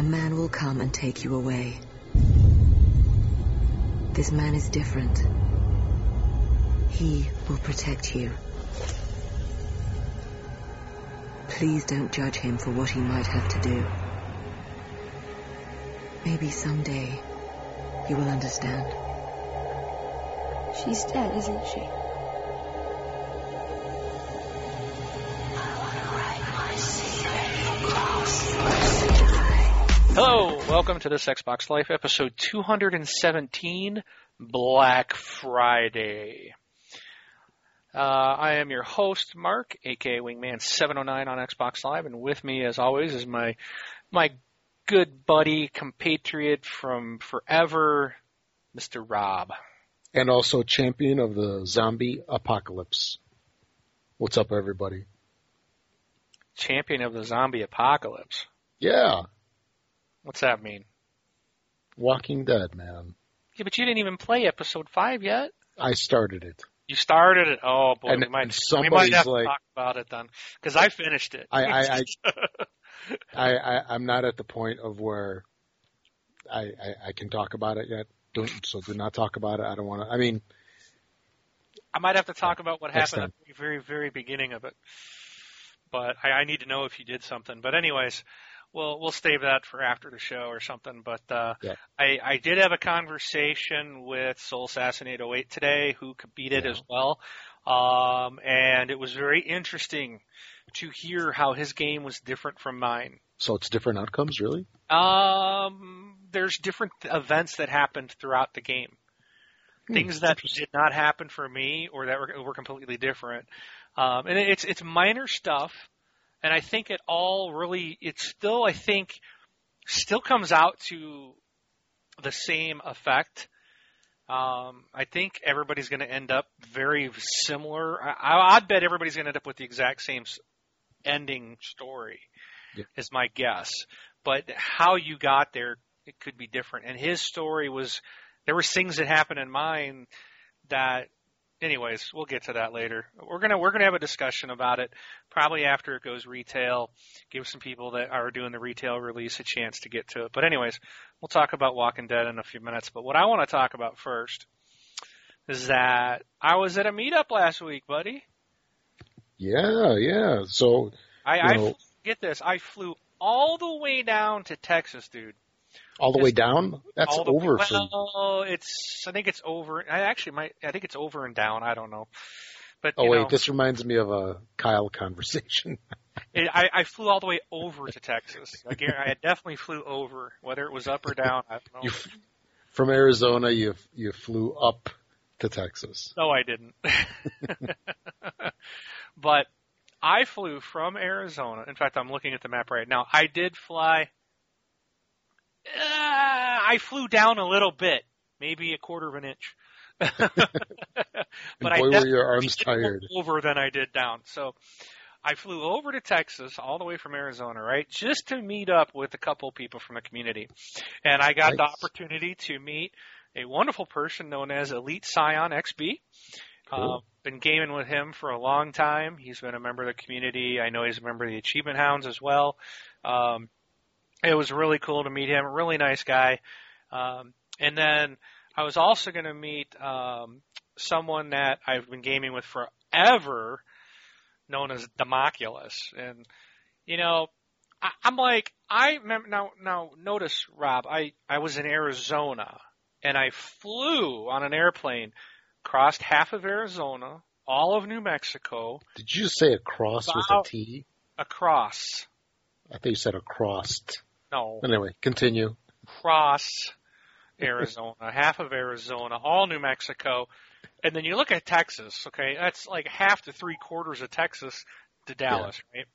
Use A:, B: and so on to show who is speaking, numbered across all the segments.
A: a man will come and take you away. This man is different. He will protect you. Please don't judge him for what he might have to do. Maybe someday you will understand.
B: She's dead, isn't she?
C: Hello, welcome to this Xbox Life episode 217, Black Friday. Uh, I am your host, Mark, aka Wingman709 on Xbox Live, and with me, as always, is my my good buddy, compatriot from forever, Mr. Rob.
D: and also champion of the zombie apocalypse. What's up, everybody?
C: Champion of the zombie apocalypse.
D: Yeah,
C: What's that mean?
D: Walking Dead, man.
C: Yeah, but you didn't even play episode five yet.
D: I started it.
C: You started it. Oh boy,
D: And-
C: we might we might have to
D: like-
C: talk about it then, because I finished it.
D: I, I, I, I, I, I'm not at the point of where I, I, I can talk about it yet. Don't, so do not talk about it. I don't want to. I mean,
C: I might have to talk about what happened at the very, very beginning of it. But I, I need to know if you did something. But anyways, we'll we'll save that for after the show or something. But uh,
D: Yeah.
C: I I did have a conversation with Soul Assassin 808 today, who competed
D: Yeah.
C: as well, um, and it was very interesting to hear how his game was different from mine.
D: so it's different outcomes, really.
C: Um, there's different events that happened throughout the game.
D: Hmm,
C: Things that did not happen for me or that were, were completely different. Um, and it's it's minor stuff, and I think it all really it still I think still comes out to the same effect. Um, I think everybody's going to end up very similar. I, I'd bet everybody's going to end up with the exact same s- ending story,
D: Yeah.
C: is my guess. But how you got there, it could be different. And his story was there were things that happened in mine that anyways, we'll get to that later. We're gonna we're gonna have a discussion about it probably after it goes retail. Give some people that are doing the retail release a chance to get to it. But anyways, we'll talk about Walking Dead in a few minutes. But what I want to talk about first is that I was at a meetup last week, buddy.
D: Yeah, yeah. So
C: I, I
D: know-
C: get this. I flew all the way down to Texas, dude.
D: All the way down. That's
C: the
D: over
C: way,
D: for.
C: well, it's I think it's over. I actually might. I think it's over and down. I don't know. But
D: Oh wait,
C: know,
D: this reminds me of a Kyle conversation.
C: It, I, I flew all the way over to Texas. I, guar- I definitely flew over, whether it was up or down. I don't know.
D: You f- from Arizona, you you flew up to Texas.
C: No, I didn't. but I flew from Arizona. In fact, I'm looking at the map right now. I did fly. Uh, I flew down a little bit, maybe a quarter of an inch. but
D: And
C: I
D: boy, were your arms tired.
C: over than I did down. So I flew over to Texas, all the way from Arizona, right, just to meet up with a couple people from the community. And I got the opportunity to meet a wonderful person known as Elite Scion XB.
D: Cool.
C: Uh, been gaming with him for a long time. He's been a member of the community. I know he's a member of the Achievement Hounds as well. Um, it was really cool to meet him. Really nice guy. Um, and then I was also going to meet um, someone that I've been gaming with forever, known as Democulus. And you know, I, I'm like, I remember now. Now notice, Rob, I I was in Arizona and I flew on an airplane, crossed half of Arizona, all of New Mexico,
D: Did you say a cross with a
C: Wow. Across.
D: I think you said a crossed.
C: No,
D: Anyway, continue.
C: across Arizona, half of Arizona, all New Mexico, and then you look at Texas. Okay, that's like half to three quarters of Texas to Dallas, right?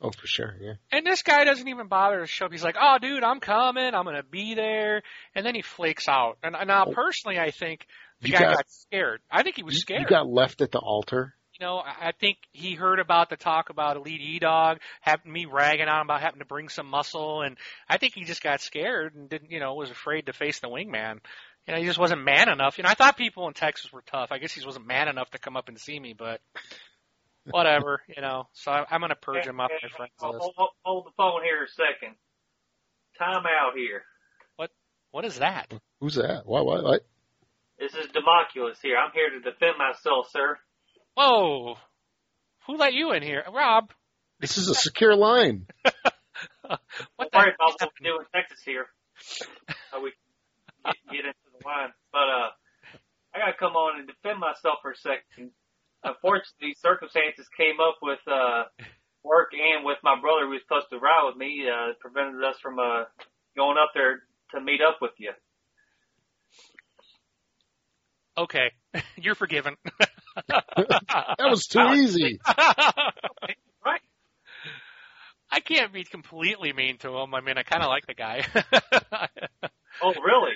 D: Oh, for sure, yeah.
C: And this guy doesn't even bother to show up. He's like, "Oh, dude, I'm coming. I'm gonna be there," and then he flakes out. And and now,
D: Oh.
C: personally, I think the
D: You
C: guy
D: got-
C: got scared. I think he was scared.
D: You got left at the altar.
C: You know, I I think he heard about the talk about Elite E Dog, having me ragging on him about having to bring some muscle, and I think he just got scared and didn't, you know, was afraid to face the wingman. You know, he just wasn't man enough. You know, I thought people in Texas were tough. I guess he wasn't man enough to come up and see me, but whatever, you know. So I, I'm gonna purge him off my friends
E: Hold,
C: list.
E: hold, hold the phone here a second.
B: time out here.
C: What? What is that?
D: Who's that? What? What? What?
B: This is Democulus here. I'm here to defend myself, sir.
C: Whoa! Who let you in here, Rob?
D: This is a secure line.
C: What
B: Don't worry about what we do in Texas here. How we get, get into the line. But uh, I gotta come on and defend myself for a second. Unfortunately, circumstances came up with uh work and with my brother who was supposed to ride with me, uh, prevented us from uh going up there to meet up with you.
C: Okay, you're forgiven.
D: That was too easy.
B: Right.
C: I can't be completely mean to him. I mean, I kind of like the guy.
B: Oh, really?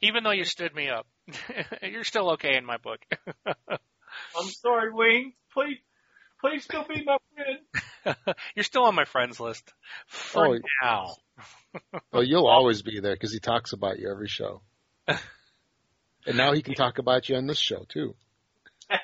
C: Even though you stood me up, you're still okay in my book.
B: I'm sorry, Wayne. Please, please still be my friend.
C: you're still on my friends list for
D: Oh,
C: now.
D: Well, you'll always be there because he talks about you every show. And now he can talk about you on this show too.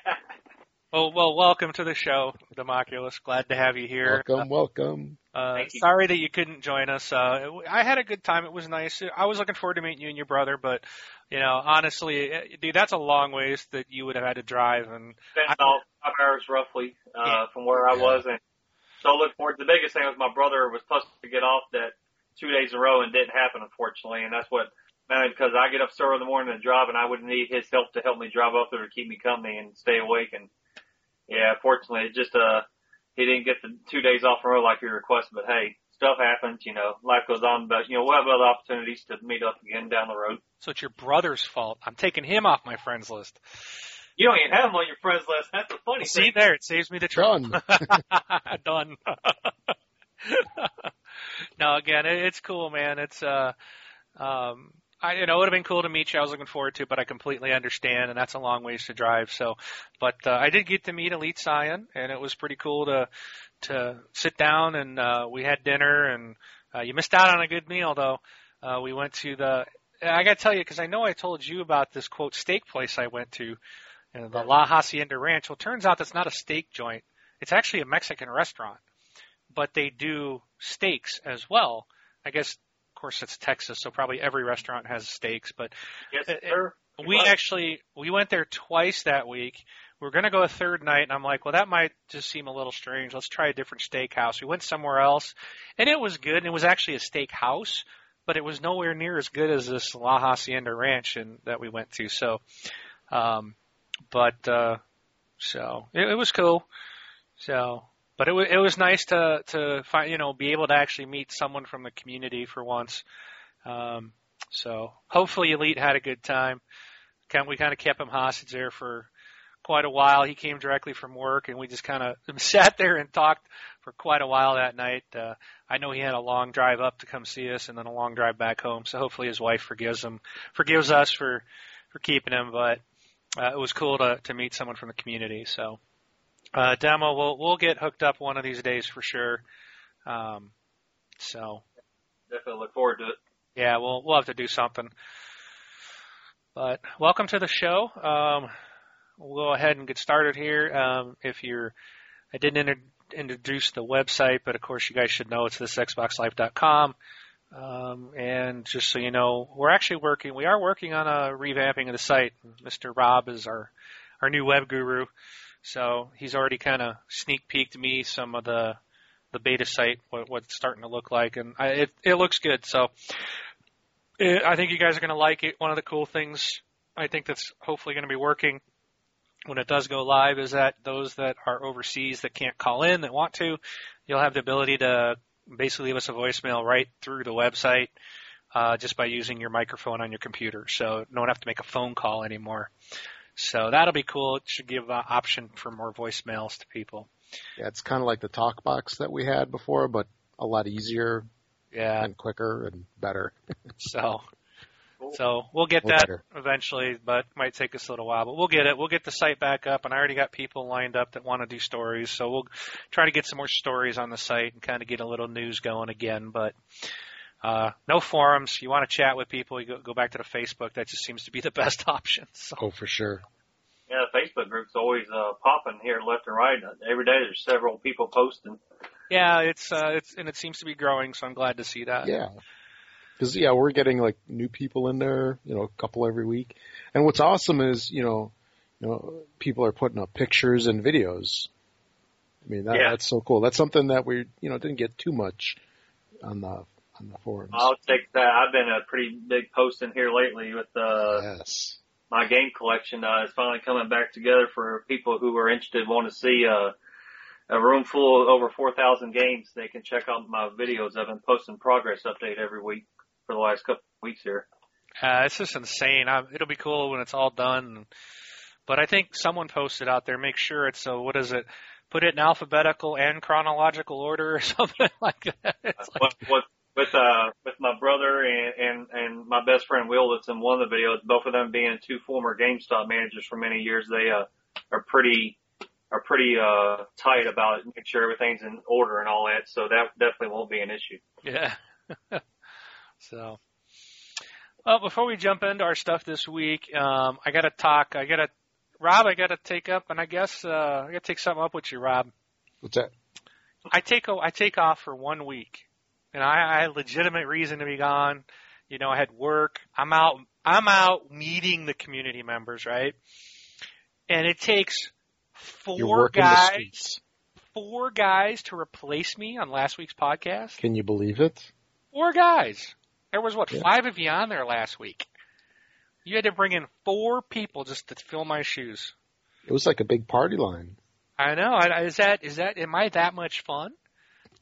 C: Oh well, welcome to the show, Democulus. Glad to have you here.
D: Welcome, welcome.
C: Uh, sorry that you couldn't join us. Uh, I had a good time. It was nice. I was looking forward to meeting you and your brother, but you know, honestly, eh, dude, that's a long ways that you would have had to drive. And
B: Been about five hours roughly uh,
C: Yeah.
B: from where I
D: Yeah.
B: was, and so look forward. The biggest thing was my brother was supposed to get off that two days in a row and didn't happen, unfortunately, and that's what mainly because I get up so early in the morning and drive, and I would need his help to help me drive up there to keep me company and stay awake. And yeah, fortunately, it just uh he didn't get the two days off in a row like he requested. But hey, stuff happens, you know, life goes on. But you know, we'll have other opportunities to meet up again down the road.
C: so it's your brother's fault. I'm taking him off my friends list.
B: You don't even have him on your friends list. That's the funny
C: See
B: thing.
C: See there, it saves me the trouble.
D: Done.
C: Done. no, again, it, it's cool, man. It's uh, um, I you know it would have been cool to meet you. I was looking forward to, but I completely understand, and that's a long ways to drive. So, but uh, I did get to meet Elite Scion, and it was pretty cool to to sit down and uh, we had dinner, and uh, you missed out on a good meal though. Uh, we went to the. I got to tell you because I know I told you about this quote steak place I went to, uh, the La Hacienda Ranch. Well, it turns out that's not a steak joint. It's actually a Mexican restaurant, but they do steaks as well. I guess, course, it's Texas, so probably every restaurant has steaks. But
B: Yes,
C: Uh, uh,
B: sir.
C: we
B: Right.
C: actually we went there twice that week. We're going to go a third night, and I'm like, well, that might just seem a little strange. Let's try a different steakhouse. We went somewhere else, and it was good. And it was actually a steakhouse, but it was nowhere near as good as this La Hacienda Ranch and that we went to. So, um, but uh, so it, it was cool. So, but it was it was nice to to find you know be able to actually meet someone from the community for once. Um, so hopefully Elite had a good time. We kind of kept him hostage there for quite a while. He came directly from work, and we just kind of sat there and talked for quite a while that night. Uh, I know he had a long drive up to come see us, and then a long drive back home. So hopefully his wife forgives him, forgives us for for keeping him. But uh, it was cool to to meet someone from the community. So uh, demo, we'll we'll get hooked up one of these days for sure. Um, so
B: Definitely look forward to it.
C: yeah, we'll we'll have to do something. But welcome to the show. Um, we'll go ahead and get started here. Um, if you're, I didn't inter- introduce the website, but of course you guys should know it's thisxboxlife.com. Um, and just so you know, we're actually working. We are working on a revamping of the site. Mr. Rob is our our new web guru, so he's already kind of sneak peeked me some of the the beta site, what, what it's starting to look like, and I, it it looks good. So it, I think you guys are going to like it. One of the cool things I think that's hopefully going to be working when it does go live is that those that are overseas that can't call in that want to, you'll have the ability to basically leave us a voicemail right through the website uh, just by using your microphone on your computer. So no one have to make a phone call anymore. So that'll be cool. It should give an option for more voicemails to people.
D: Yeah, it's kind of like the talk box that we had before, but a lot easier
C: Yeah.
D: and quicker and better.
C: So so we'll get that
D: better.
C: eventually, but might take us a little while. But we'll get it. We'll get the site back up, and I already got people lined up that want to do stories. So we'll try to get some more stories on the site and kind of get a little news going again. But uh, no forums. You want to chat with people, you go, go back to the Facebook. That just seems to be the best option. So
D: Oh, for sure.
B: Yeah, the Facebook group's always uh, popping here left and right. Every day there's several people posting.
C: Yeah, it's uh, it's and it seems to be growing, so I'm glad to see that.
D: Yeah. Because yeah, we're getting like new people in there, you know, a couple every week. And what's awesome is, you know, you know, people are putting up pictures and videos. I mean, that,
B: Yeah.
D: that's so cool. That's something that we, you know, didn't get too much on the on the forums.
B: I'll take that. I've been a pretty big post in here lately with uh,
D: yes.
B: my game collection. Uh, it's finally coming back together for people who are interested, want to see uh, a room full of over 4,000 games. They can check out my videos. I've been posting progress update every week for the last couple of weeks here.
C: Uh, it's just insane. I, it'll be cool when it's all done. But I think someone posted out there, make sure it's so. What is it? Put it in alphabetical and chronological order or something like that. It's like,
B: What, what, with uh with my brother and and and my best friend Will that's in one of the videos, both of them being two former GameStop managers for many years, they uh are pretty are pretty uh tight about making sure everything's in order and all that. So that definitely won't be an issue.
C: yeah. so, well, before we jump into our stuff this week, um, I got to talk. I got to, Rob. I got to take up, and I guess uh, I got to take something up with you, Rob.
D: What's that?
C: I take I take off for one week, and I, I had legitimate reason to be gone. You know, I had work. I'm out. I'm out meeting the community members, right? And it takes four guys, four guys to replace me on last week's podcast.
D: Can you believe it?
C: Four guys. There was what
D: Yeah.
C: five of you on there last week. You had to bring in four people just to fill my shoes.
D: It was like a big party line.
C: I know. Is that is that am I that much fun,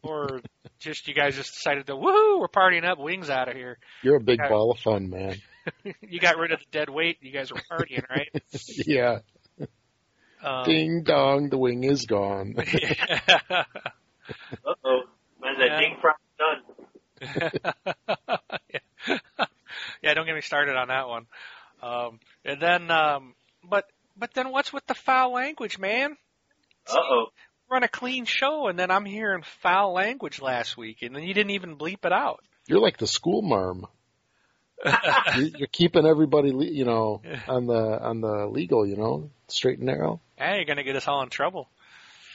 C: or just you guys just decided to woohoo? We're partying up, wings out of here.
D: You're a big
C: Yeah.
D: ball of fun, man.
C: you got rid of the dead weight. You guys were partying, right?
D: yeah.
C: Um,
D: Ding dong, the wing is gone.
B: Uh oh, when's that
C: Yeah.
B: ding price done?
C: yeah, don't get me started on that one. Um, and then, um, but but then what's with the foul language, man?
B: Uh oh.
C: Run a clean show, and then I'm hearing foul language last week, and then you didn't even bleep it out.
D: You're like the school marm. You- You're keeping everybody, le- you know, on the on the legal, you know, straight and narrow.
C: Hey, you're gonna get us all in trouble.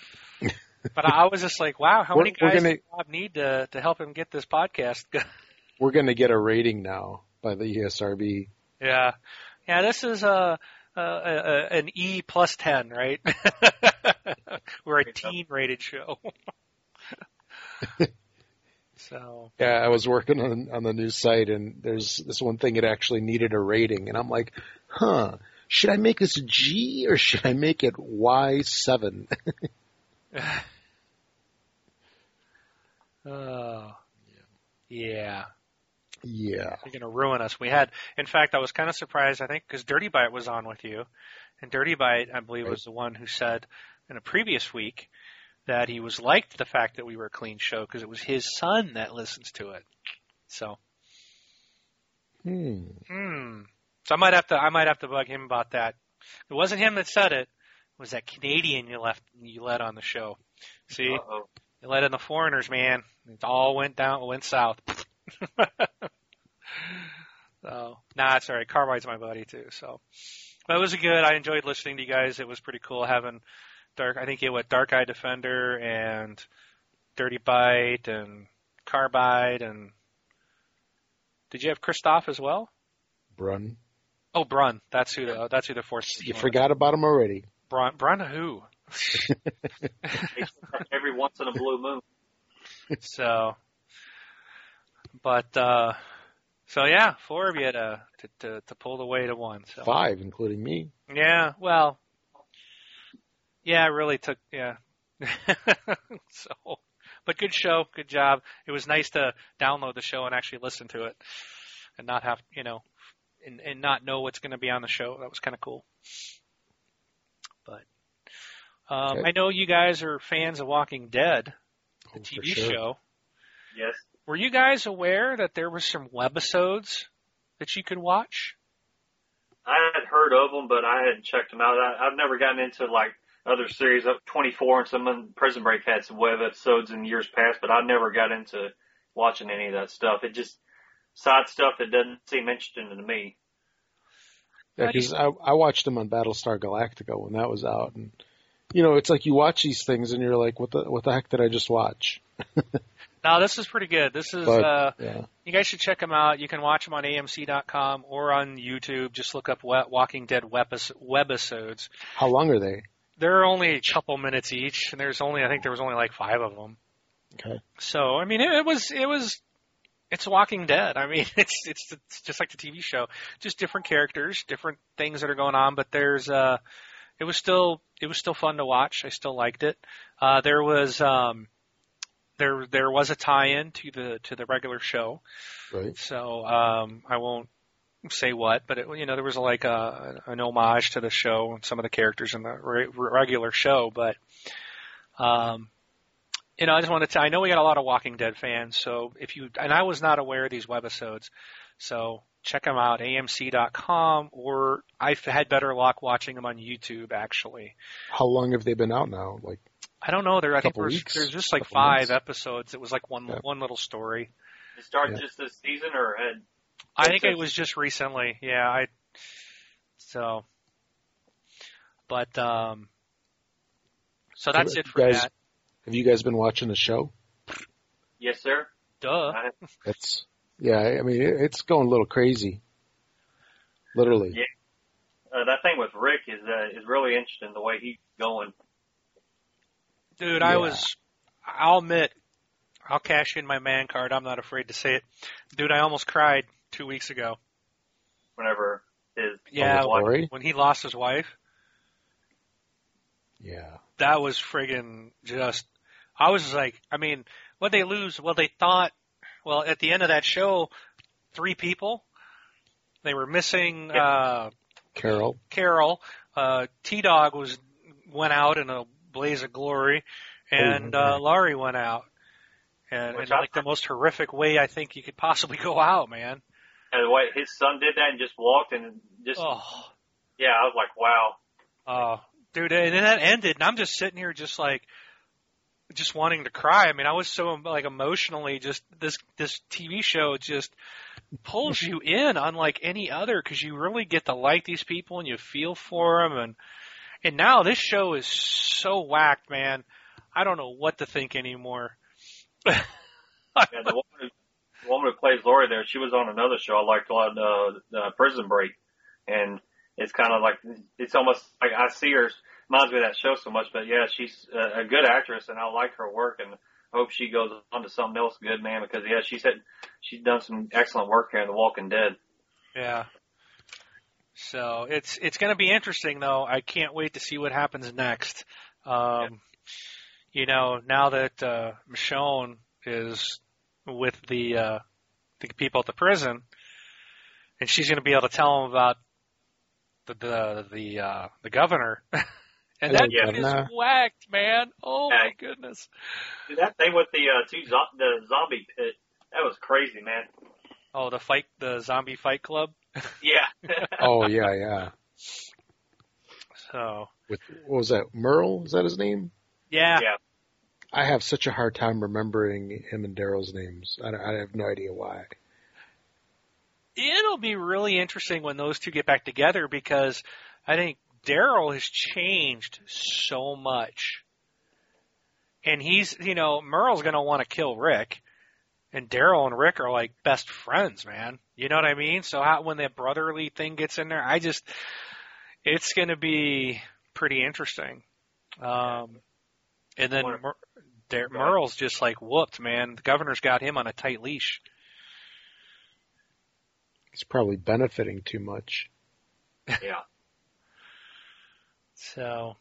C: but I was just like, wow, how
D: We're-
C: many guys
D: gonna-
C: does Bob need to to help him get this podcast?
D: We're gonna get a rating now by the ESRB.
C: yeah, yeah, this is a. Uh, uh, an E plus ten, right? We're a teen rated show. so
D: Yeah, I was working on on the new site, and there's this one thing it actually needed a rating, and I'm like, huh, should I make this a G or should I make it Y seven?
C: Oh. Yeah.
D: yeah,
C: You're going to ruin us. We had, in fact, I was kind of surprised, I think, because Dirty Bite was on with you. And Dirty Bite, I believe, was the one who said in a previous week that he was liked the fact that we were a clean show because it was his son that listens to it. So,
D: hmm.
C: hmm. So I might have to, I might have to bug him about that. It wasn't him that said it. It was that Canadian you left, you let on the show. See?
B: Uh oh.
C: You let in the foreigners, man. It all went down, went south. so, nah, it's alright. Carmine's my buddy too. So, but it was good. I enjoyed listening to you guys. It was pretty cool having Dark. I think it was Dark Eye Defender and Dirty Bite and Carbide and. Did you have Christoph as well?
D: Brun.
C: Oh, Brun. That's who the that's who the fourth.
D: You forgot about him already.
C: Brun. Brun who?
B: Every once in a blue moon.
C: So, but uh, so yeah, four of you to to to, to pull the weight of one. So
D: Five, including me.
C: yeah, well, yeah, it really took yeah. so, but good show, good job. It was nice to download the show and actually listen to it, and not have you know, and and not know what's going to be on the show. That was kind of cool. But um,
D: Okay.
C: I know you guys are fans of Walking Dead, the
D: Oh,
C: TV
D: sure.
C: show.
B: Yes.
C: Were you guys aware that there was some webisodes that you could watch?
B: I had heard of them, but I hadn't checked them out. I, I've never gotten into like other series of 24 and some of Prison Break had some web episodes in years past, but I never got into watching any of that stuff. It just side stuff that doesn't seem interesting to me.
D: Yeah, because I, I watched them on Battlestar Galactica when that was out, and you know, it's like you watch these things and you're like, what the what the heck did I just watch?
C: Now this is pretty good. This is
D: But
C: uh,
D: yeah,
C: you guys should check them out. You can watch them on AMC.com or on YouTube. Just look up Walking Dead webis- webisodes.
D: how long are they?
C: They're only a couple minutes each, and there's only I think there was only like five of them.
D: Okay.
C: So I mean, it, it was it was it's Walking Dead. I mean, it's it's it's just like the TV show, just different characters, different things that are going on. But there's uh, it was still it was still fun to watch. I still liked it. Uh, there was um, there there was a tie-in to the to the regular show.
D: Right.
C: So um, I won't say what, but it, you know there was like a, an homage to the show and some of the characters in the re- regular show. But um, you know, I just wanted to. I know we got a lot of Walking Dead fans, so if you and I was not aware of these webisodes, so check them out AMC.com or I've had better luck watching them on YouTube actually.
D: How long have they been out now? Like,
C: I don't know. There, I think there's,
D: weeks?
C: there's just like five
D: months?
C: episodes. It was like one
D: Yeah.
C: one little story.
B: Did it start
D: Yeah.
B: just this season or had
C: I think it was just recently. Yeah, I so but um so that's
D: So
C: it for
D: guys-
C: that.
D: have you guys been watching the show?
B: yes, sir?
C: Duh.
B: I,
D: It's yeah, I mean it, it's going a little crazy. Literally.
B: Yeah. uh, that thing with Rick is uh, is really interesting the way he's going.
C: Dude, I was I'll admit I'll cash in my man card. I'm not afraid to say it. Dude, I almost cried 2 weeks ago.
B: Whenever his
C: Yeah,
B: his?
C: When he lost his wife,
D: Yeah.
C: that was friggin' just I was like, I mean, what they lose? Well, they thought well, at the end of that show, three people they were missing uh
D: Carol.
C: Carol. Uh, T Dog was went out in a blaze of glory, and
D: Oh,
C: uh,
D: right.
C: Lori went out, and
B: Which
C: in like the most horrific way I think you could possibly go out, man.
B: and the way his son did that and just walked and just
C: Oh,
B: yeah, I was like, wow.
C: uh, dude, and then that ended, and I'm just sitting here just like. Just wanting to cry. I mean, I was so like emotionally just this this TV show just pulls you in unlike any other because you really get to like these people and you feel for them and and now this show is so whacked, man. I don't know what to think anymore.
B: Yeah, the woman, who, the woman who plays Lori there, she was on another show I liked a lot, uh, uh, Prison Break, and it's kind of like it's almost like I see her reminds me of that show so much. But yeah, she's a, a good actress, and I like her work, and hope she goes on to something else good, man. Because yeah, she said she's done some excellent work here in The Walking Dead.
C: Yeah. So it's it's going to be interesting though. I can't wait to see what happens next. Um, You know, now that uh, Michonne is with the uh, the people at the prison, and she's going to be able to tell them about the the the uh, the governor, and that
B: Yeah.
C: dude is
D: Governor.
C: whacked, man. Oh my
B: Yeah.
C: goodness.
B: Dude, that thing with the uh, two zo- the zombie pit, that was crazy, man.
C: Oh, the fight, the zombie fight club.
B: Yeah.
D: Oh yeah, yeah.
C: So
D: With what was that? Merle? Is that his name?
C: yeah,
B: Yeah.
D: I have such a hard time remembering him and Daryl's names. I, I have no idea why.
C: it'll be really interesting when those two get back together because I think Daryl has changed so much. And he's, you know, Merle's going to want to kill Rick. And Daryl and Rick are like best friends, man. You know what I mean? So how, when that brotherly thing gets in there, I just, it's going to be pretty interesting. Um, and then
B: Wonderful.
C: Mer, Dar- Merle's just like whooped, man. The governor's got him on a tight leash.
D: He's probably benefiting too much.
B: yeah.
C: So,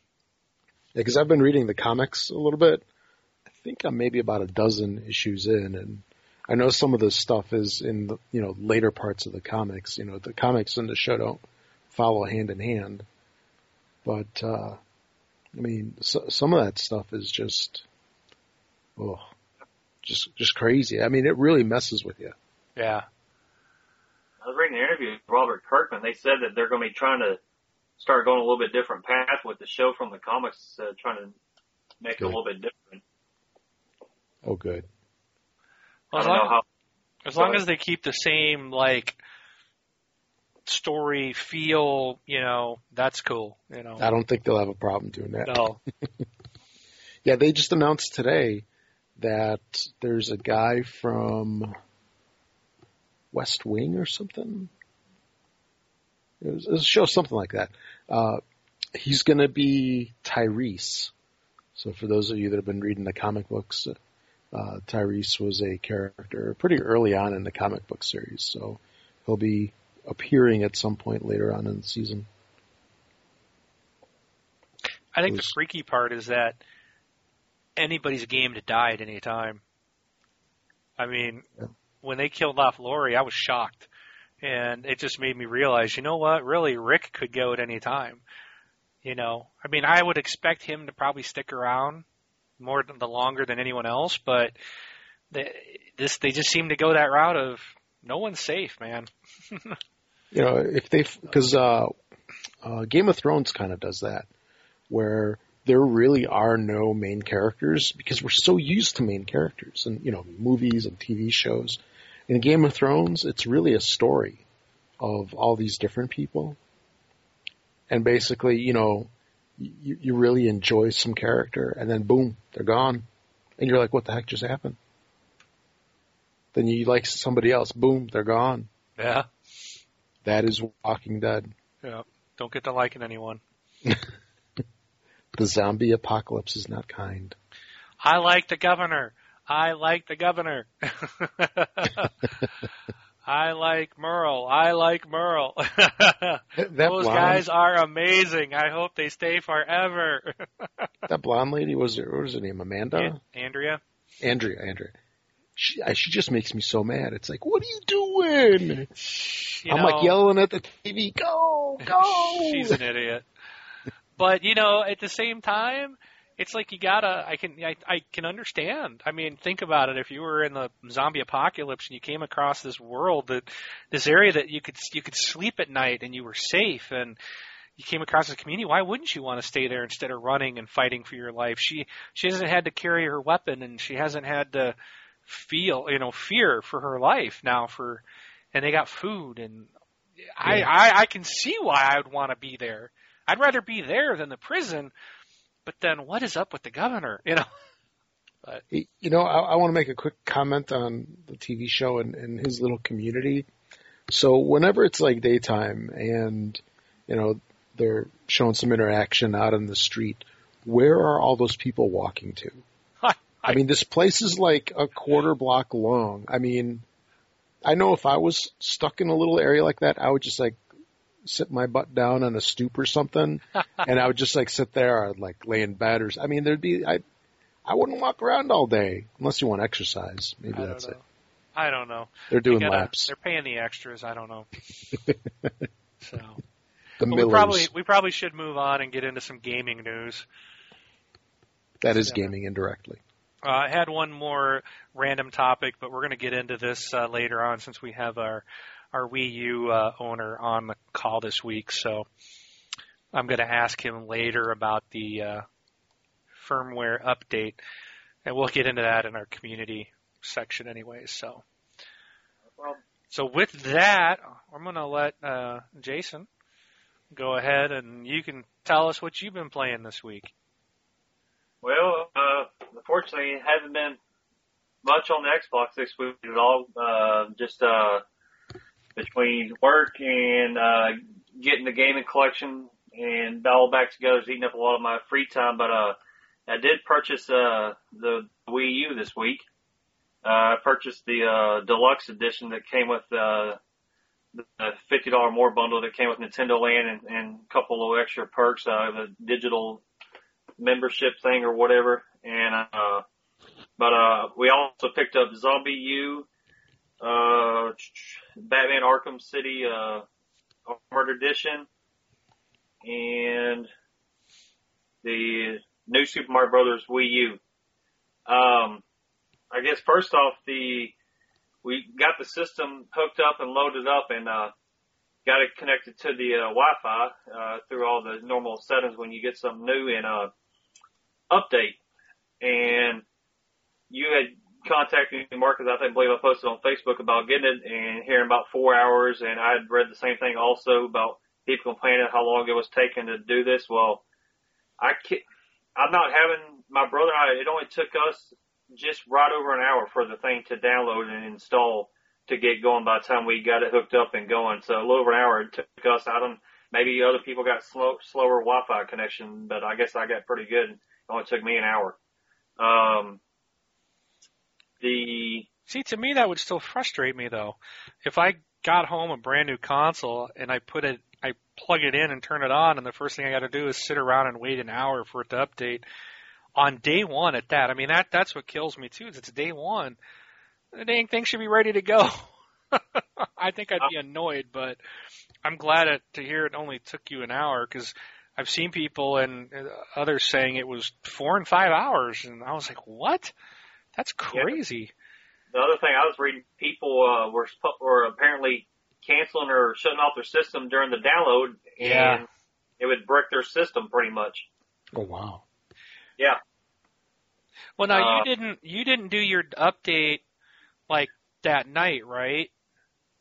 D: because I've been reading the comics a little bit. I think I'm maybe about a dozen issues in, and I know some of this stuff is in the you know later parts of the comics. You know, the comics and the show don't follow hand in hand, but uh, I mean, so, some of that stuff is just, oh, just just crazy. I mean, it really messes with you.
C: yeah.
B: I was reading an interview with Robert Kirkman. They said that they're going to be trying to start going a little bit different path with the show from the comics, uh, trying to make it a little bit different.
D: Oh, good.
C: Well, as
B: don't know
C: long,
B: how.
C: as long
B: Go
C: as they keep the same like story feel, you know, that's cool. You know,
D: I don't think they'll have a problem doing that.
C: no,
D: Yeah, they just announced today that there's a guy from West Wing or something. It was, it was a show something like that. Uh, he's going to be Tyrese. So for those of you that have been reading the comic books, uh, Tyrese was a character pretty early on in the comic book series. So he'll be appearing at some point later on in the season.
C: I think the freaky part is that anybody's game to die at any time. I mean,
D: Yeah.
C: when they killed off Lori, I was shocked. And it just made me realize, you know what? Really, Rick could go at any time. You know, I mean, I would expect him to probably stick around more than the longer than anyone else, but they, this they just seem to go that route of no one's safe, man.
D: you know, if they, because uh, uh, Game of Thrones kind of does that, where there really are no main characters because we're so used to main characters and you know movies and TV shows. In Game of Thrones, it's really a story of all these different people, and basically, you know, you, you really enjoy some character, and then boom, they're gone, and you're like, what the heck just happened? Then you like somebody else, boom, they're gone.
C: Yeah.
D: That is Walking Dead.
C: Yeah. Don't get to liking anyone.
D: The zombie apocalypse is not kind.
C: I like the governor. I like the governor. I like Merle. I like Merle. Those
D: blonde,
C: guys are amazing. I hope they stay forever.
D: that blonde lady was her, what was her name? Amanda?
C: An- Andrea?
D: Andrea, Andrea. She, I- she just makes me so mad. It's like, what are you doing?
C: You
D: I'm
C: know,
D: like yelling at the TV, go, go.
C: She's an idiot. But you know, at the same time, it's like you gotta. I can. I, I can understand. I mean, think about it. If you were in the zombie apocalypse and you came across this world that, this area that you could you could sleep at night and you were safe and you came across this community, why wouldn't you want to stay there instead of running and fighting for your life? She she hasn't had to carry her weapon and she hasn't had to feel you know fear for her life now for and they got food and I, I I can see why I would want to be there. I'd rather be there than the prison. But then what is up with the governor? You know.
D: You know, I, I want to make a quick comment on the TV show and, and his little community. So whenever it's like daytime and, you know, they're showing some interaction out in the street, where are all those people walking to?
C: I
D: mean, this place is like a quarter block long. I mean, I know if I was stuck in a little area like that, I would just like sit my butt down on a stoop or something, and I would just like sit there, I'd like lay in bed or, I mean, there'd be, I, I wouldn't walk around all day unless you want exercise. Maybe
C: I
D: that's it.
C: I don't know.
D: They're doing
C: gotta-
D: laps.
C: They're paying the extras. I don't know. so
D: The
C: we probably we probably should move on and get into some gaming news.
D: that is
C: yeah.
D: gaming indirectly.
C: Uh, I had one more random topic, but we're going to get into this uh, later on since we have our our Wii U uh, owner on the call this week. So I'm going to ask him later about the uh, firmware update, and we'll get into that in our community section anyway. So
B: Well,
C: so with that, I'm going to let uh, Jason go ahead and you can tell us what you've been playing this week.
B: well, uh, unfortunately, it hasn't been much on the Xbox this week at all. Uh, just uh, between work and uh, getting the gaming collection and all back together is eating up a lot of my free time. But uh, I did purchase uh, the Wii U this week. Uh, I purchased the uh, deluxe edition that came with uh, the fifty dollar more bundle that came with Nintendo Land and, and a couple of extra perks, uh, the digital membership thing or whatever. And uh, but uh, we also picked up ZombiU, uh, Batman Arkham City uh, Armored Edition, and the new Super Mario Brothers Wii U. Um, I guess first off, the we got the system hooked up and loaded up and uh, got it connected to the uh, Wi-Fi uh, through all the normal settings when you get something new and uh, update. And you had contacting Mark because I think believe I posted on Facebook about getting it and hearing about four hours, and I had read the same thing also about people complaining how long it was taking to do this. Well, I can't, I'm not having my brother I. It only took us just right over an hour for the thing to download and install to get going by the time we got it hooked up and going. So a little over an hour it took us. I don't. Maybe other people got slow, slower Wi-Fi connection, but I guess I got pretty good. It only took me an hour. Um, the
C: See, to me that would still frustrate me though. If I got home a brand new console and I put it, I plug it in and turn it on, and the first thing I got to do is sit around and wait an hour for it to update on day one at that. I mean, that that's what kills me too. Is it's day one. The dang thing should be ready to go. I think I'd be annoyed, but I'm glad to hear it only took you an hour because I've seen people and uh, others saying it was four and five hours, and I was like, what? That's crazy.
B: The other thing I was reading, people uh, were were apparently canceling or shutting off their system during the download, and
C: Yeah.
B: it would brick their system pretty much.
D: Oh wow.
B: Yeah,
C: Well, now
B: Uh,
C: you didn't you didn't do your update like that night, right?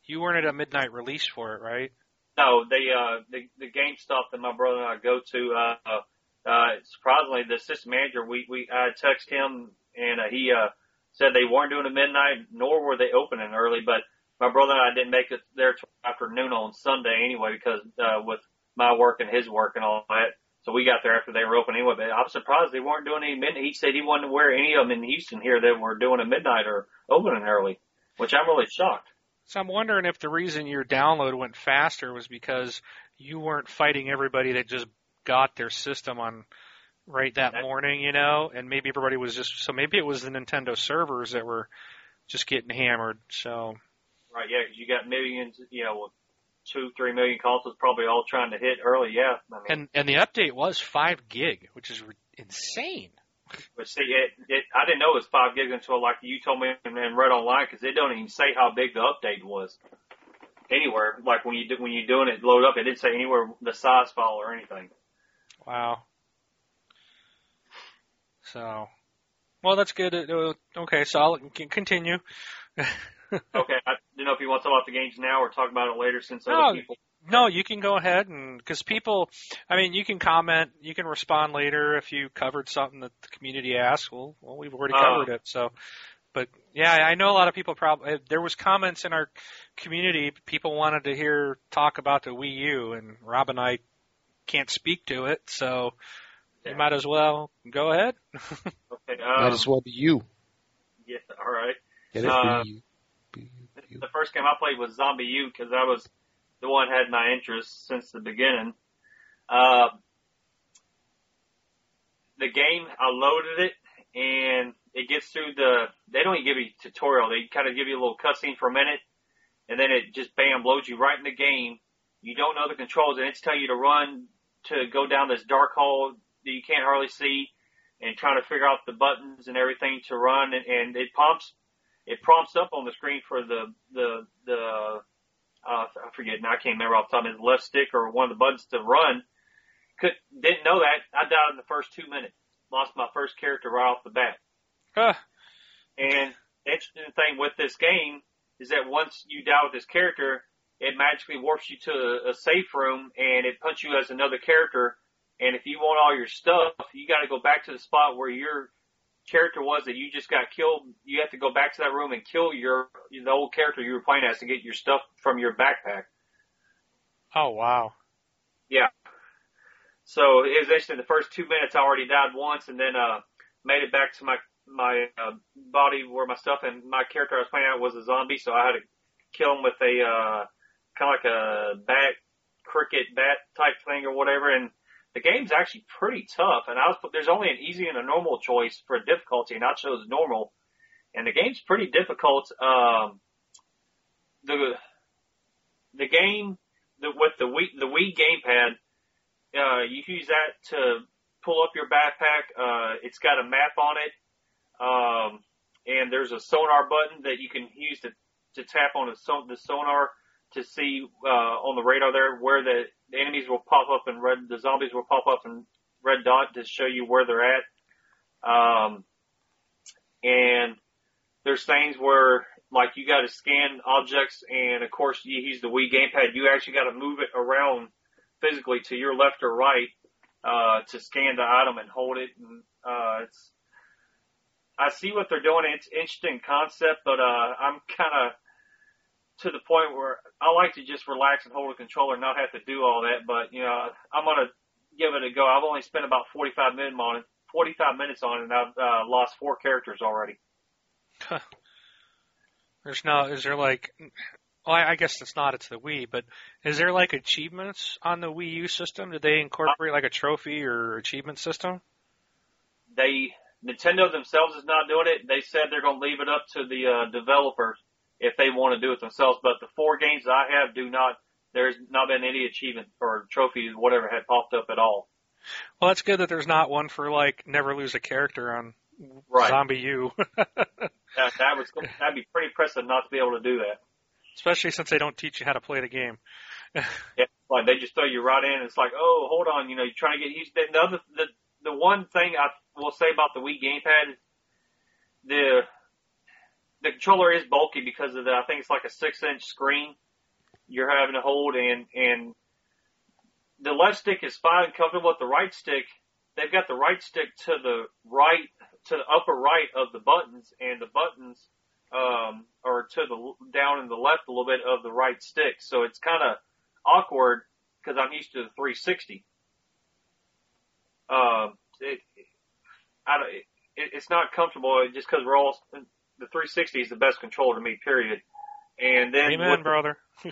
C: You weren't at a midnight release for it, right?
B: no, the uh the the GameStop that my brother and I go to, uh, uh, surprisingly, the system manager, we we I text him and uh, he uh said they weren't doing a midnight, nor were they opening early, but my brother and I didn't make it there till afternoon on Sunday anyway because uh with my work and his work and all that. So we got there after they were open anyway, but I'm surprised they weren't doing any midnight. He said he wasn't aware any of them in Houston here that were doing a midnight or opening early, which I'm really shocked.
C: So I'm wondering if the reason your download went faster was because you weren't fighting everybody that just got their system on right that morning, you know, and maybe everybody was just so maybe it was the Nintendo servers that were just getting hammered. So
B: Right, yeah, you got millions, you know, two, three million consoles probably all trying to hit early, yeah. I mean,
C: and and the update was five gig, which is re- insane.
B: but see, it, it, I didn't know it was five gigs until like you told me and, and read online because it don't even say how big the update was anywhere. Like when you do, when you're doing it, load up, it didn't say anywhere the size file or anything.
C: Wow. So, well, that's good. Uh, Okay, so I'll continue.
B: Okay, I don't know if you want to talk about the games now or talk about it later since other
C: No.
B: people.
C: No, you can go ahead and because people, I mean, you can comment, you can respond later if you covered something that the community asked. Well, well, we've already
B: Uh.
C: covered it. So, but yeah, I know a lot of people probably there was comments in our community. People wanted to hear talk about the Wii U, and Rob and I can't speak to it, so. You might as well go ahead.
B: Okay,
D: Might
B: um,
D: as well be you.
B: yeah, all right.
D: Get it?
B: Uh,
D: Be you. Be you. Be you.
B: the first game I played was ZombiU because that was the one that had my interest since the beginning. Uh, the game, I loaded it and it gets through the, they don't even give you a tutorial. They kind of give you a little cutscene for a minute and then it just bam blows you right in the game. You don't know the controls and it's telling you to run to go down this dark hall that you can't hardly see and trying to figure out the buttons and everything to run and, and it prompts it prompts up on the screen for the the the uh, I forget now I can't remember off the top of his left stick or one of the buttons to run. Could didn't know that. I died in the first two minutes. Lost my first character right off the bat.
C: Huh.
B: And the interesting thing with this game is that once you die with this character, it magically warps you to a, a safe room and it puts you as another character. And if you want all your stuff, you got to go back to the spot where your character was that you just got killed. You have to go back to that room and kill your the old character you were playing as to get your stuff from your backpack.
C: Oh wow. Yeah.
B: So it was interesting. The first two minutes, I already died once, and then uh made it back to my my uh, body where my stuff and my character I was playing out was a zombie, so I had to kill him with a uh kind of like a bat cricket bat type thing or whatever. And the game's actually pretty tough. And I was there's only an easy and a normal choice for difficulty, and I chose normal. And the game's pretty difficult. Um, the the game the, with the Wii the Wii gamepad uh, you use that to pull up your backpack. Uh, it's got a map on it. Um, and there's a sonar button that you can use to, to tap on the, the sonar to see, uh, on the radar there where the, the enemies will pop up in red, the zombies will pop up in red dot to show you where they're at. Um, and there's things where like you got to scan objects, and of course you use the Wii gamepad. You actually got to move it around physically to your left or right uh, to scan the item and hold it. And uh, it's I see what they're doing. It's interesting concept, but uh, I'm kind of to the point where I like to just relax and hold a controller and not have to do all that. But you know, I'm gonna give it a go. I've only spent about 45 minutes on it, 45 minutes on it, and I've uh, lost four characters already. Huh.
C: There's no, is there like, well, I guess it's not, it's the Wii, but is there like achievements on the Wii U system? Did they incorporate like a trophy or achievement system?
B: They, Nintendo themselves is not doing it. They said they're going to leave it up to the uh, developers if they want to do it themselves. But the four games I have do not, there's not been any achievement or trophies, or whatever had popped up at all.
C: Well, that's good that there's not one for like never lose a character on
B: Right.
C: ZombiU.
B: That, that was, that'd be pretty impressive not to be able to do that.
C: Especially since they don't teach you how to play the game.
B: Yeah, like they just throw you right in. And it's like, oh, hold on, you know, you're trying to get used. To, the other, the the one thing I will say about the Wii gamepad, the the controller is bulky because of the. I think it's like a six inch screen you're having to hold, and and the left stick is fine and comfortable. With the right stick, they've got the right stick to the right to the upper right of the buttons, and the buttons um, are to the down in the left a little bit of the right stick. So it's kind of awkward because I'm used to the 360. Um, it, I don't, it, it's not comfortable just because we're all the 360 is the best controller to me. Period. And then
C: Amen,
B: with the,
C: brother.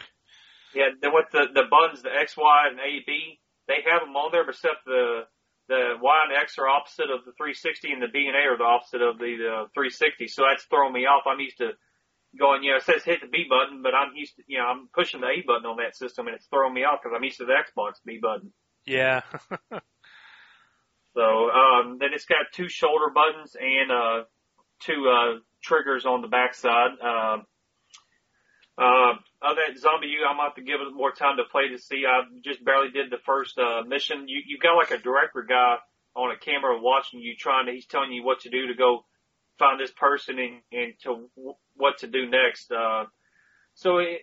B: yeah, then with the the buttons, the X, Y, and A, B, they have them on there, but except the the Y and X are opposite of the 360, and the B and A are the opposite of the, the 360. So that's throwing me off. I'm used to going, you know, it says hit the B button, but I'm used to, you know, I'm pushing the A button on that system, and it's throwing me off because I'm used to the Xbox B button.
C: Yeah.
B: So um, then it's got two shoulder buttons and uh, two uh, triggers on the backside. Um, uh, other than ZombiU, I'm going to have to give it more time to play to see. I just barely did the first uh, mission. You, you've got like a director guy on a camera watching you, trying to, he's telling you what to do to go find this person and, and to w- what to do next. Uh, so it,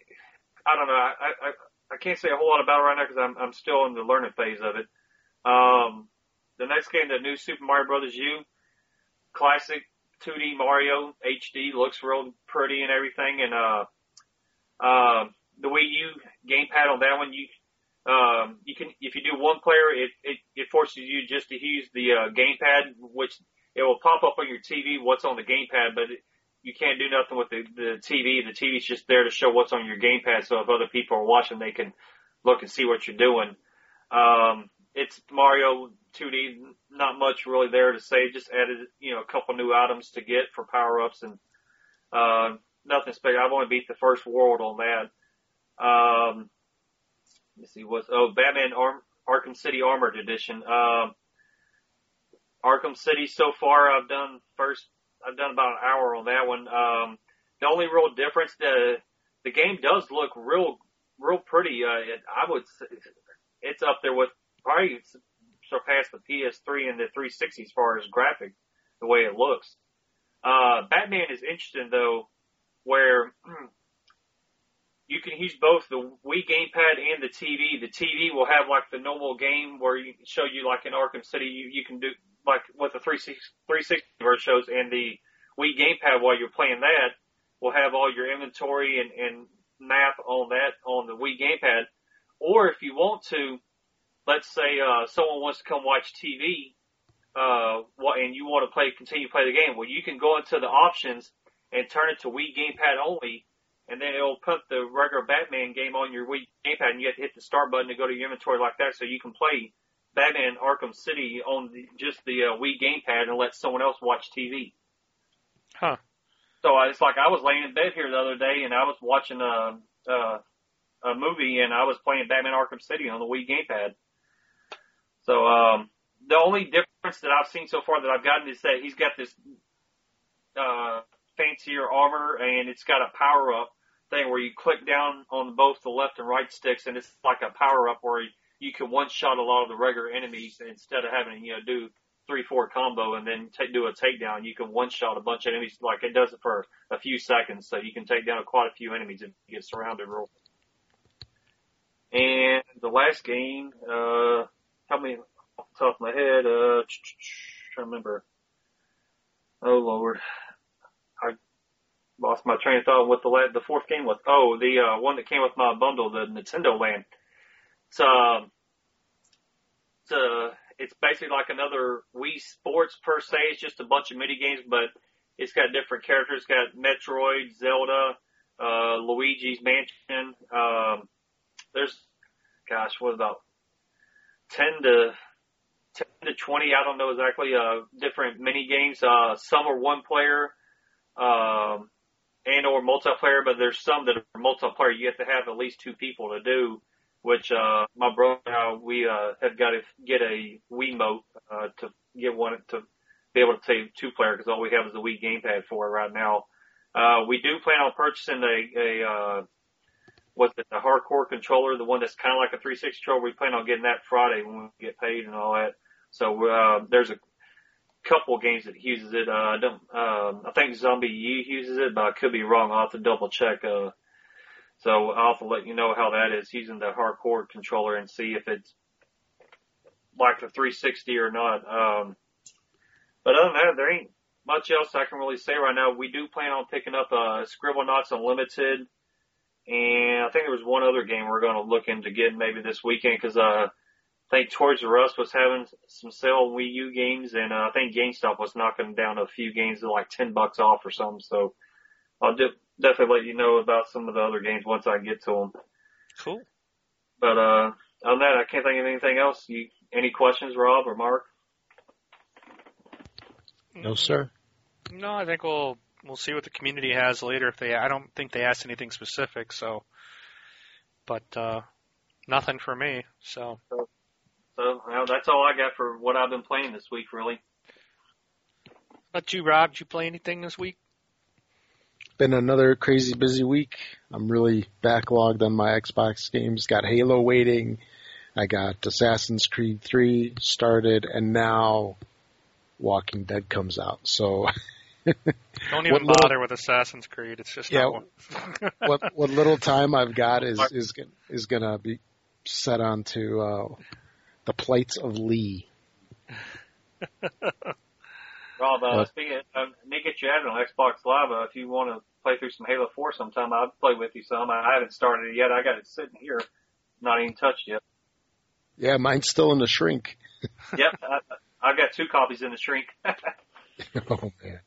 B: I don't know. I, I, I can't say a whole lot about it right now because I'm, I'm still in the learning phase of it. Um, the next game, the new Super Mario Brothers U, classic 2D Mario HD, looks real pretty and everything. And, uh, uh, the Wii U gamepad on that one, you, um, you can, if you do one player, it, it, it forces you just to use the, uh, gamepad, which it will pop up on your TV what's on the gamepad, but it, you can't do nothing with the, the TV. The TV's just there to show what's on your gamepad. So if other people are watching, they can look and see what you're doing. Um, it's Mario 2D, not much really there to say. Just added, you know, a couple new items to get for power ups and, uh, nothing special. I've only beat the first world on that. Um, let's see what's, oh, Batman Arm, Arkham City Armored Edition. Um, Arkham City so far I've done first, I've done about an hour on that one. Um, the only real difference, the, the game does look real, real pretty. Uh, it, I would, say it's up there with probably surpass the PS3 and the 360 as far as graphic, the way it looks. Uh, Batman is interesting though, where you can use both the Wii gamepad and the TV. The TV will have like the normal game where you show you like in Arkham City, you, you can do like what the 360, 360 version shows and the Wii gamepad while you're playing that will have all your inventory and, and map on that on the Wii gamepad. Or if you want to, let's say uh, someone wants to come watch TV, uh, and you want to play, continue to play the game. Well, you can go into the options and turn it to Wii gamepad only, and then it'll put the regular Batman game on your Wii gamepad, and you have to hit the start button to go to your inventory like that, so you can play Batman Arkham City on the, just the uh, Wii gamepad and let someone else watch TV.
C: Huh.
B: So I, it's like I was laying in bed here the other day, and I was watching a, a a movie, and I was playing Batman Arkham City on the Wii gamepad. So um, the only difference that I've seen so far that I've gotten is that he's got this uh, fancier armor, and it's got a power up thing where you click down on both the left and right sticks, and it's like a power up where you, you can one shot a lot of the regular enemies instead of having you know do three four combo and then take, do a takedown. You can one shot a bunch of enemies like it does it for a few seconds, so you can take down quite a few enemies and get surrounded real. And the last game, uh, how many off the top of my head? Uh, to remember. Oh Lord, I lost my train of thought. What the la- the fourth game was? Oh, the uh, one that came with my bundle, the Nintendo Land. It's um, it's uh, it's basically like another Wii Sports per se. It's just a bunch of mini games, but it's got different characters. It's got Metroid, Zelda, uh, Luigi's Mansion. Um, there's, gosh, what about ten to ten to twenty? I don't know exactly. Uh, different mini games. Uh, some are one player, um, and or multiplayer, but there's some that are multiplayer. You have to have at least two people to do which uh, my brother and I, we uh, have got to get a Wiimote uh, to get one to be able to play two player because all we have is the Wii gamepad for it right now. Uh, we do plan on purchasing a, a uh, what's it, the hardcore controller, the one that's kind of like a 360 controller. We plan on getting that Friday when we get paid and all that. So uh, there's a couple games that uses it. Uh, I don't. Um, I think ZombiU uses it, but I could be wrong. I'll have to double check. Uh, so I'll have to let you know how that is using the hardcore controller and see if it's like the 360 or not. Um, but other than that, there ain't much else I can really say right now. We do plan on picking up uh, Scribblenauts Unlimited, and I think there was one other game we're going to look into getting maybe this weekend because uh, I think Toys R Us was having some sale Wii U games, and uh, I think GameStop was knocking down a few games at like ten bucks off or something. So I'll do, definitely let you know about some of the other games once I get to them.
C: Cool.
B: But uh, on that, I can't think of anything else. You any questions, Rob or Mark?
D: No, sir.
C: No, I think we'll we'll see what the community has later. If they, I don't think they asked anything specific. So, but uh, nothing for me. So.
B: So, well, that's all I got for what I've been playing this week, really.
C: But you, Rob, did you play anything this week?
D: Been another crazy busy week. I'm really backlogged on my Xbox games. Got Halo waiting. I got Assassin's Creed 3 started, and now Walking Dead comes out. So
C: Don't even
D: What little-
C: bother with Assassin's Creed. It's just
D: Yeah,
C: not
D: what what little time I've got is is gon- is gonna be set on to uh, the plights of Lee.
B: Rob, uh,
D: What?
B: speaking, of, um, Nick, get you added on Xbox Live. Uh, if you want to play through some Halo 4 sometime, I'll play with you some. I haven't started it yet. I got it sitting here, not even touched yet.
D: Yeah, mine's still in the shrink.
B: yep, I, I've got two copies in the shrink.
D: oh man.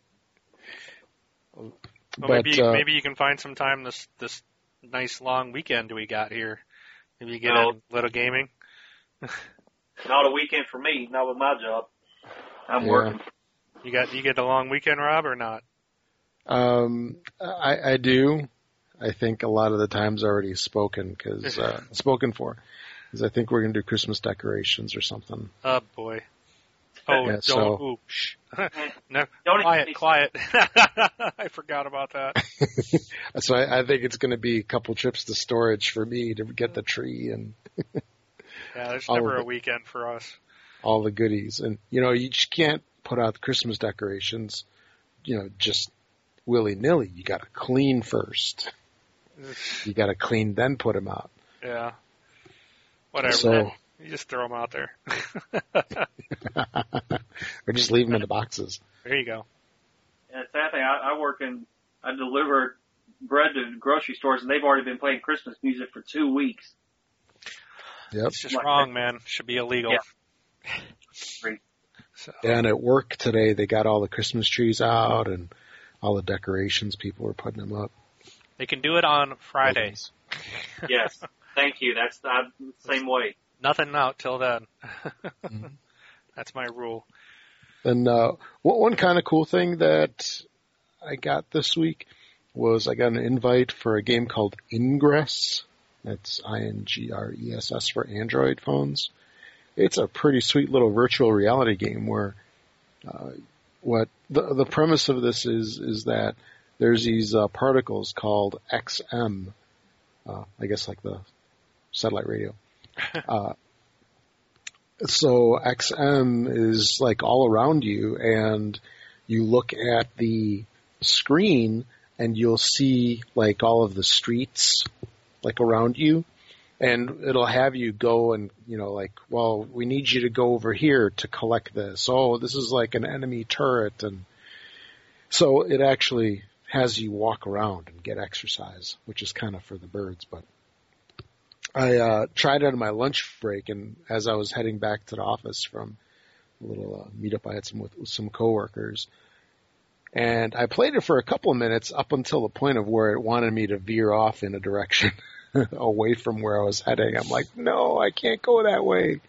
C: Well,
D: but
C: maybe
D: uh,
C: maybe you can find some time this this nice long weekend we got here. Maybe you get
B: No.
C: a little gaming.
B: not a weekend for me, not with my job. I'm
D: Yeah.
B: working.
C: You got you get a long weekend, Rob, or not?
D: Um, I, I do. I think a lot of the time's already spoken because uh, spoken for. Because I think we're gonna do Christmas decorations or something.
C: Oh boy. Oh,
D: Yeah,
C: don't.
D: so-
C: ooh, shh. no,
B: Don't
C: quiet, quiet. I forgot about that.
D: So I, I think it's gonna be a couple trips to storage for me to get the tree and
C: Yeah, there's never
D: of
C: a
D: it.
C: weekend for us.
D: all the goodies. And you know, you just can't put out the Christmas decorations, you know, just willy nilly. You got to clean first. You got to clean, then put them out.
C: Yeah. Whatever.
D: So,
C: You just throw them out there.
D: or just leave them in the boxes.
C: there you go.
B: And the sad thing, I, I work in, I deliver bread to grocery stores, and they've already been playing Christmas music for two weeks.
D: Yep.
C: It's just
B: Like
C: wrong, man. Should be illegal.
B: Yeah. Great.
C: So,
D: And at work today, they got all the Christmas trees out and all the decorations. People were putting them up.
C: they can do it on Fridays.
B: Yes, thank you. That's the same way.
C: Nothing out till then.
D: Mhm.
C: That's my rule.
D: And uh, one, one kind of cool thing that I got this week was I got an invite for a game called Ingress. That's I-N-G-R-E-S-S for Android phones. It's a pretty sweet little virtual reality game where uh, what the the premise of this is is that there's these uh, particles called XM, uh, I guess like the satellite radio, uh, so XM is like all around you, and you look at the screen, and you'll see like all of the streets like around you, and it'll have you go and you know like, well, we need you to go over here to collect this. Oh, this is like an enemy turret, and so it actually has you walk around and get exercise, which is kind of for the birds, but. I uh, tried it on my lunch break, and as I was heading back to the office from a little uh, meetup I had some with, with some coworkers, and I played it for a couple of minutes up until the point of where it wanted me to veer off in a direction away from where I was heading. I'm like, no, I can't go that way.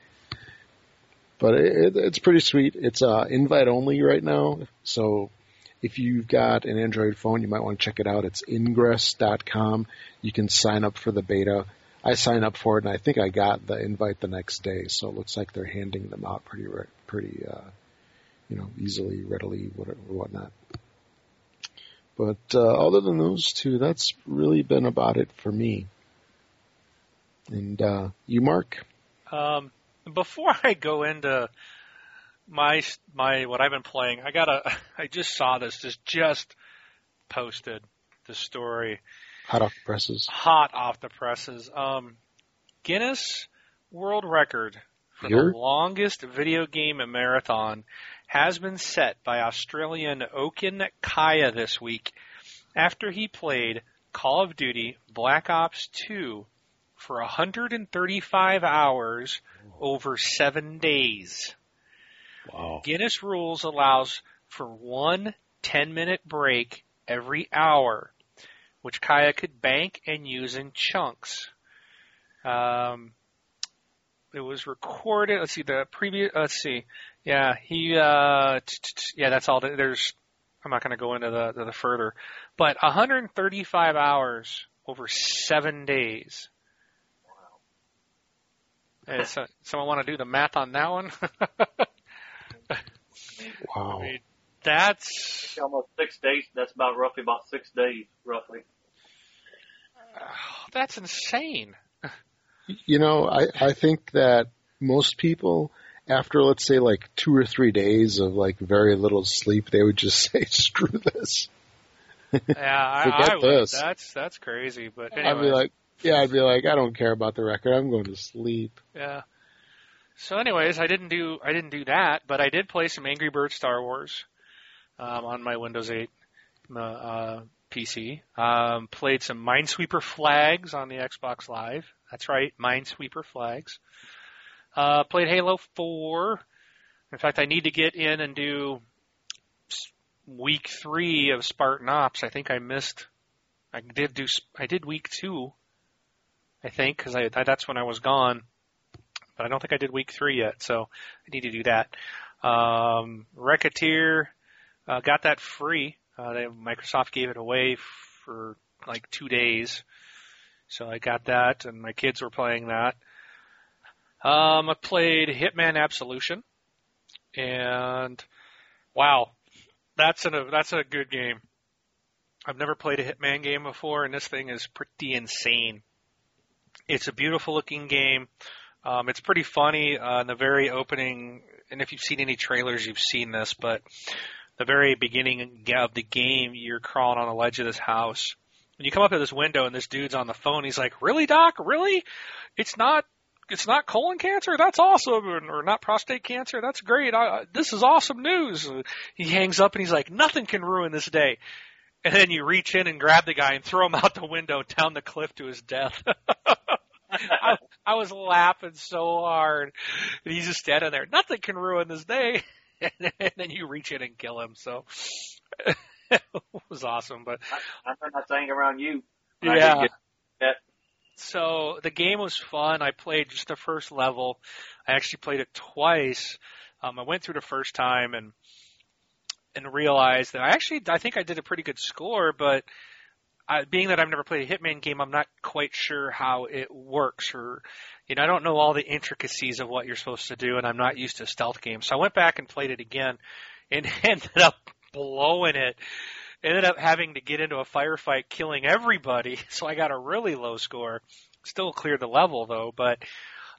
D: But it, it's pretty sweet. It's uh, invite only right now, so if you've got an Android phone, you might want to check it out. It's ingress.com. You can sign up for the beta. I sign up for it, and I think I got the invite the next day. So it looks like they're handing them out pretty, pretty, uh, you know, easily, readily, whatever, whatnot. But uh, other than those two, that's really been about it for me. And uh, you, Mark?
C: Um, before I go into my my what I've been playing, I got a I just saw this. Just just posted the story.
D: Hot off the presses.
C: Hot off the presses. Um, Guinness World Record for
D: Here?
C: the longest video game marathon has been set by Australian Okan Kaya this week after he played Call of Duty Black Ops 2 for 135 hours over seven days.
D: Wow.
C: Guinness rules allows for one 10 minute break every hour, which Kaya could bank and use in chunks. Um, it was recorded. Let's see the previous. Let's see. Yeah, he. Uh, t- t- t- yeah, that's all. that- There's. I'm not going to go into the, the the further, but 135 hours over seven days. Wow. So, someone want to do the math on that one?
D: Wow.
C: I mean, that's
B: Almost six days. That's about roughly about six days, roughly.
C: that's insane.
D: You know, I, I think that most people, after let's say like two or three days of like very little sleep, they would just say, screw this.
C: Yeah, I,
D: Forget
C: I would.
D: this.
C: That's that's crazy. But
D: I'd be like, yeah, I'd be like, I don't care about the record. I'm going to sleep.
C: yeah. So, anyways, I didn't do I didn't do that, but I did play some Angry Birds Star Wars um, on my Windows 8 uh, uh, PC. Um, played some Minesweeper Flags on the Xbox Live. That's right, Minesweeper Flags. Uh, played Halo 4. In fact, I need to get in and do week three of Spartan Ops. I think I missed. I did do. I did week two. I think because I that's when I was gone but I don't think I did week three yet, so I need to do that. Um, Racketeer, uh, got that free. Uh, they, Microsoft gave it away for like two days, so I got that, and my kids were playing that. Um, I played Hitman Absolution, and wow, that's a that's a good game. I've never played a Hitman game before, and this thing is pretty insane. It's a beautiful looking game. Um, it's pretty funny uh, in the very opening, and if you've seen any trailers, you've seen this. But the very beginning of the game, you're crawling on the ledge of this house, and you come up to this window, and this dude's on the phone. He's like, "Really, Doc? Really? It's not." It's not colon cancer. That's awesome, or, not prostate cancer. That's great. I, this is awesome news. He hangs up and he's like, "Nothing can ruin this day." And then you reach in and grab the guy and throw him out the window down the cliff to his death. I, I was laughing so hard. And he's just standing there. Nothing can ruin this day. And then you reach in and kill him. So it was awesome. But
B: I, I heard that thing around you.
C: Yeah.
B: didn't get that.
C: So the game was fun. I played just the first level. I actually played it twice. Um, I went through the first time and and realized that I actually I think I did a pretty good score, but I, being that I've never played a Hitman game, I'm not quite sure how it works, or you know I don't know all the intricacies of what you're supposed to do, and I'm not used to stealth games. So I went back and played it again, and ended up blowing it. Ended up having to get into a firefight, killing everybody. So I got a really low score. Still cleared the level though, but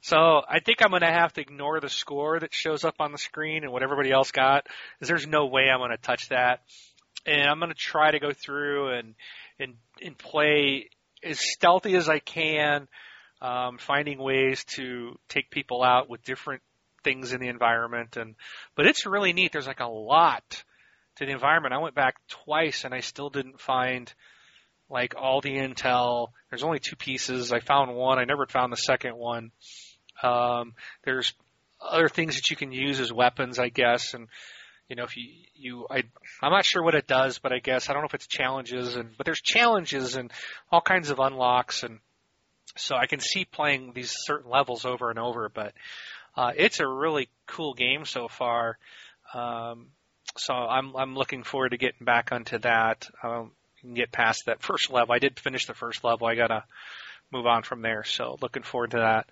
C: So I think I'm going to have to ignore the score that shows up on the screen and what everybody else got, because there's no way I'm going to touch that. And I'm going to try to go through and and and play as stealthy as I can, um, finding ways to take people out with different things in the environment. And but it's really neat. There's like a lot to the environment. I went back twice and I still didn't find like all the intel. There's only two pieces. I found one. I never found the second one. Um, there's other things that you can use as weapons, I guess, and you know if you you I I'm not sure what it does, but I guess I don't know if it's challenges and but there's challenges and all kinds of unlocks and so I can see playing these certain levels over and over, but uh, it's a really cool game so far. Um, so I'm I'm looking forward to getting back onto that. Um, get past that first level. I did finish the first level. I gotta move on from there. So looking forward to that.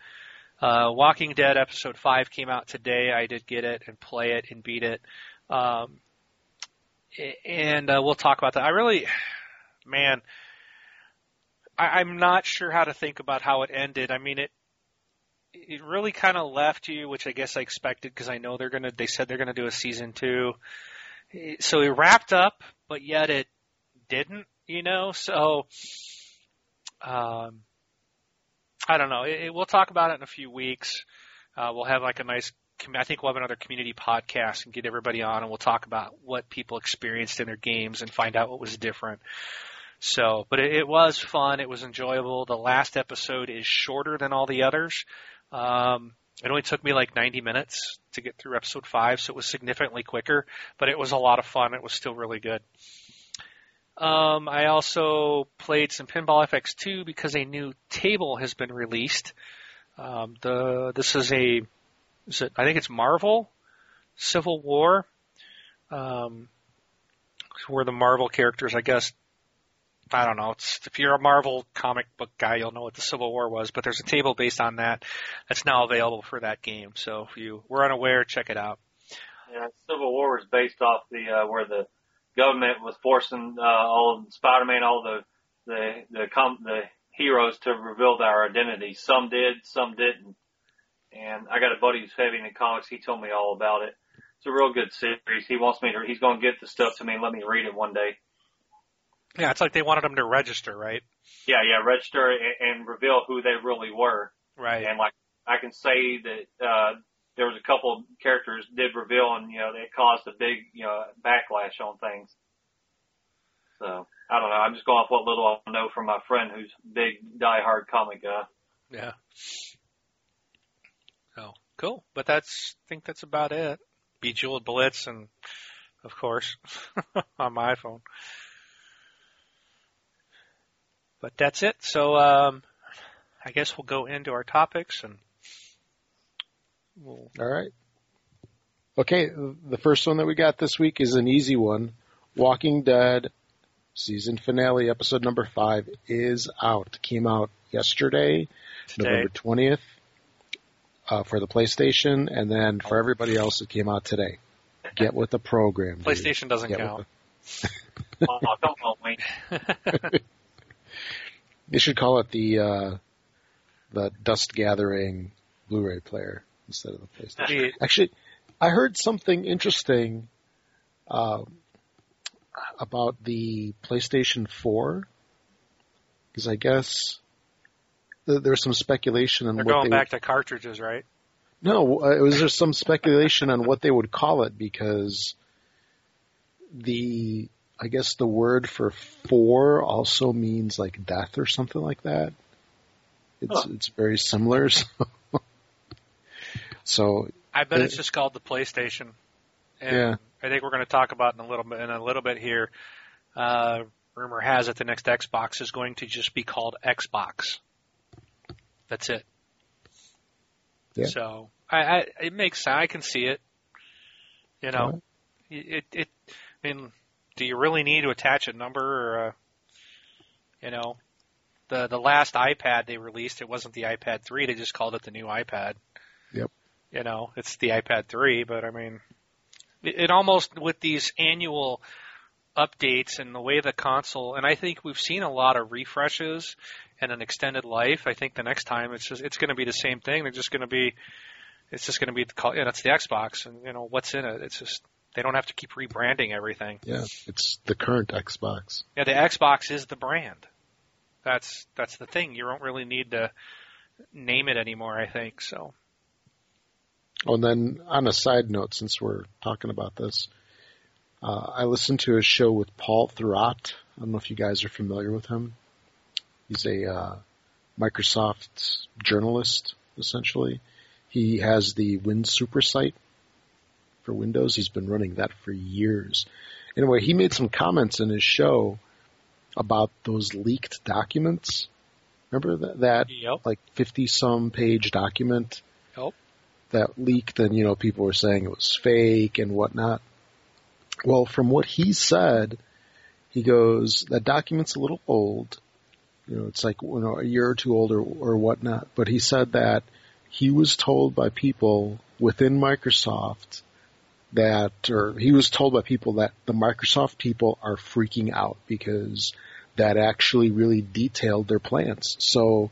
C: Uh, Walking Dead episode five came out today. I did get it and play it and beat it. Um, and uh, we'll talk about that. I really, man, I, I'm not sure how to think about how it ended. I mean, it it really kind of left you, which I guess I expected because I know they're gonna. They said they're gonna do a season two. So it wrapped up, but yet it didn't. You know, so um, I don't know. It, it, we'll talk about it in a few weeks. Uh, we'll have like a nice. I think we'll have another community podcast and get everybody on, and we'll talk about what people experienced in their games and find out what was different. So, but it, it was fun. It was enjoyable. The last episode is shorter than all the others. Um, it only took me like 90 minutes to get through episode five, so it was significantly quicker, but it was a lot of fun. It was still really good. Um, I also played some Pinball FX2 because a new table has been released. Um, the this is a is it, I think it's Marvel Civil War. Um, where the Marvel characters, I guess, I don't know. It's, if you're a Marvel comic book guy, you'll know what the Civil War was. But there's a table based on that that's now available for that game. So if you were unaware, check it out.
B: Yeah, Civil War was based off the uh, where the government was forcing uh, all Spider-Man, all the the the com- the heroes to reveal their identity. Some did, some didn't. And I got a buddy who's heavy into comics. He told me all about it. It's a real good series. He wants me to. He's going to get the stuff to me and let me read it one day.
C: Yeah, it's like they wanted them to register, right?
B: Yeah, yeah, register and, and reveal who they really were.
C: Right.
B: And like I can say that uh there was a couple of characters did reveal and you know it caused a big you know backlash on things. So I don't know. I'm just going off what little I know from my friend who's big diehard comic guy.
C: Yeah. Oh, cool. But that's I think that's about it. Bejeweled Blitz and of course on my iPhone. But that's it. So um, I guess we'll go into our topics and we'll.
D: All right. Okay, the first one that we got this week is an easy one. Walking Dead season finale, episode number five, is out. Came out yesterday,
C: Today.
D: November twentieth, uh, for the PlayStation, and then for everybody else, it came out today. Get with the program. dude.
C: PlayStation doesn't
D: Get with
C: count.
B: oh, come on, Wayne.
D: They should call it the uh, the Dust Gathering Blu-ray player instead of the PlayStation. Actually, I heard something interesting uh, about the PlayStation 4 because I guess th- there was some speculation on
C: They're
D: what
C: going
D: they
C: back to cartridges, right?
D: no, uh, it was just some speculation on what they would call it because the I guess the word for four also means like death or something like that. It's
B: Huh.
D: it's very similar. So, so
C: I bet
D: Uh,
C: it's just called the PlayStation. And
D: Yeah.
C: I think we're going to talk about in a little bit in a little bit here. Uh, rumor has it the next Xbox is going to just be called Xbox. That's it.
D: Yeah.
C: So I, I it makes sense. I can see it. You know, it it. I mean, do you really need to attach a number or a, you know, the the last iPad they released, it wasn't the iPad 3. They just called it the new iPad.
D: Yep.
C: You know, it's the iPad 3, but I mean, it, it almost with these annual updates and the way the console, and I think we've seen a lot of refreshes and an extended life, I think the next time it's just it's going to be the same thing. They're just going to be it's just going to be the call, you know, it's the Xbox, and you know what's in it. It's just they don't have to keep rebranding everything.
D: Yeah, it's the current Xbox.
C: Yeah, the Xbox is the brand. That's that's the thing. You don't really need to name it anymore. I think so.
D: Oh, and then on a side note, since we're talking about this, uh, I listened to a show with Paul Thurrott. I don't know if you guys are familiar with him. He's a uh, Microsoft journalist, essentially. He has the WinSuperSite for Windows. He's been running that for years. Anyway, he made some comments in his show about those leaked documents. Remember that, that
C: Yep.
D: like 50 some page document
C: Yep.
D: that leaked and, you know, people were saying it was fake and whatnot. Well, from what he said, he goes, that document's a little old. You know, it's like, you know, a year or two old or, or whatnot. But he said that he was told by people within Microsoft that, or he was told by people that the Microsoft people are freaking out because that actually really detailed their plans. So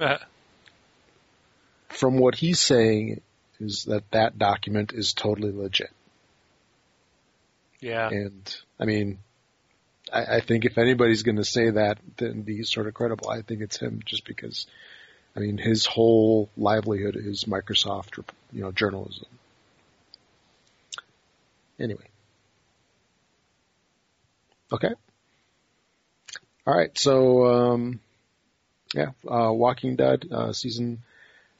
D: uh-huh. from what he's saying is that that document is totally legit.
C: yeah.
D: And I mean, I, I think if anybody's going to say that, then be sort of credible. I think it's him, just because. I mean, his whole livelihood is Microsoft, you know, journalism. Anyway. Okay. All right. So, um, yeah, uh, Walking Dead uh, season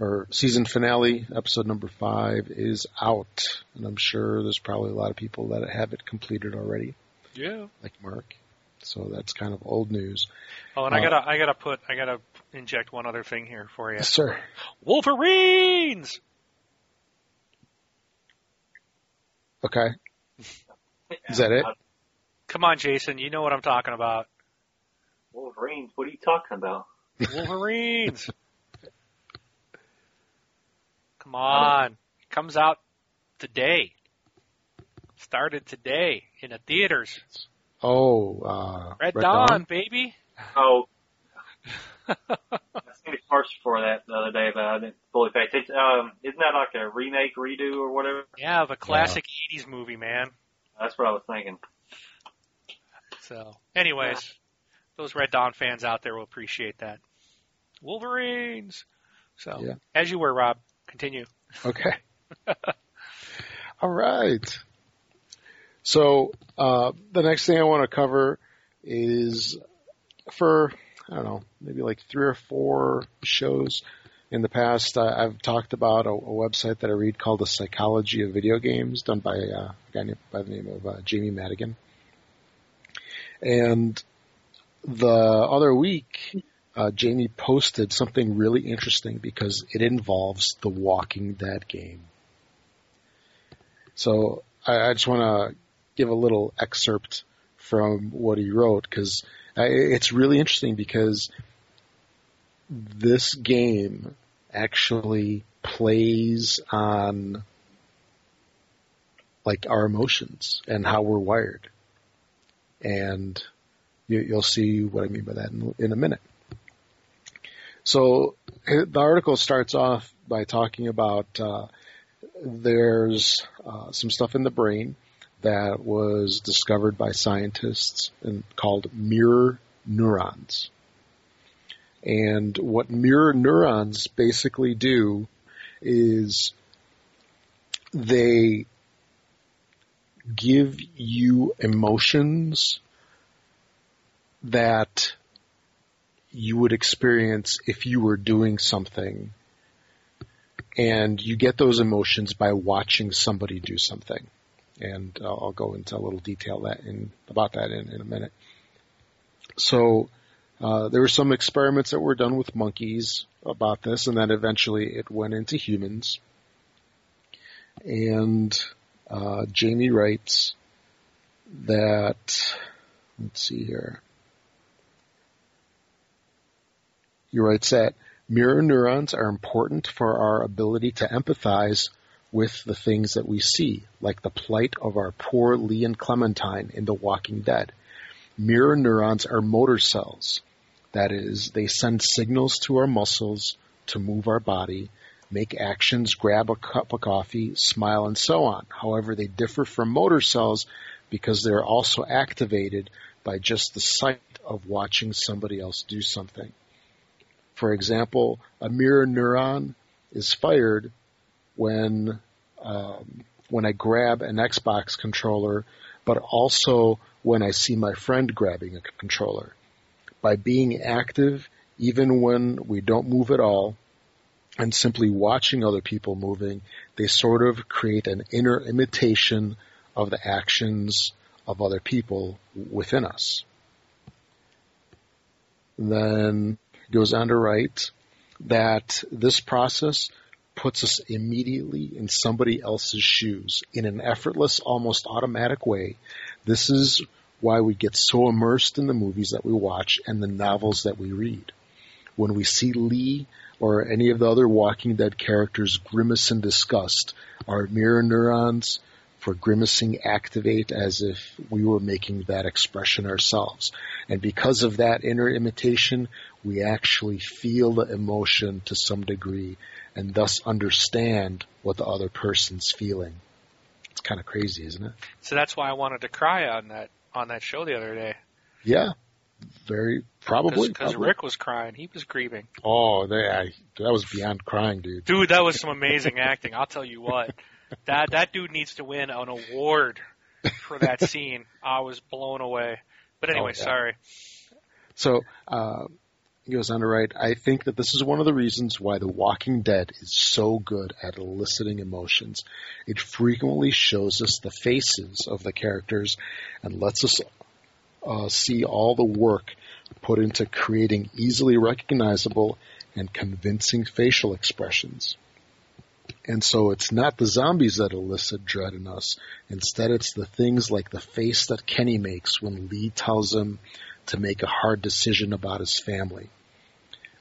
D: or season finale, episode number five is out, and I'm sure there's probably a lot of people that have it completed already,
C: Yeah.
D: like Mark. So that's kind of old news.
C: Oh, and I
D: Uh,
C: gotta I gotta put I gotta inject one other thing here for you.
D: Sir.
C: Wolverines.
D: Okay. Is that it?
C: Come on, Jason. You know what I'm talking about.
B: Wolverines, what are you talking about?
C: Wolverines. Come on. It Comes out today. Started today in the theaters.
D: Oh, uh,
C: Red, Dawn, baby.
B: Oh, I seen a commercial for that the other day, but I didn't fully pay attention. Um, isn't that like a remake, redo, or whatever?
C: Yeah, the classic 80s movie, man.
B: That's what I was thinking.
C: So, anyways, those Red Dawn fans out there will appreciate that. Wolverines. So,
D: Yeah.
C: as you were, Rob. Continue.
D: Okay. All right. So uh, the next thing I want to cover is for I don't know maybe like three or four shows in the past. Uh, I've talked about a, a website that I read called The Psychology of Video Games, done by uh, a guy named, by the name of uh, Jamie Madigan. And the other week, uh, Jamie posted something really interesting because it involves the Walking Dead game. So I, I just want to give a little excerpt from what he wrote because it's really interesting because this game actually plays on like our emotions and how we're wired. And you, you'll see what I mean by that in, in a minute. So the article starts off by talking about uh, there's uh, some stuff in the brain that was discovered by scientists and called mirror neurons. And what mirror neurons basically do is they give you emotions that you would experience if you were doing something and you get those emotions by watching somebody do something. And uh, I'll go into a little detail that in about that in, in a minute. So uh, there were some experiments that were done with monkeys about this, and then eventually it went into humans. And uh, Jamie writes that let's see here. He writes that mirror neurons are important for our ability to empathize with the things that we see, like the plight of our poor Leon Clementine in The Walking Dead. Mirror neurons are motor cells That is, they send signals to our muscles to move our body, make actions, grab a cup of coffee, smile, and so on. However, they differ from motor cells because they're also activated by just the sight of watching somebody else do something. For example, a mirror neuron is fired when um, when I grab an Xbox controller, but also when I see my friend grabbing a controller. By being active, even when we don't move at all, and simply watching other people moving, they sort of create an inner imitation of the actions of other people within us. Then goes on to write that this process puts us immediately in somebody else's shoes in an effortless, almost automatic way. This is why we get so immersed in the movies that we watch and the novels that we read. When we see Lee or any of the other Walking Dead characters grimace in disgust, our mirror neurons for grimacing activate as if we were making that expression ourselves. And because of that inner imitation, we actually feel the emotion to some degree and thus understand what the other person's feeling. It's kind of crazy, isn't it?
C: So that's why I wanted to cry on that on that show the other day.
D: Yeah, very probably
C: because Rick was crying. He was grieving.
D: Oh, that that was beyond crying, dude.
C: Dude, that was some amazing acting. I'll tell you what. That that dude needs to win an award for that scene. I was blown away. But anyway, oh, yeah. sorry.
D: So, uh, he goes on to write, I think that this is one of the reasons why The Walking Dead is so good at eliciting emotions. It frequently shows us the faces of the characters and lets us uh, see all the work put into creating easily recognizable and convincing facial expressions. And so it's not the zombies that elicit dread in us. Instead, it's the things like the face that Kenny makes when Lee tells him to make a hard decision about his family.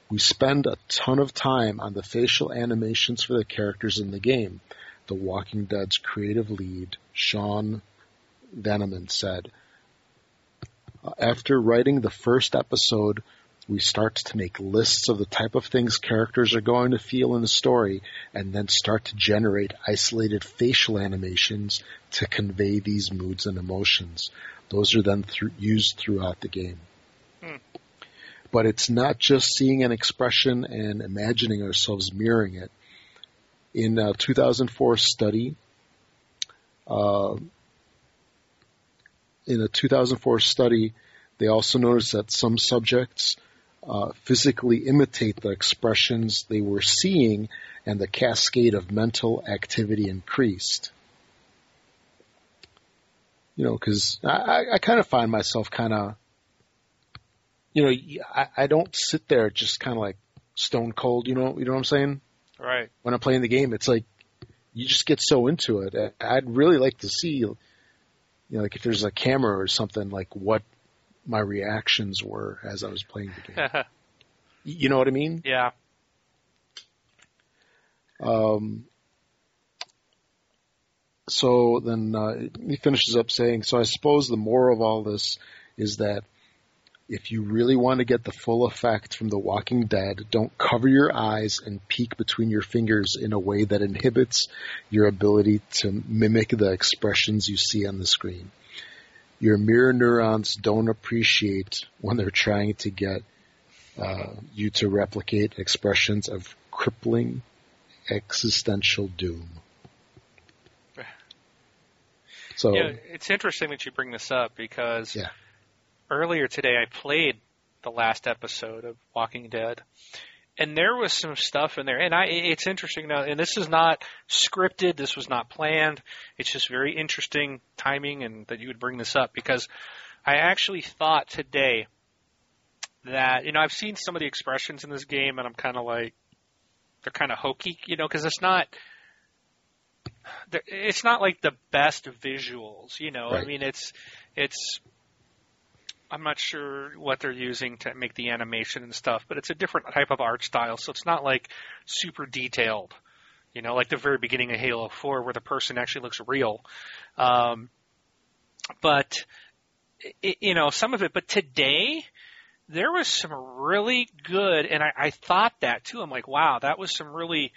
D: We spend a ton of time on the facial animations for the characters in the game. The Walking Dead's creative lead, Sean Vanaman, said, After writing the first episode, we start to make lists of the type of things characters are going to feel in the story and then start to generate isolated facial animations to convey these moods and emotions. Those are then th- used throughout the game. Hmm. But it's not just seeing an expression and imagining ourselves mirroring it. In a 2004 study, uh, in a 2004 study, they also noticed that some subjects uh, physically imitate the expressions they were seeing, and the cascade of mental activity increased. You know, because I, I kind of find myself kind of you know, I, I don't sit there just kind of like stone cold. You know, you know what I'm saying?
C: Right.
D: When I'm playing the game, it's like you just get so into it. I'd really like to see, you know, like if there's a camera or something, like what my reactions were as I was playing the game. you know what I mean?
C: Yeah.
D: Um. So then uh, he finishes up saying, "So I suppose the moral of all this is that if you really want to get the full effect from The Walking Dead, don't cover your eyes and peek between your fingers in a way that inhibits your ability to mimic the expressions you see on the screen. Your mirror neurons don't appreciate when they're trying to get uh, you to replicate expressions of crippling existential doom.
C: So yeah, it's interesting that you bring this up because
D: yeah
C: earlier today I played the last episode of Walking Dead, and there was some stuff in there. And I, it's interesting now, and this is not scripted. This was not planned. It's just very interesting timing, and that you would bring this up because I actually thought today that you know I've seen some of the expressions in this game, and I'm kind of like they're kind of hokey, you know, because it's not. It's not like the best visuals, you know.
D: Right.
C: I mean, it's it's I'm not sure what they're using to make the animation and stuff, but it's a different type of art style, so it's not like super detailed. You know, like the very beginning of Halo 4, where the person actually looks real. Um, but it, you know, some of it. But today, there was some really good, and I, I thought that too. I'm like, wow, that was some really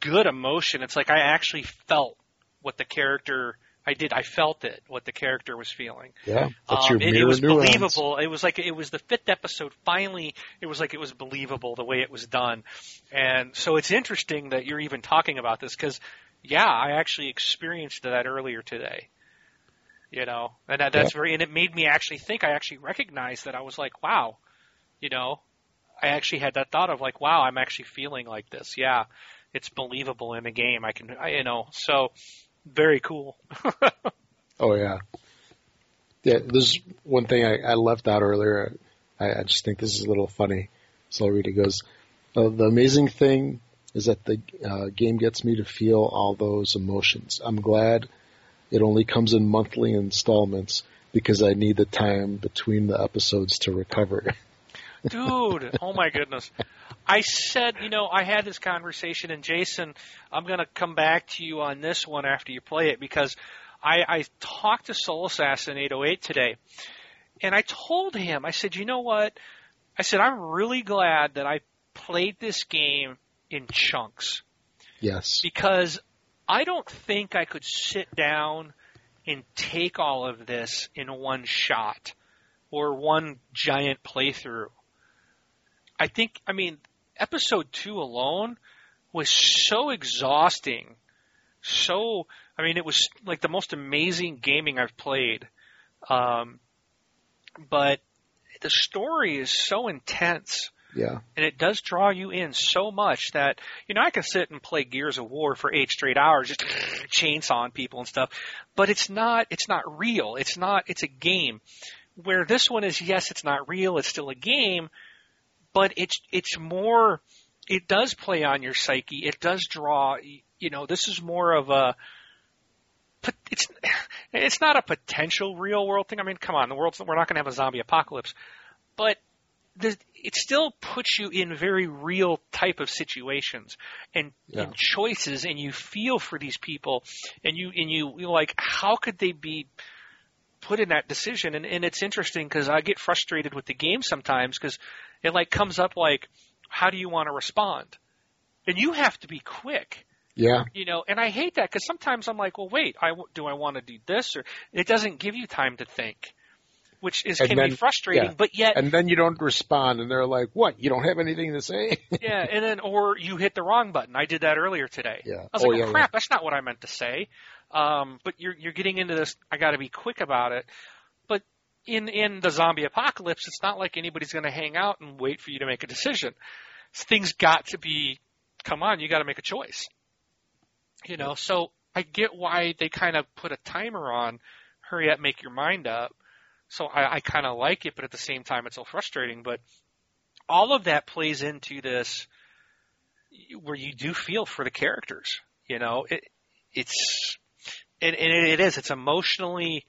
C: good emotion. It's like I actually felt what the character I did. I felt it, what the character was feeling.
D: Yeah, that's your
C: Um, it,
D: mirror
C: it was believable. It was like it was the fifth episode. Finally, it was like it was believable the way it was done, and so it's interesting that you're even talking about this because, yeah, I actually experienced that earlier today. You know, and that, that's very, and it made me actually think. I actually recognized that I was like, wow, you know, I actually had that thought of like, wow, I'm actually feeling like this. Yeah, it's believable in the game. I can, I, you know, so very cool.
D: Oh yeah, yeah. There's one thing I, I left out earlier. I, I just think this is a little funny. So I'll read it. Goes. Uh, the amazing thing is that the uh, game gets me to feel all those emotions. I'm glad it only comes in monthly installments because I need the time between the episodes to recover.
C: Dude, oh my goodness. I said, you know, I had this conversation, and Jason, I'm going to come back to you on this one after you play it because I, I talked to Soul Assassin 808 today, and I told him, I said, you know what? I said, I'm really glad that I played this game in chunks
D: yes.
C: because I don't think I could sit down and take all of this in one shot or one giant playthrough. I think, I mean, episode two alone was so exhausting. So, I mean, it was like the most amazing gaming I've played. Um, but the story is so intense
D: Yeah.
C: and it does draw you in so much that you know I can sit and play Gears of War for eight straight hours, just chainsawing people and stuff. But it's not it's not real. It's not it's a game. Where this one is, yes, it's not real. It's still a game, but it's it's more. It does play on your psyche. It does draw. You know, this is more of a. But it's it's not a potential real world thing. I mean, come on, the world's we're not going to have a zombie apocalypse, but the, it still puts you in very real type of situations and,
D: Yeah.
C: and choices, and you feel for these people, and you and you you're like, how could they be put in that decision? And, and it's interesting because I get frustrated with the game sometimes because it like comes up like, how do you want to respond? And you have to be quick
D: Yeah.
C: you know, and I hate that because sometimes I'm like, well, wait, I do I want to do this or it doesn't give you time to think, which is
D: And
C: can
D: then-
C: be frustrating.
D: yeah.
C: But yet,
D: And then you don't respond, and they're like, "What? You don't have anything to say?"
C: yeah, and then or you hit the wrong button. I did that earlier today.
D: Yeah.
C: I was
D: Oh,
C: like,
D: yeah,
C: oh, crap, that's not what I meant to say. Um, but you're you're getting into this. I got to be quick about it. In in the zombie apocalypse, it's not like anybody's going to hang out and wait for you to make a decision. Things got to be. Come on, you got to make a choice. You know, so I get why they kind of put a timer on. Hurry up, make your mind up. So I, I kind of like it, but at the same time, it's so frustrating. But all of that plays into this where you do feel for the characters. You know, it it's and, and it is. It's emotionally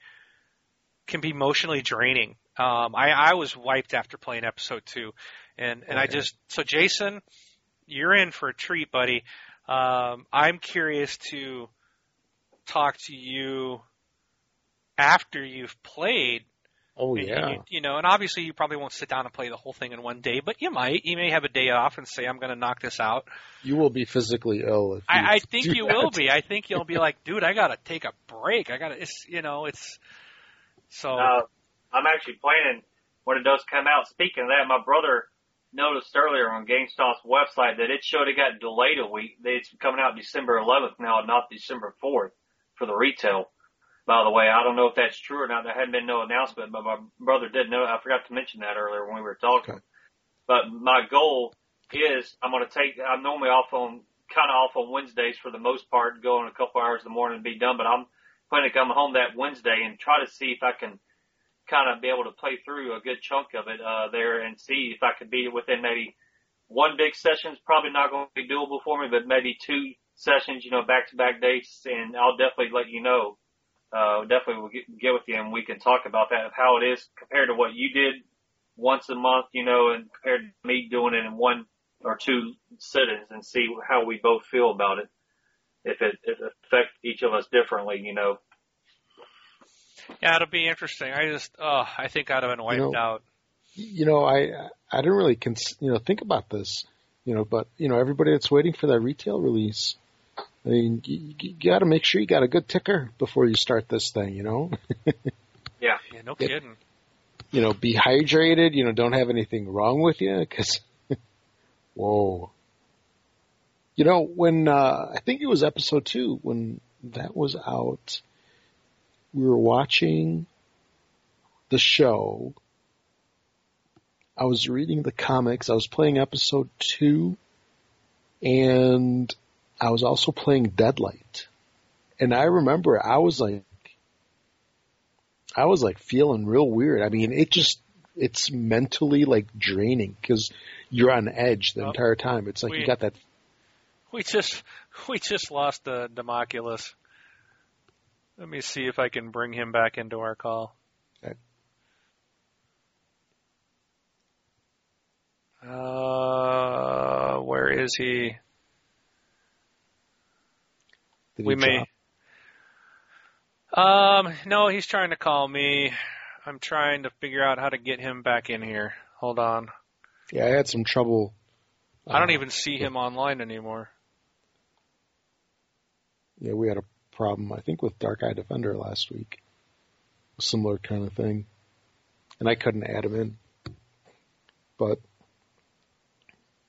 C: can be emotionally draining. Um, I I was wiped after playing episode two, and and I just so Jason, you're in for a treat, buddy. Um, I'm curious to talk to you after you've played
D: oh yeah.
C: You, you know, and obviously you probably won't sit down and play the whole thing in one day, but you might. You may have a day off and say, "I'm going to knock this out."
D: You will be physically ill
C: I, I think you
D: that.
C: will be. I think you'll be like, "Dude, I got to take a break. I got to." It's you know, it's so.
B: Uh, I'm actually planning when it does come out. Speaking of that, my brother noticed earlier on GameStop's website that it showed it got delayed a week. It's coming out December 11th now, not December 4th for the retail. By the way, I don't know if that's true or not. There hadn't been no announcement, but my brother did know. I forgot to mention that earlier when we were talking.
D: Okay.
B: But my goal is I'm going to take. I'm normally off on kind of off on Wednesdays for the most part, go in a couple hours in the morning and be done. But I'm planning to come home that Wednesday and try to see if I can kind of be able to play through a good chunk of it uh, there and see if I could be within maybe one big session's probably not going to be doable for me, but maybe two sessions, you know, back to back dates, and I'll definitely let you know. Uh, definitely will get, get with you and we can talk about that, of how it is compared to what you did once a month, you know, and compared to me doing it in one or two sittings and see how we both feel about it. If it, it affects each of us differently, you know.
C: yeah, it'll be interesting. I just, oh, I think I'd have been wiped
D: know,
C: out.
D: you know, I I didn't really cons- you know think about this, you know, but you know, everybody that's waiting for that retail release, I mean, you, you got to make sure you got a good ticker before you start this thing, you know.
B: Yeah.
C: Yeah, no
D: Yep.
C: kidding.
D: you know, be hydrated. You know, don't have anything wrong with you, because whoa. You know, when uh, I think it was episode two when that was out, we were watching the show. I was reading the comics. I was playing episode two, and I was also playing Deadlight. And I remember I was like, I was like feeling real weird. I mean, it just, it's mentally like draining because you're on edge the
C: Oh,
D: entire time. It's like you got that.
C: We just we just lost the Democulus. Let me see if I can bring him back into our call.
D: Okay.
C: Uh, where is he?
D: Did
C: we
D: he
C: may. Um, no, he's trying to call me. I'm trying to figure out how to get him back in here. Hold on.
D: Yeah, I had some trouble.
C: I don't
D: uh,
C: even see him online anymore.
D: Yeah, we had a problem, I think, with Dark Eye Defender last week. Similar kind of thing. And I couldn't add him in. But,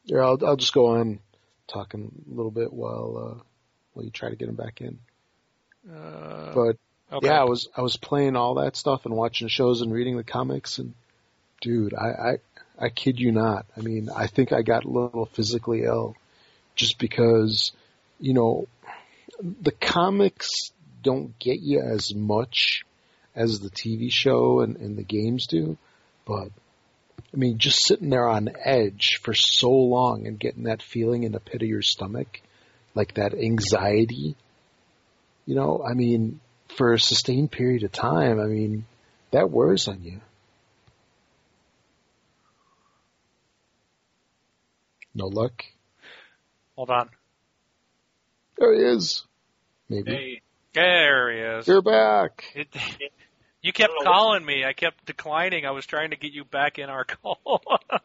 D: yeah, I'll, I'll just go on talking a little bit while, uh, while you try to get him back in.
C: Uh,
D: But,
C: okay.
D: yeah, I was, I was playing all that stuff and watching shows and reading the comics and, dude, I, I, I kid you not. I mean, I think I got a little physically ill just because, you know, the comics don't get you as much as the TV show and, and the games do, but I mean, just sitting there on edge for so long and getting that feeling in the pit of your stomach, like that anxiety, you know, I mean, for a sustained period of time, I mean, that wears on you. No luck.
C: Hold on.
D: There he is. Maybe.
B: Hey,
C: There he is.
D: You're back.
C: It, you kept
B: I don't know what-
C: calling me. I kept declining. I was trying to get you back in our call.
B: I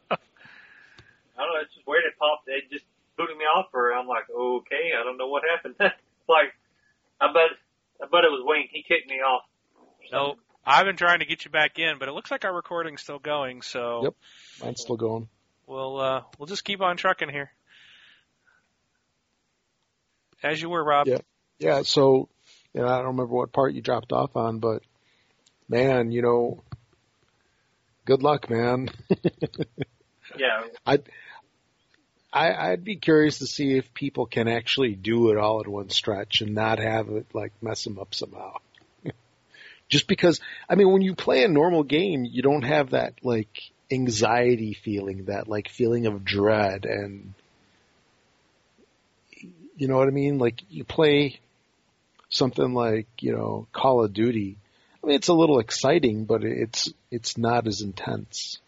B: don't know. It's just weird. It popped. It just booted me off for. I'm like, okay, I don't know what happened. like, I bet, I bet it was Wayne. He kicked me off.
C: no, I've been trying to get you back in, but it looks like our recording's still going. So
D: Yep. Mine's still going.
C: we'll uh, we'll just keep on trucking here. As you were, Rob.
D: Yeah. Yeah, so, you know, I don't remember what part you dropped off on, but man, you know, good luck, man.
B: Yeah,
D: I, I'd be curious to see if people can actually do it all at one stretch and not have it like mess them up somehow. Just because, I mean, when you play a normal game, you don't have that like anxiety feeling, that like feeling of dread and, you know what I mean? Like you play something like, you know, Call of Duty. I mean, it's a little exciting, but it's, it's not as intense.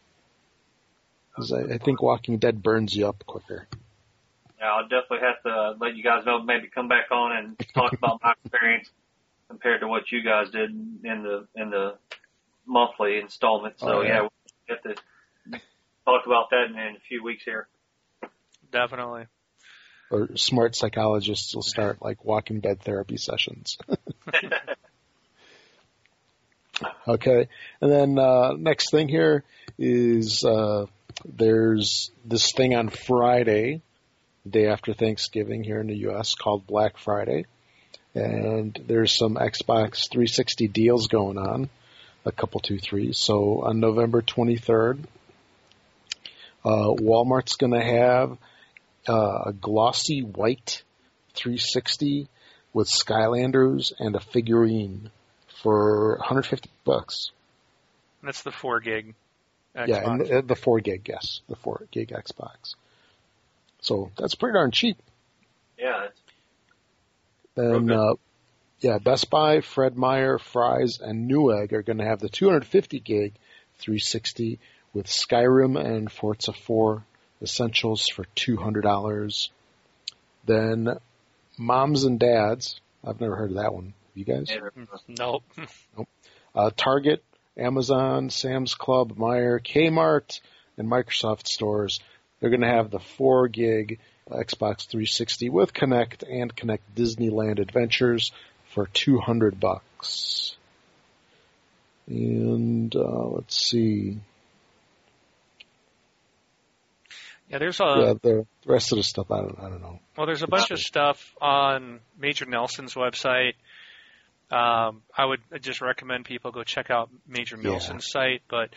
D: 'Cause I, I think Walking Dead burns you up quicker.
B: yeah. I'll definitely have to let you guys know. Maybe come back on and talk about my experience compared to what you guys did in the in the monthly installment. So
D: Oh, yeah.
B: yeah, we'll have to talk about that in, in a few weeks here.
C: Definitely.
D: Or smart psychologists will start like Walking Dead therapy sessions. okay, and then uh, next thing here is uh, there's this thing on Friday, the day after Thanksgiving here in the U.S. called Black Friday, and there's some Xbox 360 deals going on, a couple two threes. So on November 23rd, uh, Walmart's going to have uh, a glossy white 360 with Skylanders and a figurine for 150 bucks.
C: That's the four gig. Xbox.
D: Yeah, and the, the four gig, yes, the four gig Xbox. So that's pretty darn cheap.
B: Yeah,
D: Then,
B: Okay.
D: uh, yeah, Best Buy, Fred Meyer, Fry's, and Newegg are going to have the 250 gig 360 with Skyrim and Forza 4 Essentials for $200. Then Moms and Dads, I've never heard of that one. You guys?
B: yeah,
C: Nope.
D: Uh, Target Amazon, Sam's Club, Meijer, Kmart, and Microsoft stores. They're going to have the 4 gig Xbox 360 with Kinect and Kinect Disneyland Adventures for 200 bucks. And uh, let's see.
C: Yeah, there's a
D: yeah, the rest of the stuff I don't I don't know.
C: well, there's a bunch of stuff on Major Nelson's website. Um, I would just recommend people go check out Major
D: Yeah.
C: Nelson's site, but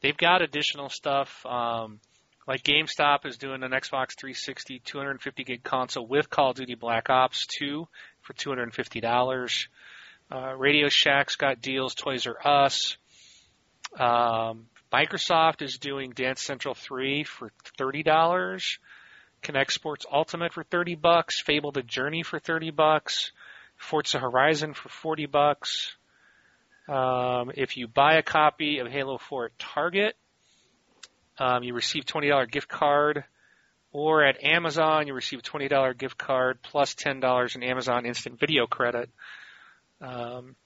C: they've got additional stuff. Um, like GameStop is doing an Xbox 360 250 gig console with Call of Duty Black Ops 2 for $250. Uh, Radio Shack's got deals. Toys R Us. Um, Microsoft is doing Dance Central 3 for $30. Kinect Sports Ultimate for 30 bucks, Fable the Journey for 30 bucks, Forza Horizon for 40 bucks. Um, if you buy a copy of Halo 4 at Target, um, you receive $20 gift card, or at Amazon, you receive a $20 gift card plus $10 in Amazon Instant Video credit. Um,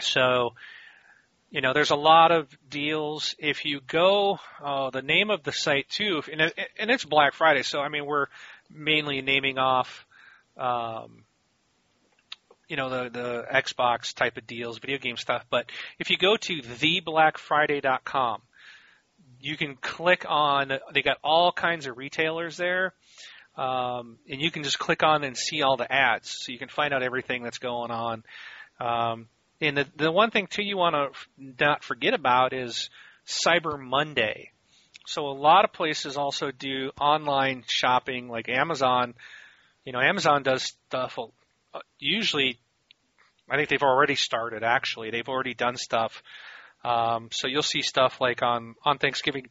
C: so, you know, there's a lot of deals. If you go, uh, the name of the site too, and, it, and it's Black Friday, so I mean, we're mainly naming off, um, you know, the, the Xbox type of deals, video game stuff. But if you go to theblackfriday.com, you can click on, they got all kinds of retailers there. Um, and you can just click on and see all the ads, so you can find out everything that's going on. Um, and the the one thing too you want to not forget about is Cyber Monday. So a lot of places also do online shopping, like Amazon. You know, Amazon does stuff. uh, Usually, I think they've already started. Actually, they've already done stuff. Um, so you'll see stuff like on on Thanksgiving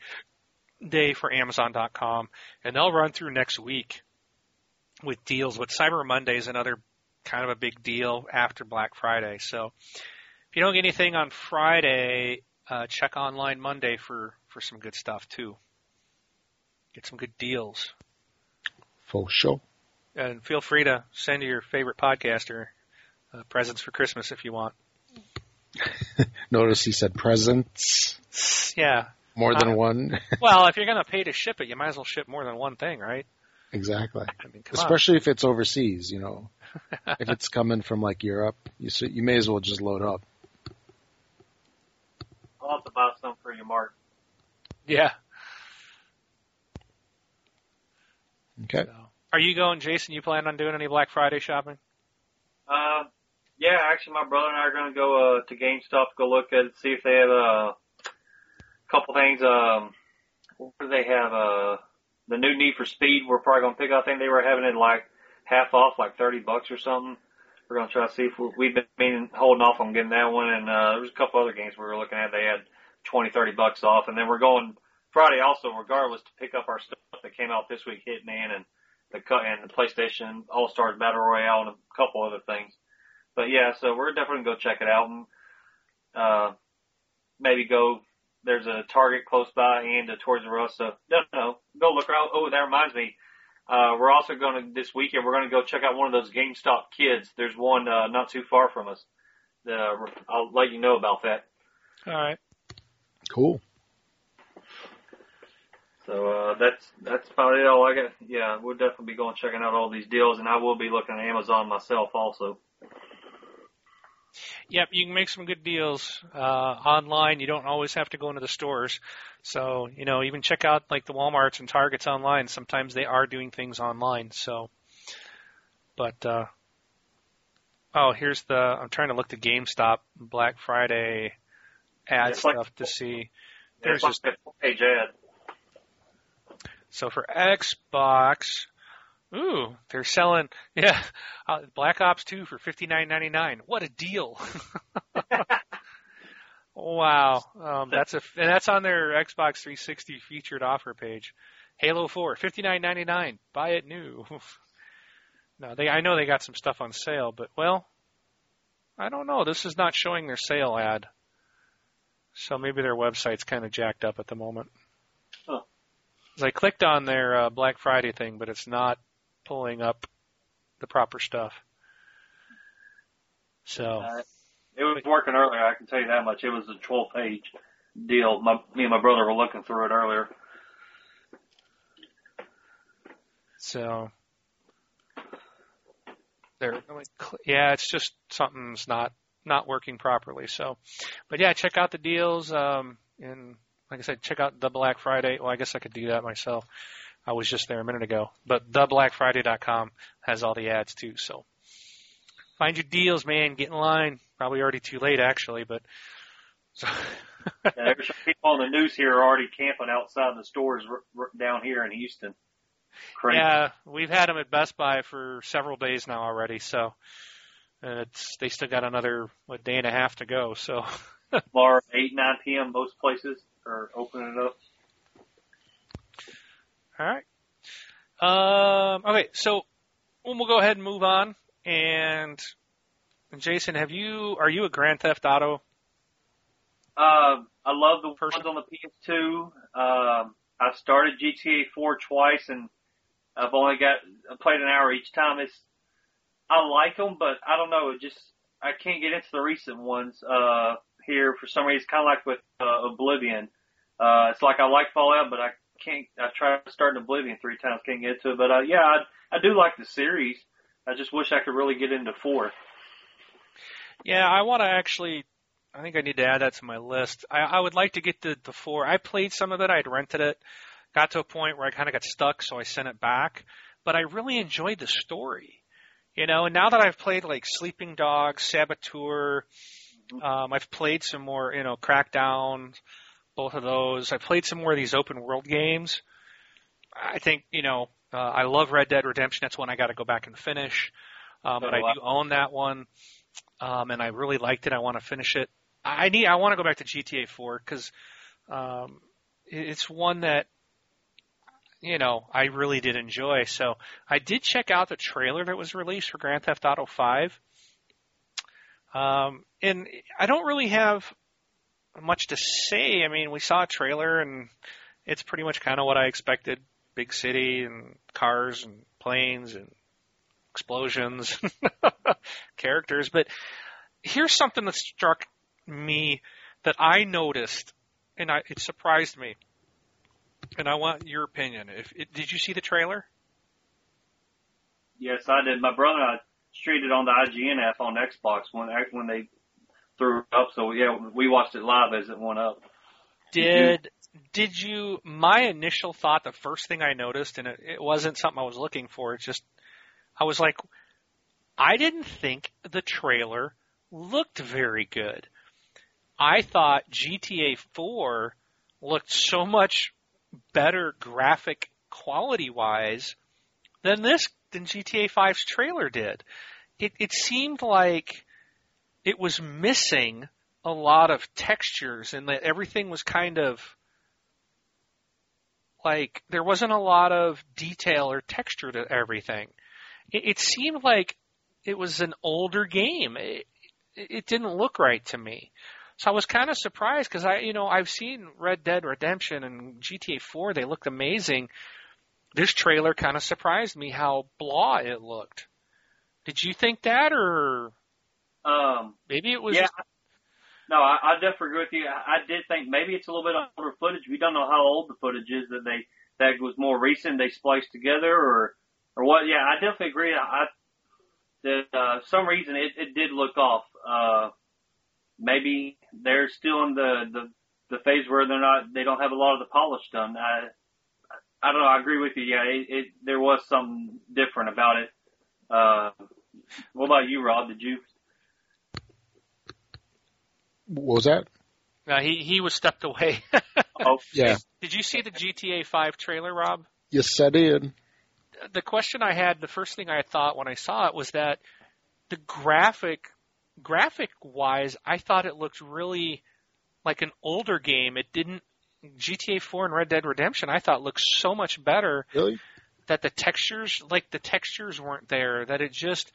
C: Day for Amazon.com, and they'll run through next week with deals. But Cyber Monday is another kind of a big deal after Black Friday. So if you don't get anything on Friday, uh, check online Monday for for some good stuff too. Get some good deals,
D: For sure.
C: and feel free to send your favorite podcaster uh, presents for Christmas if you want.
D: Notice he said presents.
C: Yeah.
D: More than
C: Uh,
D: one.
C: Well, if you're gonna pay to ship it, you might as well ship more than one thing, right?
D: Exactly.
C: I mean, come on.
D: Especially if it's overseas, you know. if it's coming from like Europe, you s- you may as well just load up.
B: I'll have to buy some for you, Mark.
C: Yeah.
D: Okay.
C: So. Are you going, Jason? You plan on doing any Black Friday shopping?
B: Uh, yeah, actually, my brother and I are going to go uh, to GameStop, to go look at see if they have uh, a couple things. Um, what do they have? Uh, the new Need for Speed. We're probably to pick. up. I think they were having it like half off, like thirty bucks or something. We're to try to see if we, we've been meaning, holding off on getting that one. And uh, there's a couple other games we were looking at. They had twenty, thirty bucks off, and then we're going Friday also, regardless, to pick up our stuff that came out this week, Hitman and the and the PlayStation All Stars Battle Royale and a couple other things. But yeah, so we're definitely gonna go check it out and uh maybe go there's a Target close by and a Toys R Us. So no no go look around. Oh, that reminds me. Uh we're also gonna this weekend we're gonna go check out one of those GameStop kids. There's one uh not too far from us. Uh, I'll let you know about that.
C: All right.
D: Cool.
B: So uh, that's that's about it. All I got. Yeah, we'll definitely be going checking out all these deals, and I will be looking at Amazon myself also.
C: Yep, you can make some good deals uh, online. You don't always have to go into the stores. So, you know, even check out like the Walmarts and Targets online. Sometimes they are doing things online. So, but uh, oh, here's the. I'm trying to look the GameStop Black Friday ad
B: It's like-
C: stuff to see.
B: There's
C: There's
B: like a page ad.
C: So for Xbox, ooh, they're selling yeah, uh, Black Ops 2 for fifty nine ninety nine. What a deal! wow, um, that's a and that's on their Xbox 360 featured offer page. Halo 4 fifty nine ninety nine. Buy it new. no, they I know they got some stuff on sale, but well, I don't know. This is not showing their sale ad. So maybe their website's kind of jacked up at the moment. 'Cause I clicked on their uh, Black Friday thing, but it's not pulling up the proper stuff. So
B: Uh, It was working earlier. I can tell you that much. It was a 12 page deal. My, me and my brother were looking through it earlier.
C: So there, yeah, it's just something's not not working properly. So, but yeah, check out the deals. Um, and like I said, check out the Black Friday. Well, I guess I could do that myself. I was just there a minute ago, but theblackfriday.com has all the ads too. So find your deals, man. Get in line. Probably already too late, actually, but. So
B: yeah, there's some people on the news here are already camping outside the stores r- r- down here in Houston. Crazy.
C: Yeah, we've had them at Best Buy for several days now already. So and it's they still got another what day and a half to go. So
B: tomorrow, eight nine p.m. Most places are opening it up.
C: All right. Um, okay, so we'll go ahead and move on. And Jason, have you are you a Grand Theft Auto?
B: Uh, I love the person? ones on the PS2. Um, I started GTA 4 twice, and I've only got I played an hour each time. It's I like them, but I don't know. It just I can't get into the recent ones uh, here for some reason. It's Kind of like with uh, Oblivion. Uh, it's like I like Fallout, but I can't. I tried starting Oblivion three times, can't get to it. But uh, yeah, I, I do like the series. I just wish I could really get into four.
C: Yeah, I want to actually. I think I need to add that to my list. I, I would like to get to the four. I played some of it. I'd rented it. Got to a point where I kind of got stuck, so I sent it back. But I really enjoyed the story. You know, and now that I've played like Sleeping Dogs, Saboteur, um, I've played some more, you know, Crackdown, both of those. I played some more of these open world games. I think, you know, uh, I love Red Dead Redemption. That's one I got to go back and finish. Um, but I do own that one, um, and I really liked it. I want to finish it. I need. I want to go back to GTA 4 because um, it's one that you know, I really did enjoy. So I did check out the trailer that was released for Grand Theft Auto 5. Um, and I don't really have much to say. I mean, we saw a trailer and it's pretty much kind of what I expected. Big city and cars and planes and explosions, characters. But here's something that struck me that I noticed and I, it surprised me and I want your opinion. If it, did you see the trailer?
B: Yes, I did. My brother and I streamed it on the IGN app on Xbox when when they threw up. So yeah, we watched it live as it went up.
C: Did did you? My initial thought, the first thing I noticed, and it, it wasn't something I was looking for. It's just I was like, I didn't think the trailer looked very good. I thought GTA 4 looked so much better graphic quality wise than this than GTA 5's trailer did. It it seemed like it was missing a lot of textures and that everything was kind of like there wasn't a lot of detail or texture to everything. It, it seemed like it was an older game. It, it didn't look right to me. So I was kind of surprised because I, you know, I've seen Red Dead Redemption and GTA 4. They looked amazing. This trailer kind of surprised me how blah it looked. Did you think that, or
B: um,
C: maybe it was?
B: Yeah.
C: Just...
B: No, I, I definitely agree with you. I, I did think maybe it's a little bit older footage. We don't know how old the footage is that they that was more recent. They spliced together, or or what? Yeah, I definitely agree. I that uh, some reason it, it did look off. Uh, maybe they're still in the, the, the phase where they're not, they don't have a lot of the polish done. I, I don't know. I agree with you. Yeah, it, it there was something different about it. Uh, what about you, Rob? Did you?
D: What was that?
C: Uh, he he was stepped away.
B: oh,
D: yeah.
C: Did you see the GTA 5 trailer, Rob?
D: Yes, I did.
C: The question I had, the first thing I thought when I saw it was that the graphic graphic wise, I thought it looked really like an older game. It didn't. GTA 4 and Red Dead Redemption, I thought looked so much better.
D: Really?
C: That the textures, like the textures weren't there. That it just,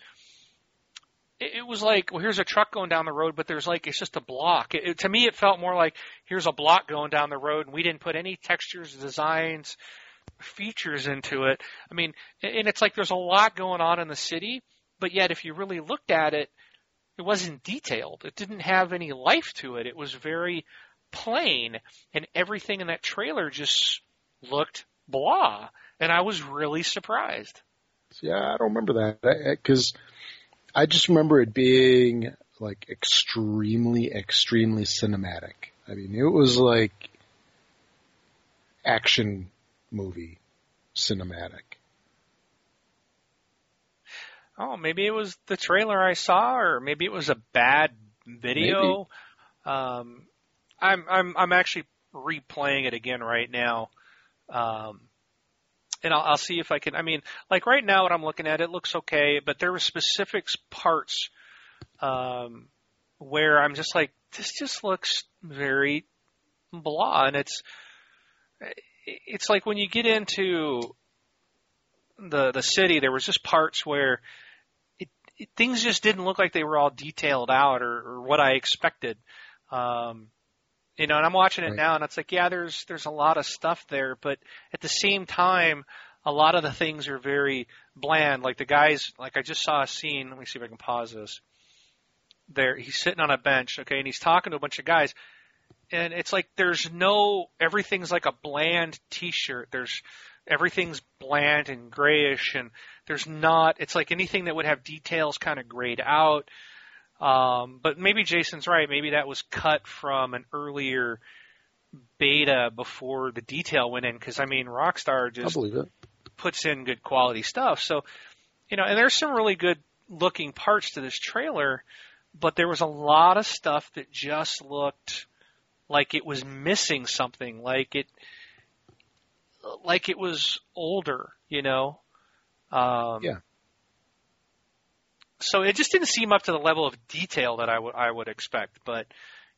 C: it, it was like, well, here's a truck going down the road, but there's like, it's just a block. It, it, to me, it felt more like here's a block going down the road, and we didn't put any textures, designs, features into it. I mean, and it's like there's a lot going on in the city, but yet if you really looked at it, it wasn't detailed. It didn't have any life to it. It was very plain, and everything in that trailer just looked blah. And I was really surprised.
D: Yeah, I don't remember that because I, just remember it being like extremely, extremely cinematic. I mean, it was like action movie cinematic.
C: Oh, maybe it was the trailer I saw, or maybe it was a bad video. Um, I'm I'm I'm actually replaying it again right now, um, and I'll, I'll see if I can. I mean, like right now, what I'm looking at, it looks okay, but there were specific parts um, where I'm just like, this just looks very blah, and it's it's like when you get into the the city, there was just parts where it, it, things just didn't look like they were all detailed out or, or what I expected. Um, you know, and I'm watching it right. now, and it's like, yeah, there's there's a lot of stuff there, but at the same time, a lot of the things are very bland. Like the guys, like I just saw a scene. Let me see if I can pause this. There, he's sitting on a bench, okay, and he's talking to a bunch of guys, and it's like there's no everything's like a bland T-shirt. There's everything's bland and grayish, and there's not. It's like anything that would have details kind of grayed out. Um, but maybe Jason's right. Maybe that was cut from an earlier beta before the detail went in. Because I mean, Rockstar just puts in good quality stuff. So, you know, and there's some really good looking parts to this trailer, but there was a lot of stuff that just looked like it was missing something, like it, like it was older, you know. Um,
D: yeah
C: so it just didn't seem up to the level of detail that I would I would expect. But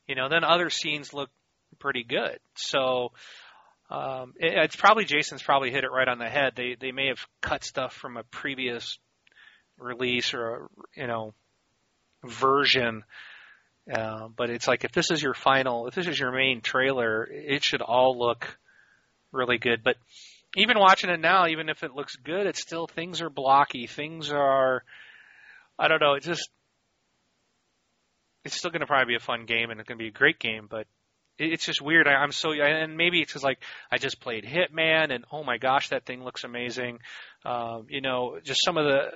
C: you know, then other scenes look pretty good. So um, it, it's probably Jason's probably hit it right on the head. They they may have cut stuff from a previous release or a, you know version. Uh, but it's like if this is your final, if this is your main trailer, it should all look really good. But even watching it now, even if it looks good, it's still things are blocky. Things are I don't know. It just it's still going to probably be a fun game and it's going to be a great game, but it's just weird. I, I'm so and maybe it's just like I just played Hitman and oh my gosh, that thing looks amazing. Um, you know, just some of the.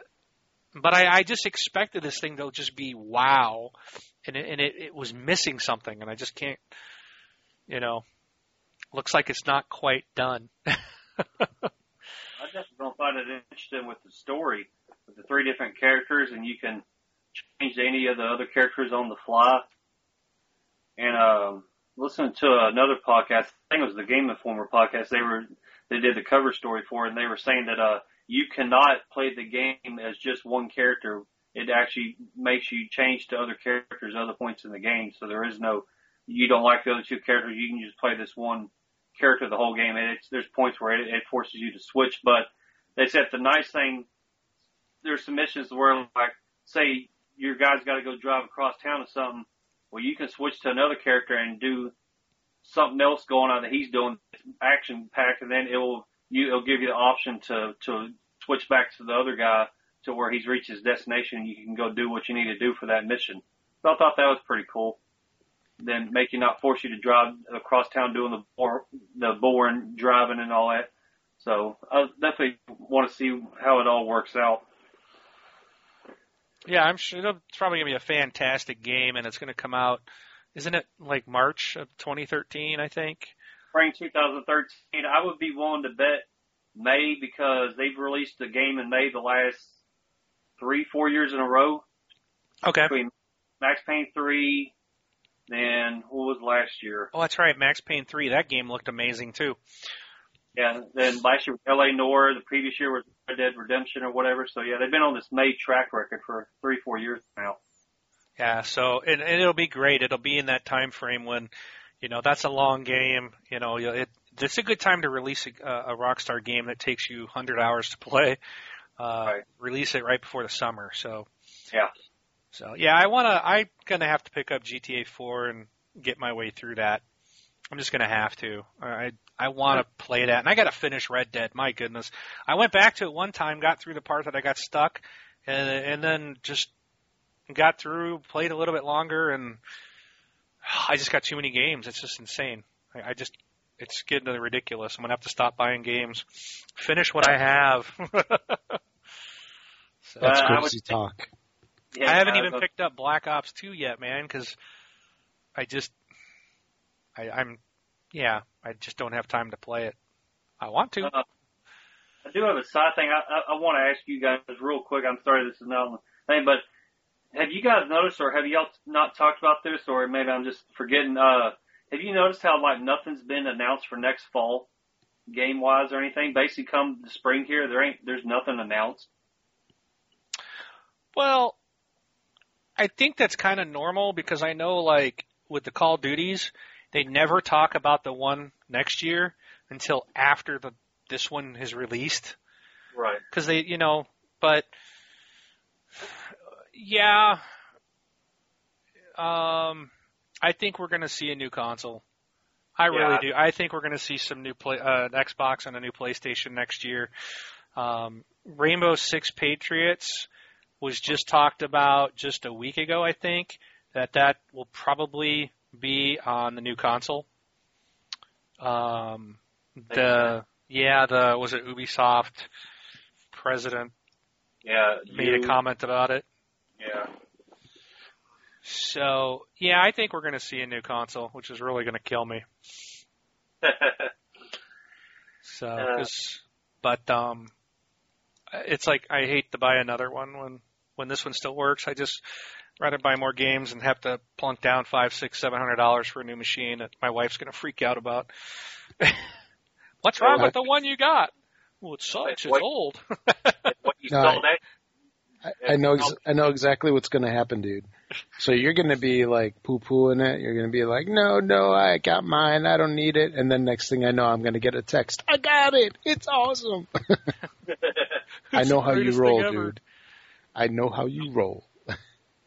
C: But I, I just expected this thing to just be wow, and it, and it, it was missing something, and I just can't. You know, looks like it's not quite done.
B: I just don't find it interesting with the story the three different characters, and you can change any of the other characters on the fly. And um, listening to another podcast, I think it was the Game Informer podcast. They were they did the cover story for it, and they were saying that uh, you cannot play the game as just one character. It actually makes you change to other characters other points in the game. So there is no you don't like the other two characters, you can just play this one character the whole game. And it's there's points where it, it forces you to switch, but they said the nice thing there's some missions where like say your guy's got to go drive across town or something. Well, you can switch to another character and do something else going on that he's doing action packed, and then it will you it'll give you the option to to switch back to the other guy to where he's reached his destination. and You can go do what you need to do for that mission. So I thought that was pretty cool. Then make you not force you to drive across town doing the bore, the boring driving and all that. So I definitely want to see how it all works out.
C: Yeah, I'm sure it's probably gonna be a fantastic game, and it's gonna come out. Isn't it like March of 2013? I think.
B: Spring 2013. I would be willing to bet May because they've released the game in May the last three, four years in a row.
C: Okay.
B: Between Max Payne 3, then what was last year?
C: Oh, that's right, Max Payne 3. That game looked amazing too.
B: Yeah, then last year was L.A. Noire. The previous year was Dead Redemption or whatever. So yeah, they've been on this May track record for three, four years now.
C: Yeah, so and, and it'll be great. It'll be in that time frame when, you know, that's a long game. You know, it it's a good time to release a, a Rockstar game that takes you 100 hours to play. Uh, right. Release it right before the summer. So
B: yeah.
C: So yeah, I wanna. I'm gonna have to pick up GTA 4 and get my way through that. I'm just gonna have to. I I want to play that, and I got to finish Red Dead. My goodness, I went back to it one time, got through the part that I got stuck, and and then just got through, played a little bit longer, and I just got too many games. It's just insane. I, I just it's getting ridiculous. I'm gonna have to stop buying games, finish what I have. so,
D: That's
B: Uh, I
D: crazy
B: would-
D: talk.
B: Yeah,
C: I haven't
B: I
C: even
B: was-
C: picked up Black Ops 2 yet, man, because I just I, I'm yeah, I just don't have time to play it. I want to.
B: Uh, I do have a side thing. I, I, I want to ask you guys real quick. I'm sorry this is not a thing, but have you guys noticed, or have y'all not talked about this, or maybe I'm just forgetting? Uh, have you noticed how like nothing's been announced for next fall, game wise or anything? Basically, come the spring here, there ain't there's nothing announced.
C: Well, I think that's kind of normal because I know like with the Call of Duties, they never talk about the one next year until after the this one is released.
B: Right.
C: because they, you know, but yeah, um, I think we're going to see a new console. I
B: Yeah.
C: really do. I think we're going to see some new play, uh, an Xbox and a new PlayStation next year. Um, Rainbow Six Patriots was just talked about just a week ago. I think that that will probably be on the new console. Um, the yeah, the was it Ubisoft president
B: Yeah.
C: made
B: you-
C: a comment about it.
B: Yeah.
C: So yeah, I think we're going to see a new console, which is really going to kill me. So,
B: Uh.
C: but um, it's like I hate to buy another one when when this one still works. I just rather buy more games and have to plunk down five, six, seven hundred dollars for a new machine that my wife's going to freak out about. What's wrong
D: Well,
C: with the one you got? Well, it sucks. It's
B: What-
C: old.
B: what you
D: No,
B: saw that? Eh?
D: I, I know ex- I know exactly what's going to happen, dude. So you're going to be like poo pooing it. You're going to be like, no, no, I got mine. I don't need it. And then next thing I know, I'm going to get a text. I got it. It's awesome. I know how you roll, dude. I know how you roll.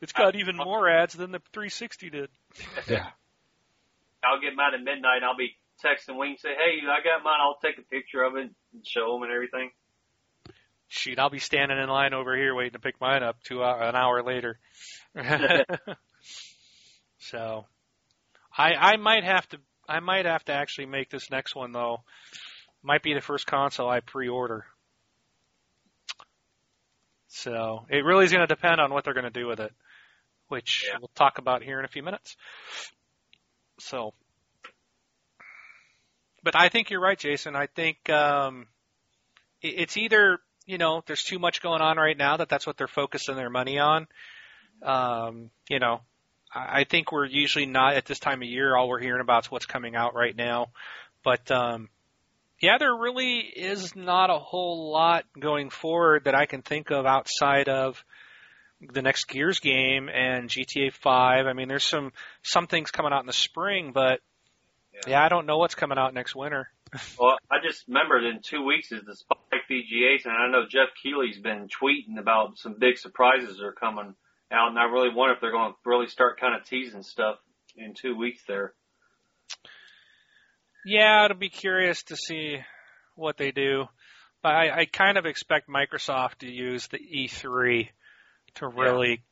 C: It's got even more ads than the 360 did.
D: Yeah.
B: I'll get mine at midnight. and I'll be texting Wing, say, "Hey, I got mine. I'll take a picture of it and show them and everything."
C: Shoot, I'll be standing in line over here waiting to pick mine up two hour, an hour later. so, I I might have to I might have to actually make this next one though. Might be the first console I pre-order. So it really is going to depend on what they're going to do with it, which
B: Yeah.
C: we'll talk about here in a few minutes. So, but I think you're right, Jason. I think um, it- it's either you know there's too much going on right now that that's what they're focusing their money on. Um, you know, I I think we're usually not at this time of year. All we're hearing about is what's coming out right now. But um, yeah, there really is not a whole lot going forward that I can think of outside of the next Gears game and GTA 5. I mean, there's some some things coming out in the spring, but
B: Yeah.
C: yeah, I don't know what's coming out next winter.
B: Well, I just remembered in two weeks is the Spike VGAs, and I know Geoff Keighley's been tweeting about some big surprises that are coming out, and I really wonder if they're going to really start kind of teasing stuff in two weeks there.
C: Yeah, it'll be curious to see what they do. But I, I kind of expect Microsoft to use the E3 to really,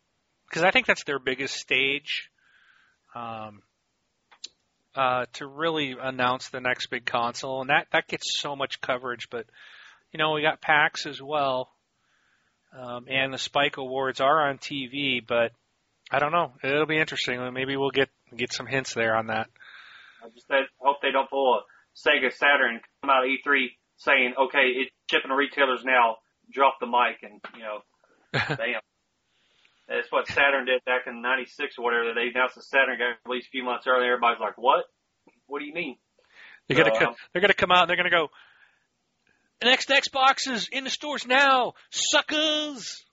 C: because I think that's their biggest stage, um, uh, to really announce the next big console, and that that gets so much coverage. But you know, we got PAX as well, um, and the Spike Awards are on TV. But I don't know; it'll be interesting. Maybe we'll get get some hints there on that.
B: I just I hope they don't pull a Sega Saturn come out of E3 saying, "Okay, it's shipping to retailers now. Drop the mic," and you know, damn. That's what Saturn did back in '96 or whatever. They announced the Saturn got released a few months earlier. Everybody's like, "What? What do you mean?"
C: They're gonna come,
B: um,
C: they're gonna come out and they're gonna go. The next Xbox is in the stores now, suckers.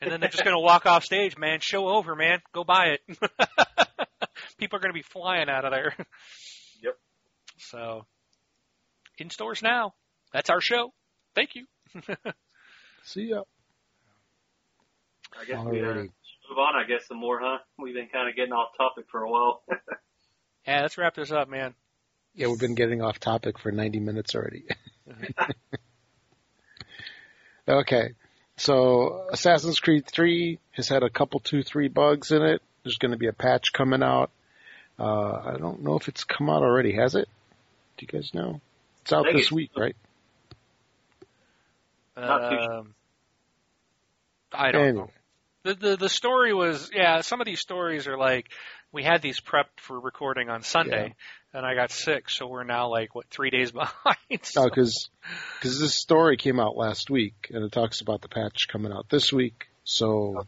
C: And then they're just gonna walk off stage, man. Show over, man. Go buy it. People are gonna be flying out of there.
B: Yep.
C: So, in stores now. That's our show. Thank you.
D: See ya.
B: I guess we
D: Alrighty.
B: Move on. I guess some more, huh? We've been kind of getting off topic for a while.
C: Yeah, let's wrap this up, man.
D: Yeah, we've been getting off topic for 90 minutes already. okay. So Assassin's Creed 3 has had a couple, two, three bugs in it. There's going to be a patch coming out. Uh, I don't know if it's come out already. Has it? Do you guys know? It's out this week, right?
B: Not too
C: Um, I don't
D: Anyway.
C: know. The, the the story was yeah. Some of these stories are like we had these prepped for recording on Sunday, and I got sick, so we're now like what three days behind.
D: Oh,
C: So-
D: because this story came out last week, and it talks about the patch coming out this week. So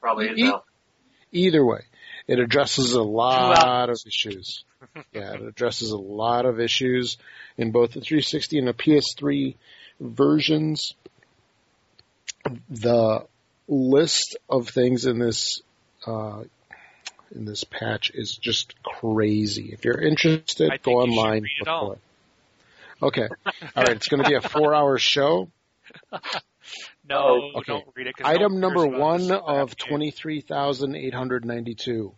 B: Probably
D: E-
B: now.
D: either way, it addresses a lot of issues. yeah, it addresses a lot of issues in both the 360 and the PS3 versions. The list of things in this uh, in this patch is just crazy. If you're interested,
C: I
D: go online.
C: all.
D: it. Okay, all right. It's going to be a four-hour show.
C: no,
D: Okay.
C: don't read it.
D: Item number one of twenty-three thousand eight hundred ninety-two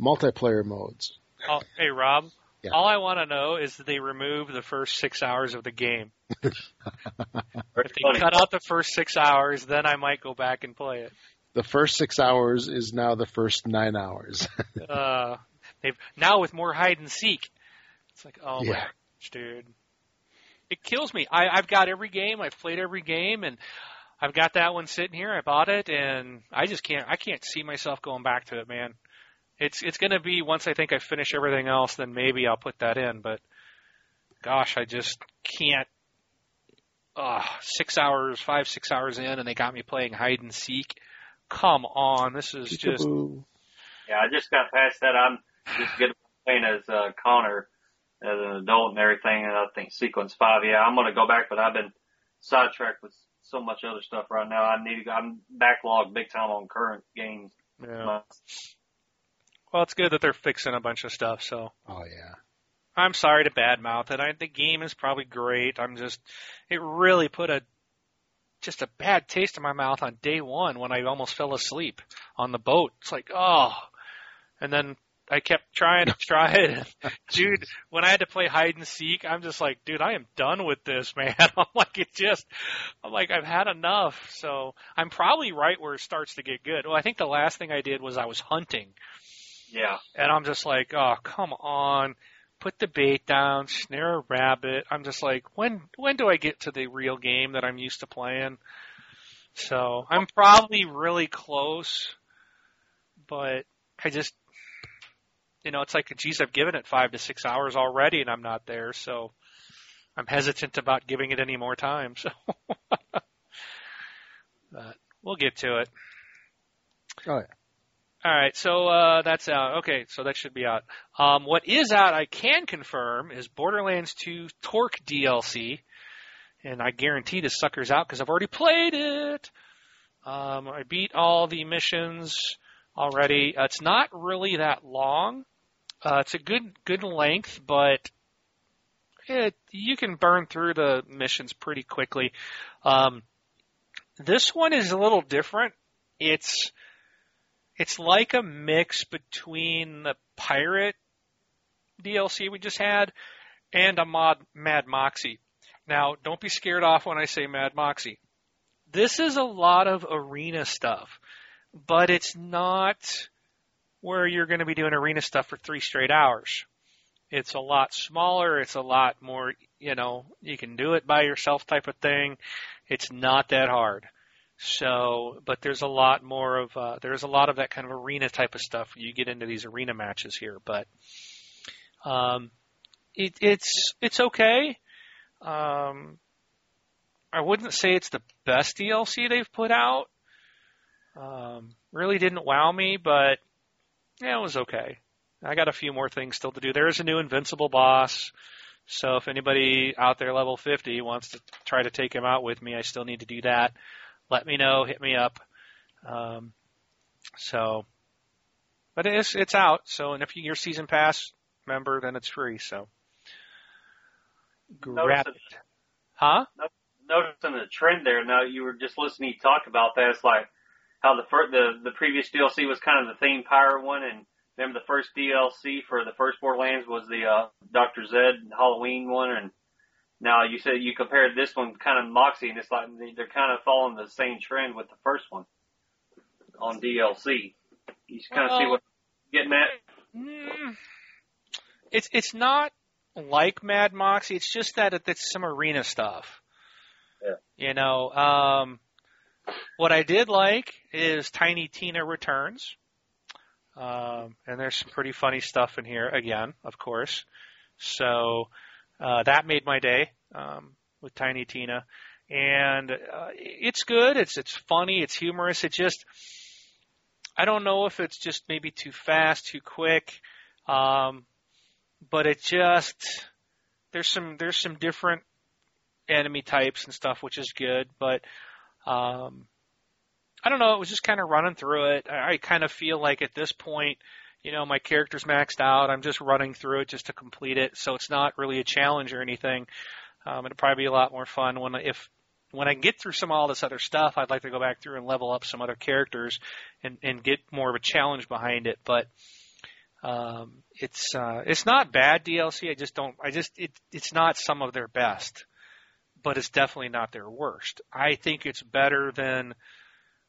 D: multiplayer modes.
C: Oh, hey Rob.
D: Yeah.
C: All I want to know is that they remove the first six hours of the game. If they cut out the first six hours, then I might go back and play it.
D: The first six hours is now the first nine hours.
C: Uh, they've now with more hide and seek. It's like, oh my gosh, dude, it kills me. I, I've got every game. I've played every game, and I've got that one sitting here. I bought it, and I just can't. I can't see myself going back to it, man. It's it's gonna be once I think I finish everything else, then maybe I'll put that in. But gosh, I just can't. Uh, six hours, five, six hours in, and they got me playing hide and seek. Come on, this is just
B: Yeah, I just got past that. I'm just good playing as uh, Connor as an adult and everything, and I think Sequence Five. Yeah, I'm gonna go back, but I've been sidetracked with so much other stuff right now. I need to. I'm backlogged big time on current games.
C: yeah. Well, it's good that they're fixing a bunch of stuff. So
D: Oh yeah.
C: I'm sorry to badmouth it. I, the game is probably great. I'm just, it really put a, just a bad taste in my mouth on day one when I almost fell asleep on the boat. It's like, oh, and then I kept trying to try it. dude, when I had to play hide and seek, I'm just like, dude, I am done with this, man. I'm like, it just, I'm like, I've had enough. So I'm probably right where it starts to get good. Well, I think the last thing I did was I was hunting.
B: Yeah,
C: And I'm just like, oh, come on. Put the bait down, snare a rabbit. I'm just like, when when do I get to the real game that I'm used to playing? So I'm probably really close, but I just, you know, it's like, geez, I've given it five to six hours already, and I'm not there. So I'm hesitant about giving it any more time. So, but we'll get to it.
D: Oh, yeah.
C: All right, so uh, that's out. Okay, so that should be out. Um, what is out, I can confirm, is Borderlands 2 Torgue DLC, and I guarantee this sucker's out because I've already played it. Um, I beat all the missions already. Uh, it's not really that long. Uh, it's a good good length, but it, you can burn through the missions pretty quickly. Um, this one is a little different. It's it's like a mix between the pirate DLC we just had and a mod Mad Moxxi. Now, don't be scared off when I say Mad Moxxi. This is a lot of arena stuff, but it's not where you're going to be doing arena stuff for three straight hours. It's a lot smaller. It's a lot more, you know, you can do it by yourself type of thing. It's not that hard. So, but there's a lot more of uh, there's a lot of that kind of arena type of stuff. You get into these arena matches here, but um, it, it's it's okay. Um, I wouldn't say it's the best DLC they've put out. Um, really didn't wow me, but yeah, it was okay. I got a few more things still to do. There is a new Invincible boss. So if anybody out there level 50 wants to try to take him out with me, I still need to do that let me know, hit me up. Um, so, but it's it's out. So, and if you're a season pass member, then it's free. So, grab it. Huh?
B: noticing the trend there. Now you were just listening to talk about that. It's like how the fir- the the previous DLC was kind of the theme pirate one, and then the first DLC for the first Borderlands was the uh, Doctor Zed Halloween one, and Now you said you compared this one kind of Moxxi, and it's like they're kind of following the same trend with the first one on DLC. You just kind of see what I'm getting at.
C: Mm, it's it's not like Mad Moxxi. It's just that it's some arena stuff.
B: Yeah.
C: You know, um, what I did like is Tiny Tina returns, um, and there's some pretty funny stuff in here again, of course. So uh, that made my day um, with Tiny Tina, and uh, it's good. It's it's funny. It's humorous. It just I don't know if it's just maybe too fast, too quick, um, but it just there's some there's some different enemy types and stuff, which is good. But um, I don't know. It was just kind of running through it. I, I kind of feel like at this point, you know, my character's maxed out. I'm just running through it just to complete it, so it's not really a challenge or anything. Um, it'll probably be a lot more fun when if when I get through some of all this other stuff, I'd like to go back through and level up some other characters and, and get more of a challenge behind it. But um, it's uh, it's not bad DLC. I just don't. I just it it's not some of their best, but it's definitely not their worst. I think it's better than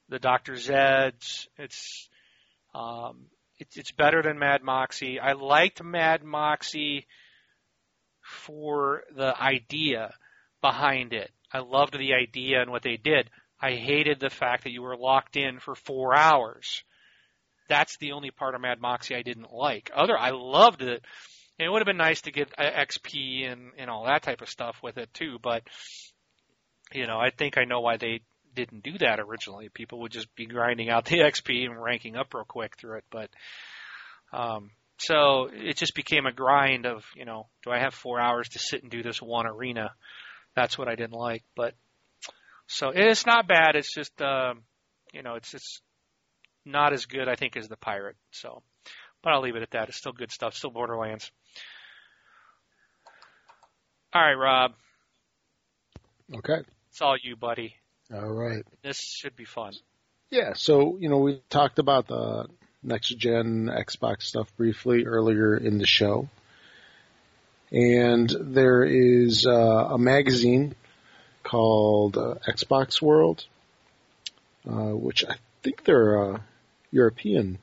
C: the Doctor Zeds. It's um, it's it's better than Mad Moxxi. I liked Mad Moxxi for the idea behind it. I loved the idea and what they did. I hated the fact that you were locked in for four hours. That's the only part of Mad Moxxi I didn't like. Other, I loved it. And it would have been nice to get uh, XP and, and all that type of stuff with it too, but, you know, I think I know why they didn't do that originally. People would just be grinding out the XP and ranking up real quick through it, but, um, so it just became a grind of, you know, do I have four hours to sit and do this one arena? That's what I didn't like, but so it's not bad. It's just, um, you know, it's it's not as good, I think, as the pirate. So, but I'll leave it at that. It's still good stuff. Still Borderlands. All right, Rob.
D: Okay.
C: It's all you, buddy.
D: All right.
C: This should be fun.
D: Yeah. So you know we talked about the next gen Xbox stuff briefly earlier in the show, and there is uh, a magazine called uh, Xbox World, uh, which I think they're a European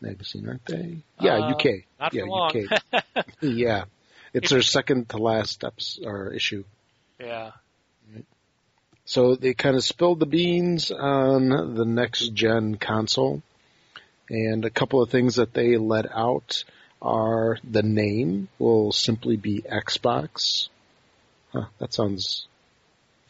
D: magazine, aren't they? Yeah,
C: Uh,
D: UK.
C: Not
D: yeah. UK. yeah, it's their second to last eps- or issue.
C: yeah.
D: So they kind of spilled the beans on the next gen console. And a couple of things that they let out are the name will simply be Xbox. Huh, that sounds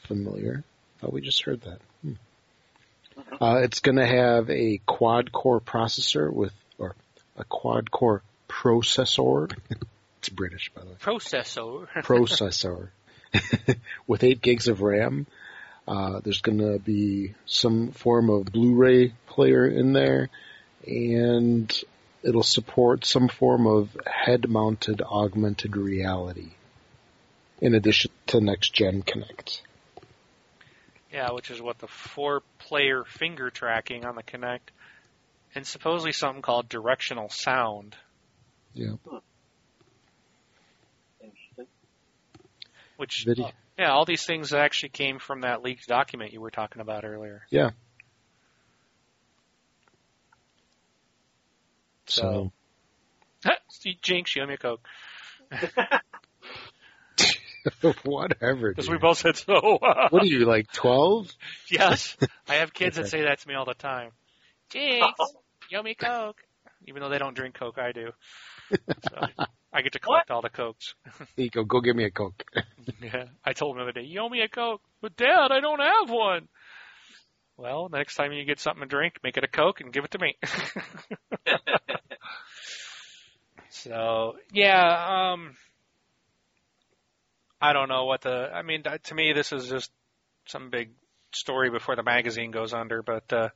D: familiar. Thought we just heard that. Hmm. Uh, it's going to have a quad core processor with, or a quad core processor. it's British, by the way.
C: Processor.
D: processor with 8 gigs of RAM. Uh, there's going to be some form of Blu-ray player in there, and it'll support some form of head-mounted augmented reality, in addition to Next Gen Kinect.
C: Yeah, which is what the four player finger tracking on the Kinect. And supposedly something called directional sound,
D: Yeah.
B: Interesting.
C: which
D: Video.
C: uh, yeah, all these things actually came from that leaked document you were talking about earlier.
D: Yeah.
C: So-
D: So,
C: Jinx, you owe me a coke.
D: whatever.
C: Because we both said so.
D: What are you like? Twelve?
C: yes, I have kids that say that to me all the time. Jinx, you owe me a coke. Even though they don't drink coke, I do. So I get to collect all the cokes.
D: There you go. Go get me a coke.
C: Yeah, I told him the other day, you owe me a Coke. But Dad, I don't have one. Well, the next time you get something to drink, make it a Coke and give it to me. so, yeah, um, I don't know what the, I mean, to me, this is just some big story before the magazine goes under, but, uh,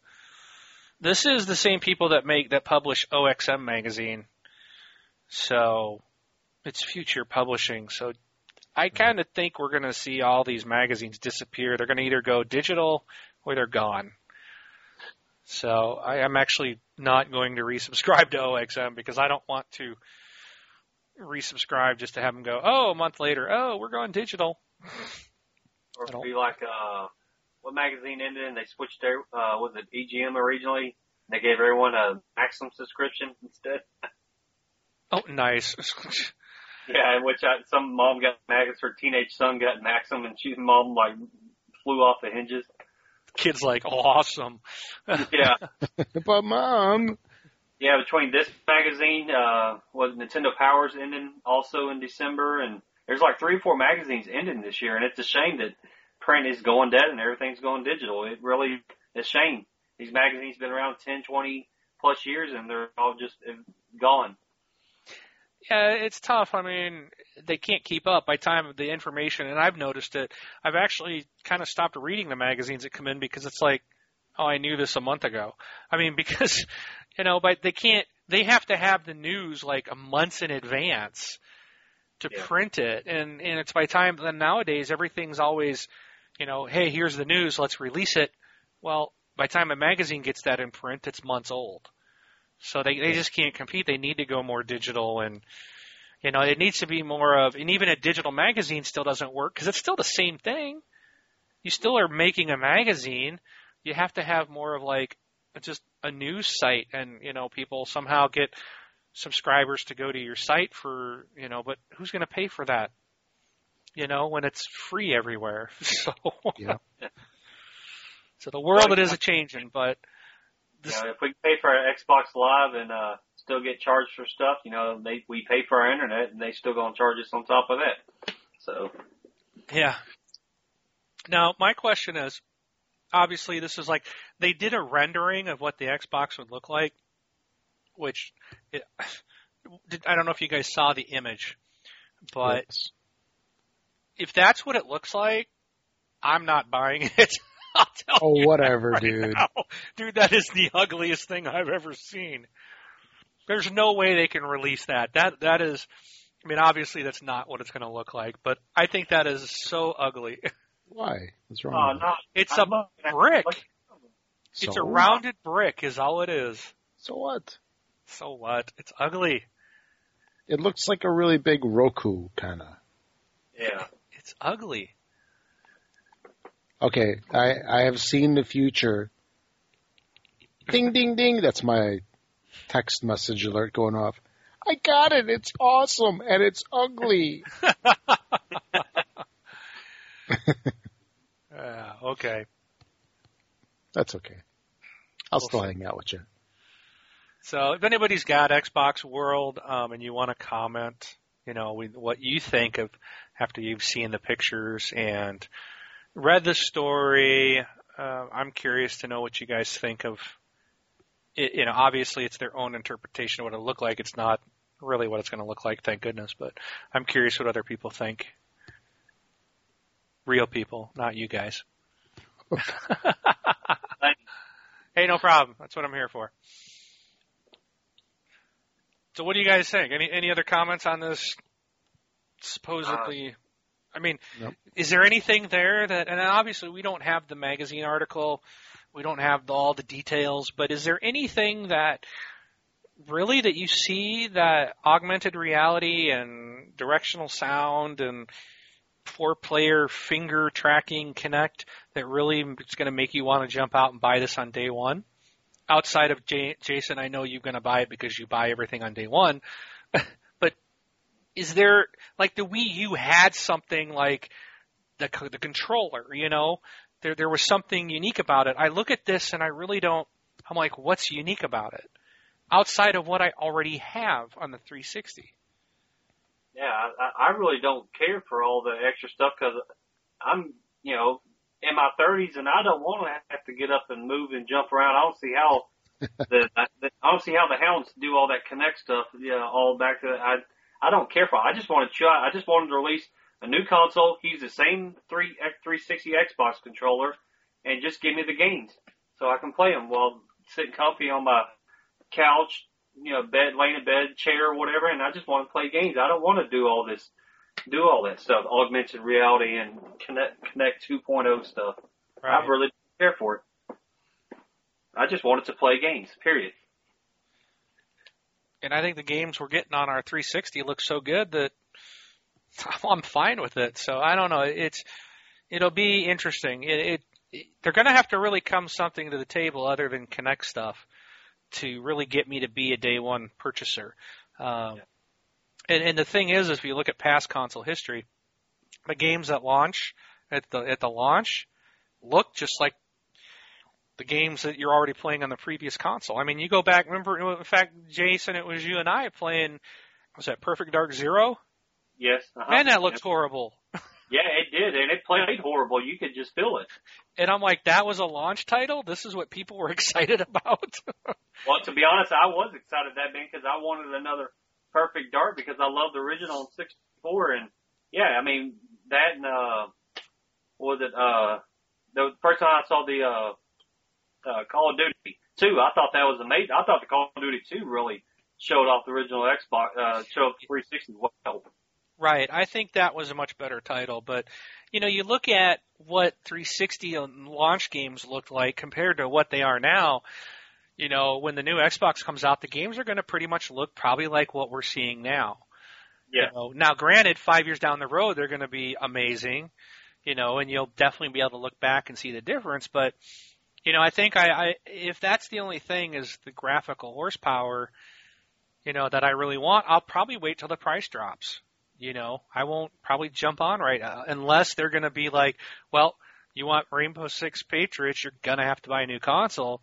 C: this is the same people that make, that publish OXM magazine. So, it's future publishing. So I kind of think we're going to see all these magazines disappear. They're going to either go digital or they're gone. So I am actually not going to resubscribe to OXM because I don't want to resubscribe just to have them go, oh, a month later, oh, we're going digital.
B: Or it'd be like uh, what magazine ended and they switched their uh, was it EGM originally? They gave everyone a Maxim subscription instead.
C: Oh, nice.
B: Yeah, in which I, some mom got Magus, her teenage son got Maxim, and she mom like flew off the hinges.
C: Kid's like awesome.
B: Yeah,
D: but mom,
B: yeah. Between this magazine, uh, was Nintendo Powers ending also in December, and there's like three or four magazines ending this year, and it's a shame that print is going dead and everything's going digital. It really is a shame. These magazines been around 10, 20 plus years, and they're all just uh, gone.
C: Yeah, it's tough. I mean, they can't keep up by time of the information, and I've noticed it. I've actually kind of stopped reading the magazines that come in because it's like, oh, I knew this a month ago. I mean, because you know, but they can't. They have to have the news like a months in advance to
B: Yeah.
C: print it, and and it's by time. Then nowadays, everything's always, you know, hey, here's the news, let's release it. Well, by time a magazine gets that in print, it's months old. So they they just can't compete. They need to go more digital and you know, it needs to be more of, and even a digital magazine still doesn't work because it's still the same thing. You still are making a magazine. You have to have more of like just a news site, and you know, people somehow get subscribers to go to your site for, you know, but who's going to pay for that? You know, when it's free everywhere. So,
D: Yeah.
C: so the world it is a changing, but
B: You know, if we pay for our Xbox Live and uh, still get charged for stuff, you know, they we pay for our internet, and they still gonna charge us on top of that. So
C: Yeah. Now, my question is, obviously this is like, they did a rendering of what the Xbox would look like, which, it, I don't know if you guys saw the image, but
D: Yes.
C: if that's what it looks like, I'm not buying it. I'll tell
D: oh
C: you
D: whatever,
C: right
D: dude.
C: now. Dude, that is the ugliest thing I've ever seen. There's no way they can release that. That that is I mean obviously that's not what it's going to look like, but I think that is so ugly.
D: Why? What's wrong?
B: oh
D: with
B: no,
C: It's
B: I
C: a
B: love it.
C: brick.
B: Like,
D: it?
C: It's
D: So-
C: a rounded brick is all it is.
D: So what?
C: So what? It's ugly.
D: It looks like a really big Roku kind of.
B: Yeah,
C: It's ugly.
D: Okay, I I have seen the future. Ding ding ding. That's my text message alert going off. I got it. It's awesome and it's ugly.
C: Yeah, okay.
D: That's okay. I'll
C: We'll
D: still
C: see.
D: hang out with you.
C: So if anybody's got Xbox World um, and you want to comment, you know, with what you think of after you've seen the pictures and read the story, uh, I'm curious to know what you guys think of. It, you know, obviously it's their own interpretation of what it'll look like. It's not really what it's going to look like, thank goodness. But I'm curious what other people think. Real people, not you guys. hey, no problem. That's what I'm here for. So what do you guys think? Any any other comments on this supposedly I mean,
D: Nope.
C: is there anything there that and obviously we don't have the magazine article, we don't have the, all the details, but is there anything that really that you see that augmented reality and directional sound and four player finger tracking Kinect that really is going to make you want to jump out and buy this on day one? Outside of J- Jason, I know you're going to buy it because you buy everything on day one. But is there like the Wii U had something like the c- the controller? You know, there there was something unique about it. I look at this and I really don't. I'm like, what's unique about it? Outside of what I already have on the 360.
B: yeah. I, I really don't care for all the extra stuff because I'm, you know, in my 30s and I don't want to have to get up and move and jump around. I don't see how the, the I don't see how the hounds do all that Kinect stuff. Yeah, all back to I. I don't care for. I just want to try. I just wanted to release a new console. Use the same three 360 Xbox controller, and just give me the games so I can play them while sitting comfy on my couch, you know, bed, laying in bed, chair, whatever. And I just want to play games. I don't want to do all this, do all that stuff, augmented reality and Kinect Kinect 2.0 stuff. I really don't care for it. I just wanted to play games. Period.
C: And I think the games we're getting on our 360 look so good that I'm fine with it. So I don't know. It's it'll be interesting. It, it, it they're going to have to really come something to the table other than Kinect stuff to really get me to be a day one purchaser. Um, yeah. and, and the thing is, if you look at past console history, the games that launch at the at the launch look just like the games that you're already playing on the previous console. I mean, you go back. Remember, in fact, Jason, it was you and I playing. Was that Perfect Dark Zero?
B: Yes. Uh-huh.
C: Man, that looked horrible.
B: Yeah, it did, and it played horrible. You could just feel it.
C: And I'm like, that was a launch title. This is what people were excited about.
B: well, to be honest, I was excited that being because I wanted another Perfect Dark because I love the original 64, and yeah, I mean that and uh, was it? Uh, the first time I saw the uh, uh, Call of Duty 2, I thought that was amazing. I thought the Call of Duty 2 really showed off the original Xbox, uh, showed 360 well.
C: Right. I think that was a much better title, but you know, you look at what 360 launch games looked like compared to what they are now. You know, when the new Xbox comes out, the games are going to pretty much look probably like what we're seeing now.
B: Yeah.
C: You know, now, granted, five years down the road, they're going to be amazing. You know, and you'll definitely be able to look back and see the difference. But you know, I think I, I if that's the only thing is the graphical horsepower, you know, that I really want, I'll probably wait till the price drops. You know, I won't probably jump on right now unless they're going to be like, well, you want Rainbow Six Patriots, you're going to have to buy a new console.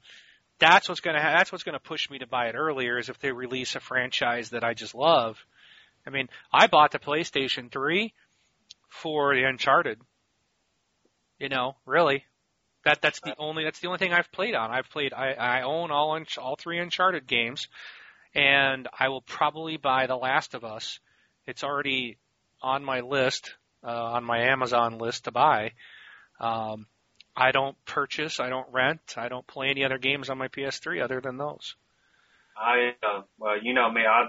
C: That's what's going to ha- that's what's going to push me to buy it earlier is if they release a franchise that I just love. I mean, I bought the PlayStation 3 for the Uncharted. You know, really. That that's the only that's the only thing I've played on. I've played I I own all all three Uncharted games and I will probably buy The Last of Us it's already on my list, uh, on my Amazon list to buy. Um, I don't purchase, I don't rent, I don't play any other games on my PS3 other than those.
B: I, uh, well, you know me, I,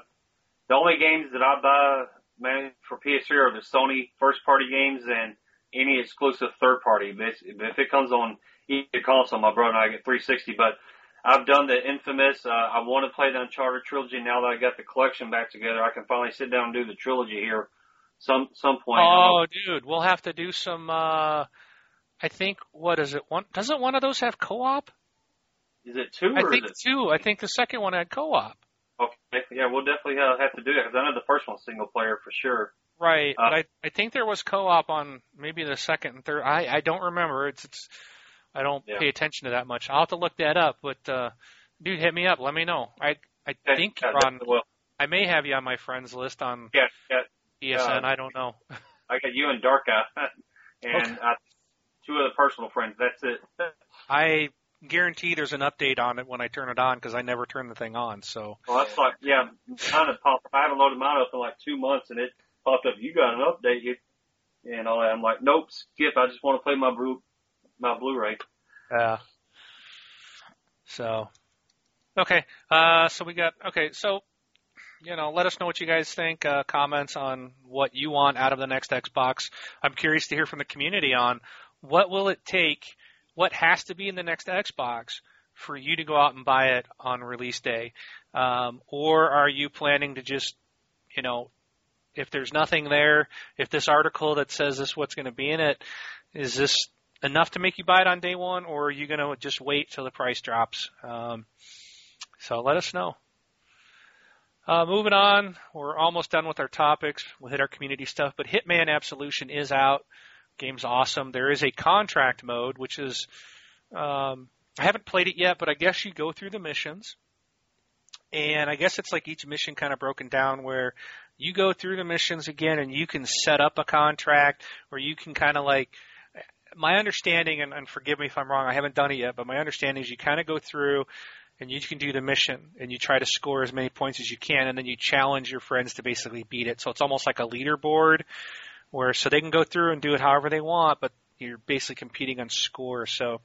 B: the only games that I buy, man, for PS3 are the Sony first party games and any exclusive third party. But if it comes on either console, my brother and I get 360, but I've done the infamous. Uh, I want to play the Uncharted trilogy now that I got the collection back together. I can finally sit down and do the trilogy here, some some point.
C: Oh, dude, we'll have to do some. uh I think what is it? One doesn't one of those have co-op?
B: Is it two?
C: I think
B: is it...
C: two. I think the second one had co-op.
B: Okay, yeah, we'll definitely have, have to do that because I know the first one's single player for sure.
C: Right, uh, but I I think there was co-op on maybe the second and third. I I don't remember. It's it's I don't yeah. pay attention to that much. I'll have to look that up. But uh, dude, hit me up. Let me know. I I think
B: yeah,
C: you're on.
B: Will.
C: I may have you on my friends list on
B: yeah, yeah.
C: ESN. Uh, I don't know.
B: I got you and Darka, and okay. uh, two other personal friends. That's it.
C: I guarantee there's an update on it when I turn it on because I never turn the thing on. So.
B: Well, that's like yeah, kind of popped. I haven't loaded mine up in like two months, and it popped up. You got an update, you and all that. I'm like, nope, skip. I just want to play my blue my Blu-ray.
C: Yeah. So, okay. Uh, so we got okay. So, you know, let us know what you guys think. Uh, comments on what you want out of the next Xbox. I'm curious to hear from the community on what will it take, what has to be in the next Xbox for you to go out and buy it on release day, um, or are you planning to just, you know, if there's nothing there, if this article that says this what's going to be in it, is this enough to make you buy it on day one, or are you going to just wait till the price drops? Um, so let us know. Uh, moving on, we're almost done with our topics. We'll hit our community stuff, but Hitman Absolution is out. Game's awesome. There is a contract mode, which is um, I haven't played it yet, but I guess you go through the missions, and I guess it's like each mission kind of broken down where you go through the missions again, and you can set up a contract, or you can kind of like my understanding, and, and forgive me if I'm wrong, I haven't done it yet, but my understanding is you kind of go through and you can do the mission and you try to score as many points as you can and then you challenge your friends to basically beat it. So it's almost like a leaderboard where so they can go through and do it however they want, but you're basically competing on score. So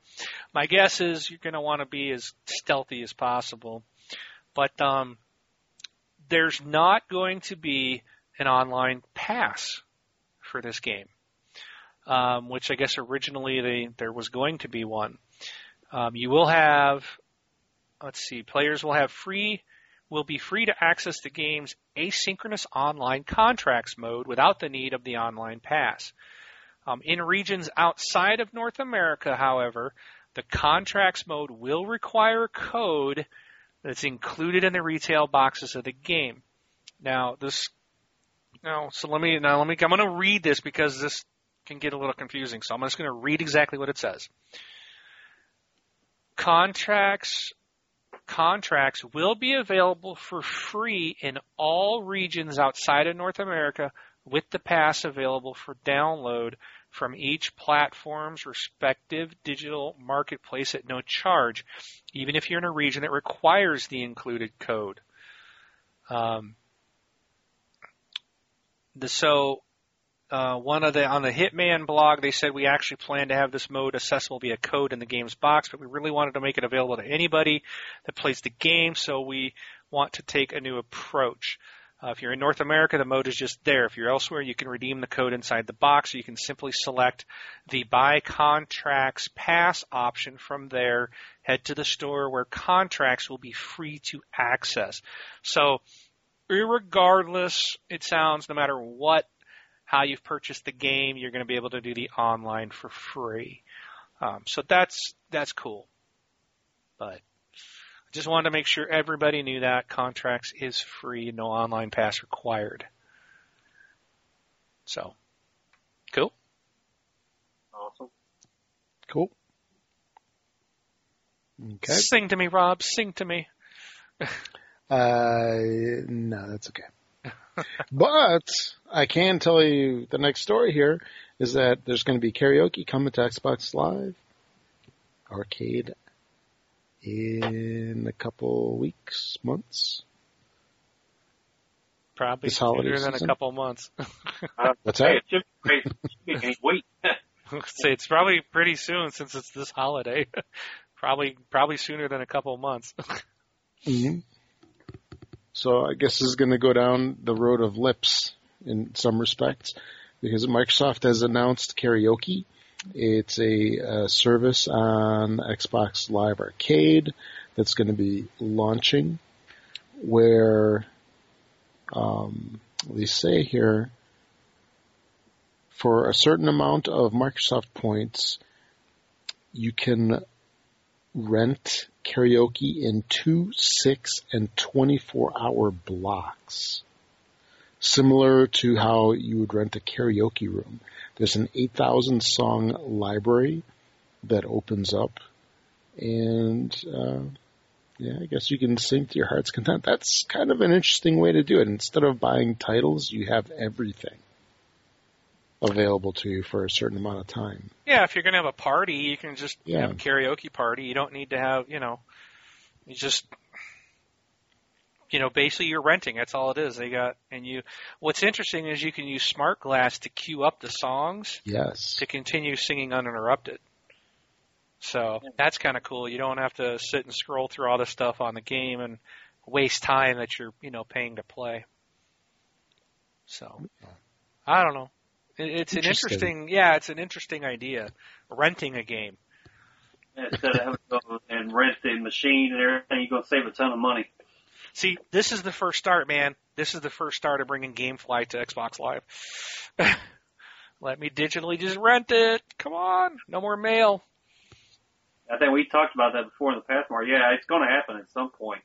C: my guess is you're going to want to be as stealthy as possible. But um, there's not going to be an online pass for this game um, which I guess originally they, there was going to be one. Um, you will have, let's see, players will have free will be free to access the game's asynchronous online contracts mode without the need of the online pass. Um, in regions outside of North America, however, the contracts mode will require code that's included in the retail boxes of the game. Now, this, now, so let me, now let me, I'm going to read this because this can get a little confusing. So I'm just going to read exactly what it says. Contracts contracts will be available for free in all regions outside of North America with the pass available for download from each platform's respective digital marketplace at no charge, even if you're in a region that requires the included code. Um, the, so uh, one of the on the Hitman blog, they said we actually plan to have this mode accessible via code in the game's box, but we really wanted to make it available to anybody that plays the game. So we want to take a new approach. Uh, if you're in North America, the mode is just there. If you're elsewhere, you can redeem the code inside the box, or you can simply select the Buy Contracts Pass option from there. Head to the store where contracts will be free to access. So, regardless, it sounds no matter what, how you've purchased the game, you're going to be able to do the online for free. Um, so that's that's cool. But just wanted to make sure everybody knew that contracts is free, no online pass required. So, cool.
B: Awesome.
D: Cool. Okay.
C: Sing to me, Rob. Sing to me.
D: Uh, no, that's okay. but I can tell you the next story here is that there's going to be karaoke coming to Xbox Live Arcade in a couple weeks, months.
C: Probably
D: This holiday
C: sooner than a couple months.
B: Uh,
D: What's that?
B: it should be great. It should be any week.
C: Say it's probably pretty soon since it's this holiday. probably probably sooner than a couple months.
D: hmm So I guess this is going to go down the road of lips in some respects because Microsoft has announced karaoke. It's a, uh service on Xbox Live Arcade that's going to be launching where um, they say here for a certain amount of Microsoft points you can rent karaoke in two, six, and 24 hour blocks. Similar to how you would rent a karaoke room. There's an 8,000 song library that opens up and, uh, yeah, I guess you can sing to your heart's content. That's kind of an interesting way to do it. Instead of buying titles, you have everything available to you for a certain amount of time.
C: yeah, if you're gonna have a party, you can just
D: Yeah.
C: have a karaoke party. You don't need to have, you know, you just you know, basically you're renting. That's all it is. They got and you what's interesting is you can use smart glass to queue up the songs
D: Yes.
C: to continue singing uninterrupted. So that's kind of cool. You don't have to sit and scroll through all this stuff on the game and waste time that you're, you know, paying to play. So I don't know. It, it's an
D: Interesting.
C: interesting, yeah, it's an interesting idea. Renting a game.
B: Instead of having to go and rent the machine and everything, you're going to save a ton of money.
C: See, this is the first start, man. This is the first start of bringing GameFly to Xbox Live. Let me digitally just rent it. Come on, no more mail.
B: I think we talked about that before in the past, Mark. Yeah, it's going to happen at some point.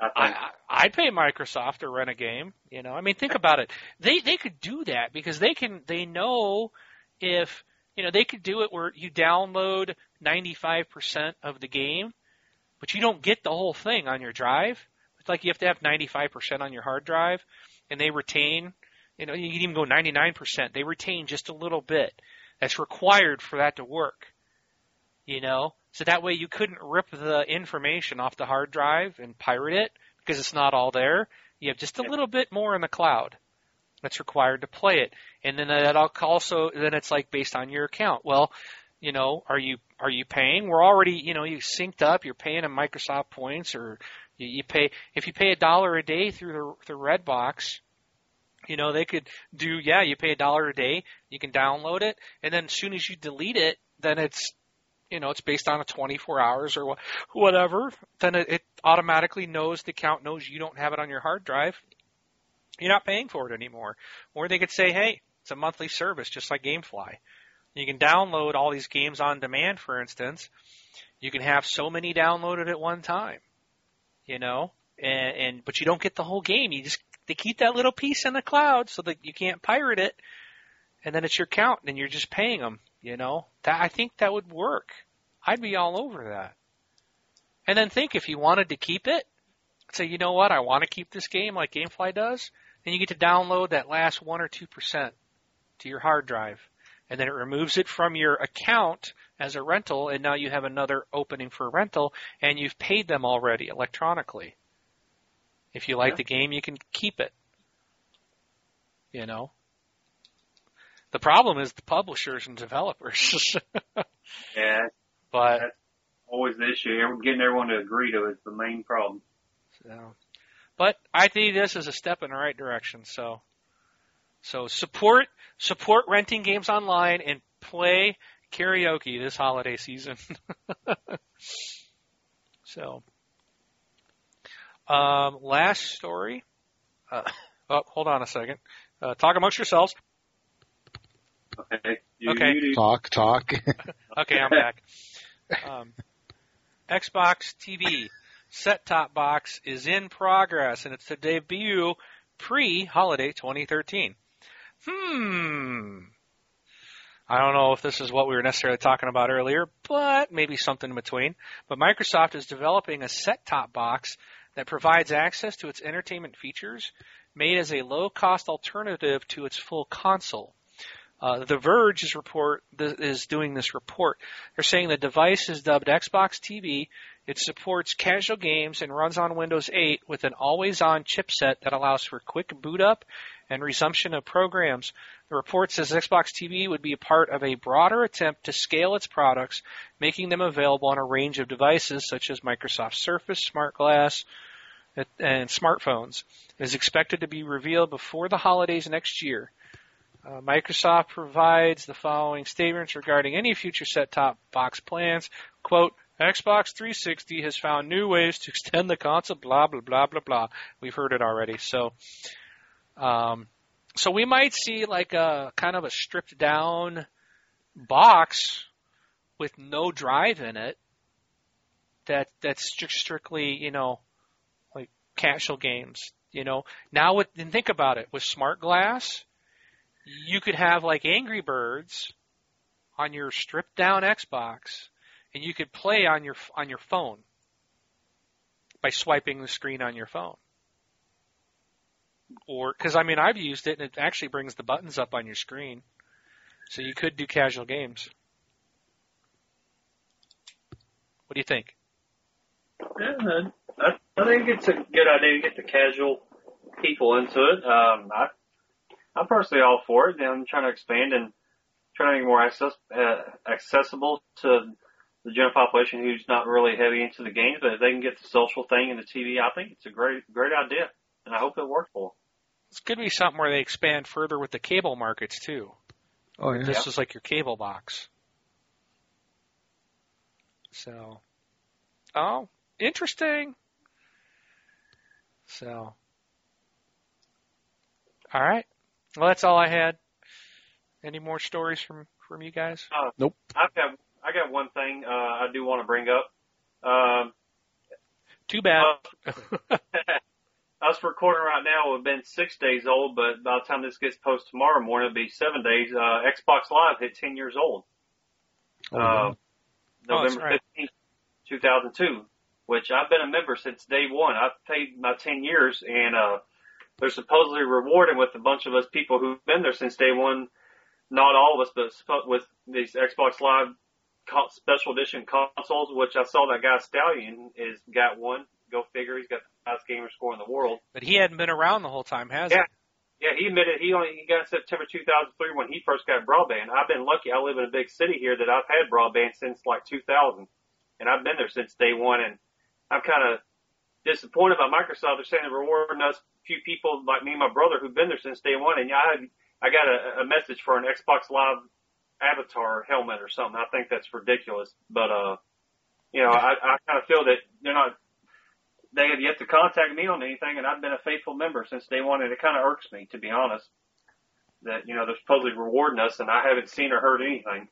B: I think.
C: I I'd pay Microsoft to rent a game. You know, I mean, think about it. They they could do that because they can. They know if you know they could do it where you download 95% of the game, but you don't get the whole thing on your drive. It's like you have to have 95% on your hard drive, and they retain. You know, you can even go 99%. They retain just a little bit. That's required for that to work. You know, so that way you couldn't rip the information off the hard drive and pirate it because it's not all there. You have just a little bit more in the cloud that's required to play it. And then that also, then it's like based on your account. Well, you know, are you, are you paying? We're already, you know, you synced up, you're paying in Microsoft points or you, you pay, if you pay a dollar a day through the, the Redbox, you know, they could do, yeah, you pay a dollar a day, you can download it, and then as soon as you delete it, then it's you know, it's based on a 24 hours or whatever, then it, it automatically knows the account knows you don't have it on your hard drive. You're not paying for it anymore. Or they could say, hey, it's a monthly service, just like GameFly. You can download all these games on demand, for instance. You can have so many downloaded at one time, you know, and, and but you don't get the whole game. You just they keep that little piece in the cloud so that you can't pirate it, and then it's your count, and you're just paying them. You know, that I think that would work. I'd be all over that. And then think if you wanted to keep it, say, you know what, I want to keep this game like GameFly does, then you get to download that last one or two percent to your hard drive. And then it removes it from your account as a rental, and now you have another opening for rental, and you've paid them already electronically. If you like yeah. the game, you can keep it. You know? The problem is the publishers and developers.
B: yeah.
C: But
B: that's always the issue. Getting everyone to agree to it is the main problem.
C: So, but I think this is a step in the right direction. So, so support support renting games online and play karaoke this holiday season. so, um, last story. Uh, oh, hold on a second. Uh, talk amongst yourselves.
B: Okay.
C: You, okay.
D: You talk, talk.
C: okay, I'm back. Um, Xbox TV set-top box is in progress, and it's to debut pre-holiday 2013. Hmm. I don't know if this is what we were necessarily talking about earlier, but maybe something in between. But Microsoft is developing a set-top box that provides access to its entertainment features, made as a low-cost alternative to its full console. Uh, the Verge is report is doing this report. They're saying the device is dubbed Xbox TV. It supports casual games and runs on Windows 8 with an always-on chipset that allows for quick boot up and resumption of programs. The report says Xbox TV would be a part of a broader attempt to scale its products, making them available on a range of devices such as Microsoft Surface, Smart Glass, and smartphones. It is expected to be revealed before the holidays next year. Uh, Microsoft provides the following statements regarding any future set-top box plans. Quote, Xbox 360 has found new ways to extend the console, blah, blah, blah, blah, blah. We've heard it already. So, um, so we might see like a kind of a stripped down box with no drive in it that that's strictly, you know, like casual games, you know. Now with, and think about it, with smart glass, you could have like Angry Birds on your stripped down Xbox, and you could play on your on your phone by swiping the screen on your phone. Or because I mean I've used it and it actually brings the buttons up on your screen, so you could do casual games. What do you think?
B: Yeah, I, I think it's a good idea to get the casual people into it. Um, I I'm personally all for it. I'm trying to expand and trying to make more access, uh, accessible to the general population who's not really heavy into the games, but if they can get the social thing and the TV, I think it's a great, great idea, and I hope it works for them.
C: This could be something where they expand further with the cable markets too.
D: Oh yeah.
C: This is like your cable box. So, oh, interesting. So, all right. Well, that's all I had. Any more stories from from you guys?
B: Uh,
D: nope.
B: I've got I got one thing uh, I do want to bring up. Um,
C: Too bad.
B: Uh, us recording right now have been six days old, but by the time this gets posted tomorrow morning, it'll be seven days. Uh, Xbox Live hit ten years old.
D: Oh, uh,
B: oh, November fifteenth, two thousand two. Which I've been a member since day one. I've paid my ten years, and uh, they're supposedly rewarding with a bunch of us people who've been there since day one. Not all of us, but with these Xbox Live special edition consoles, which I saw that guy Stallion is got one. Go figure, he's got the highest gamer score in the world.
C: But he hadn't been around the whole time, has
B: yeah. he? Yeah, he admitted he only he got September 2003 when he first got broadband. I've been lucky. I live in a big city here that I've had broadband since like 2000, and I've been there since day one. And I'm kind of disappointed by Microsoft. They're saying they're rewarding us few people like me and my brother who've been there since day one. And I had, I got a, a message for an Xbox Live Avatar helmet or something. I think that's ridiculous. But uh, you know, I, I kind of feel that they're not. They have yet to contact me on anything, and I've been a faithful member since day one, and it kind of irks me, to be honest, that you know they're supposedly rewarding us, and I haven't seen or heard anything.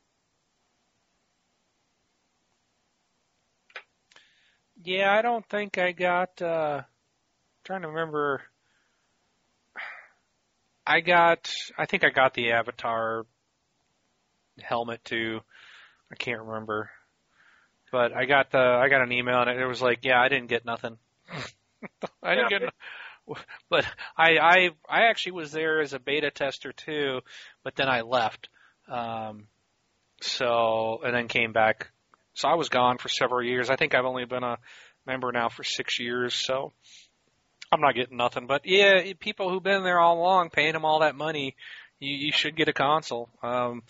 C: Yeah, I don't think I got. uh Trying to remember. I got. I think I got the Avatar helmet too. I can't remember, but I got the. I got an email and it was like, yeah, I didn't get nothing. I didn't get. But I, I, I actually was there as a beta tester too, but then I left. Um, so and then came back. So I was gone for several years. I think I've only been a member now for six years. So I'm not getting nothing. But yeah, people who've been there all along, paying them all that money, you, you should get a console. Um,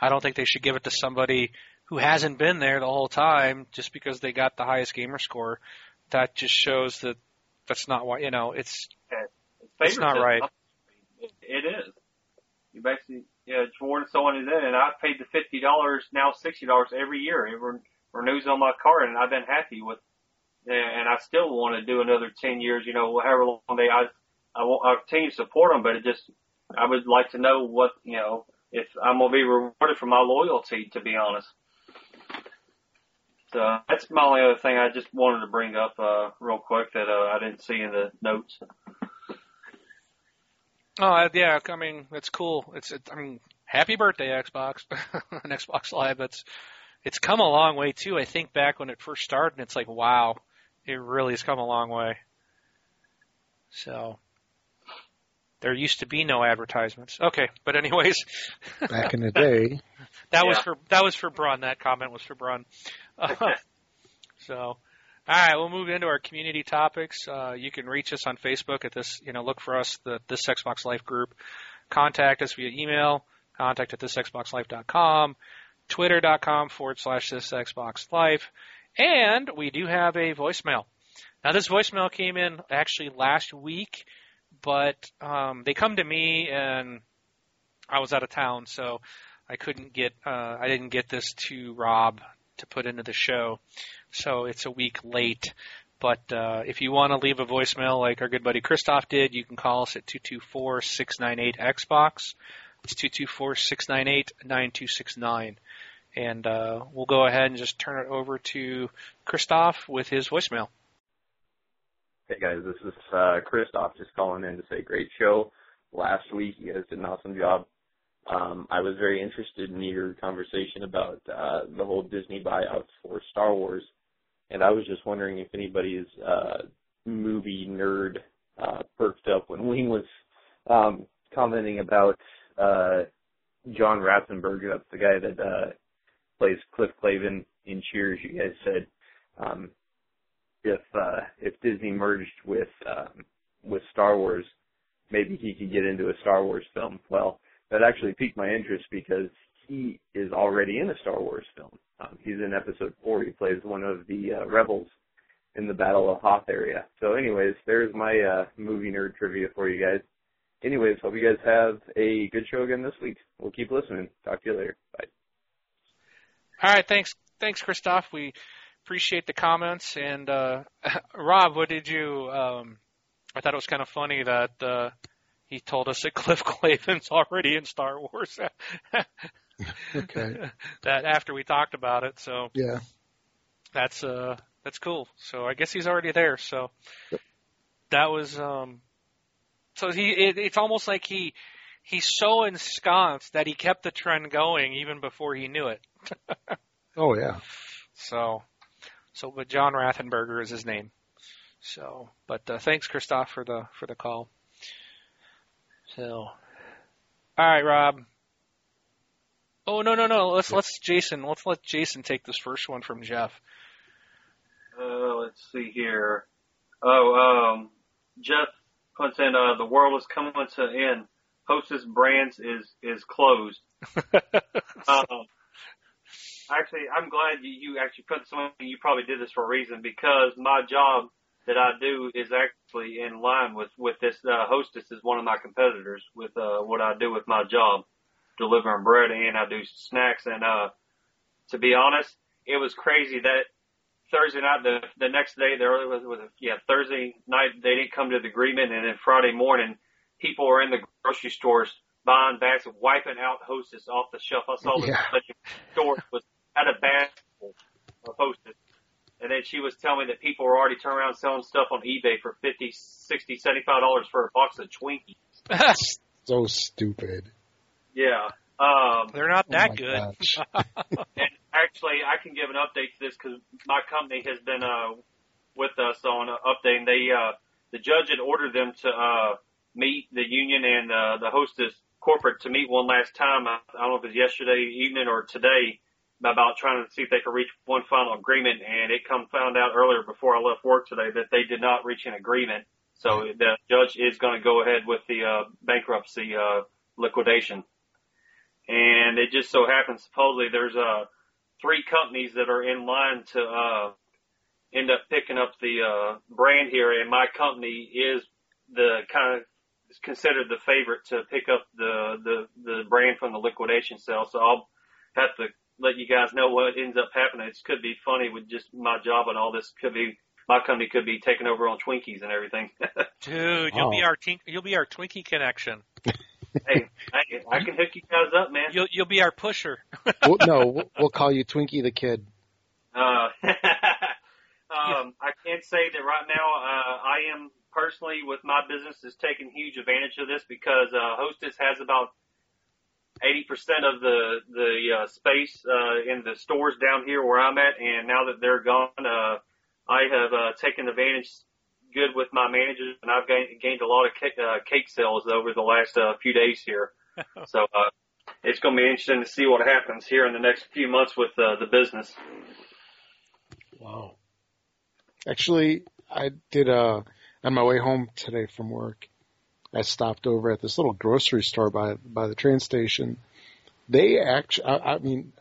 C: I don't think they should give it to somebody who hasn't been there the whole time just because they got the highest gamer score. That just shows that that's not why you know it's It's not right.
B: It, is. You basically, yeah, it's rewarding someone who's in, and then and I paid the fifty dollars, now sixty dollars every year. It re- renews on my card, and I've been happy with. And I still want to do another ten years. You know, however long they, I, I will, I'll continue to support them, but it just, I would like to know what, you know, if I'm gonna be rewarded for my loyalty. To be honest. So that's my only other thing I just wanted to bring up, uh, real quick that, uh, I didn't see in the notes.
C: Oh uh, yeah, I mean it's cool. It's it, I mean happy birthday Xbox and Xbox Live. It's it's come a long way too. I think back when it first started, and it's like wow, it really has come a long way. So there used to be no advertisements. Okay, but anyways,
D: Back in the day,
C: that was
B: Yeah.
C: for that was for Brun. That comment was for Brun. Uh, so, all right, we'll move into our community topics. Uh, you can reach us on Facebook at this. You know, look for us the this Xbox Life group. Contact us via email. Contact at thisxboxlife.com, twitter.com forward slash this Xbox Life, and we do have a voicemail. Now, this voicemail came in actually last week, but um, they come to me and I was out of town, so I couldn't get uh, I didn't get this to Rob to put into the show, so it's a week late. But uh, if you want to leave a voicemail like our good buddy Christoph did, you can call us at 224-698-XBOX. It's 224-698-9269. And uh, we'll go ahead and just turn it over to Christoph with his voicemail.
E: Hey guys, this is uh, Christoph just calling in to say great show. Last week you guys did an awesome job. Um, I was very interested in your conversation about uh, the whole Disney buyouts for Star Wars, and I was just wondering if anybody's uh, movie nerd uh, perked up when Wing was um, commenting about uh, John Ratzenberger. That's the guy that uh, plays Cliff Clavin in Cheers. You guys said um, if uh, if Disney merged with um, with Star Wars, maybe he could get into a Star Wars film. Well, that actually piqued my interest because he is already in a Star Wars film. Um, he's in Episode Four. He plays one of the uh, rebels in the Battle of Hoth area. So, anyways, there's my uh, movie nerd trivia for you guys. Anyways, hope you guys have a good show again this week. We'll keep listening. Talk to you later. Bye.
C: All right, thanks, thanks, Christoph. We appreciate the comments. And uh, Rob, what did you? Um, I thought it was kind of funny that uh, he told us that Cliff Clavin's already in Star Wars.
D: Okay.
C: that after we talked about it, so
D: yeah.
C: that's uh that's cool. So I guess he's already there. So that was um. So he it, it's almost like he he's so ensconced that he kept the trend going even before he knew it.
D: Oh yeah.
C: So, so but John Ratzenberger is his name. So, but uh, thanks, Christoph, for the for the call. So, all right, Rob. Oh no no no! Let's let's Jason. Let's let Jason take this first one from Jeff.
B: Uh, let's see here. Oh, um, Jeff puts in, uh, the world is coming to an end. Hostess Brands is, is closed. Um, actually, I'm glad you, you actually put something, you probably did this for a reason because my job that I do is actually in line with, with this, uh, Hostess is one of my competitors with, uh, what I do with my job. delivering bread and I do snacks. And uh, to be honest, it was crazy that Thursday night, the the next day, there was, was yeah Thursday night they didn't come to the agreement, and then Friday morning, people were in the grocery stores buying bags, wiping out Hostess off the shelf. I saw
D: Yeah.
B: the store was had a basket full of Hostess. And then she was telling me that people were already turning around selling stuff on eBay for fifty, sixty, seventy-five dollars for a box of Twinkies.
D: So stupid.
B: Yeah. Um,
C: They're not
D: Oh
C: that
D: my
C: good.
B: and actually, I can give an update to this because my company has been uh, with us on uh, updating. They uh, the judge had ordered them to uh, meet the union and uh, the hostess corporate to meet one last time. I, I don't know if it was yesterday evening or today about trying to see if they could reach one final agreement. And it come found out earlier before I left work today that they did not reach an agreement. So the judge is going to go ahead with the uh, bankruptcy uh, liquidation. And it just so happens supposedly there's uh, three companies that are in line to uh, end up picking up the uh, brand here, and my company is the kind of is considered the favorite to pick up the the the brand from the liquidation sale. So I'll have to let you guys know what ends up happening. It could be funny with just my job and all this. Could be my company could be taking over on Twinkies and everything.
C: Dude, you'll be our tink- you'll be our Twinkie connection.
B: hey, I, I can hook you guys up, man.
C: You'll you'll be our pusher.
D: Well, no, we'll- we'll call you Twinkie the Kid.
B: Uh, um, I can't say that right now, uh, I am personally with my business is taking huge advantage of this because, uh, Hostess has about 80% of the, the, uh, space, uh, in the stores down here where I'm at. And now that they're gone, uh, I have, uh, taken advantage good with my managers and I've gained, gained a lot of cake, uh, cake sales over the last, uh, few days here. so, uh, it's going to be interesting to see what happens here in the next few months with, uh, the business.
D: Wow. Actually, I did uh on my way home today from work. I stopped over at this little grocery store by by the train station. They actually, I, I mean,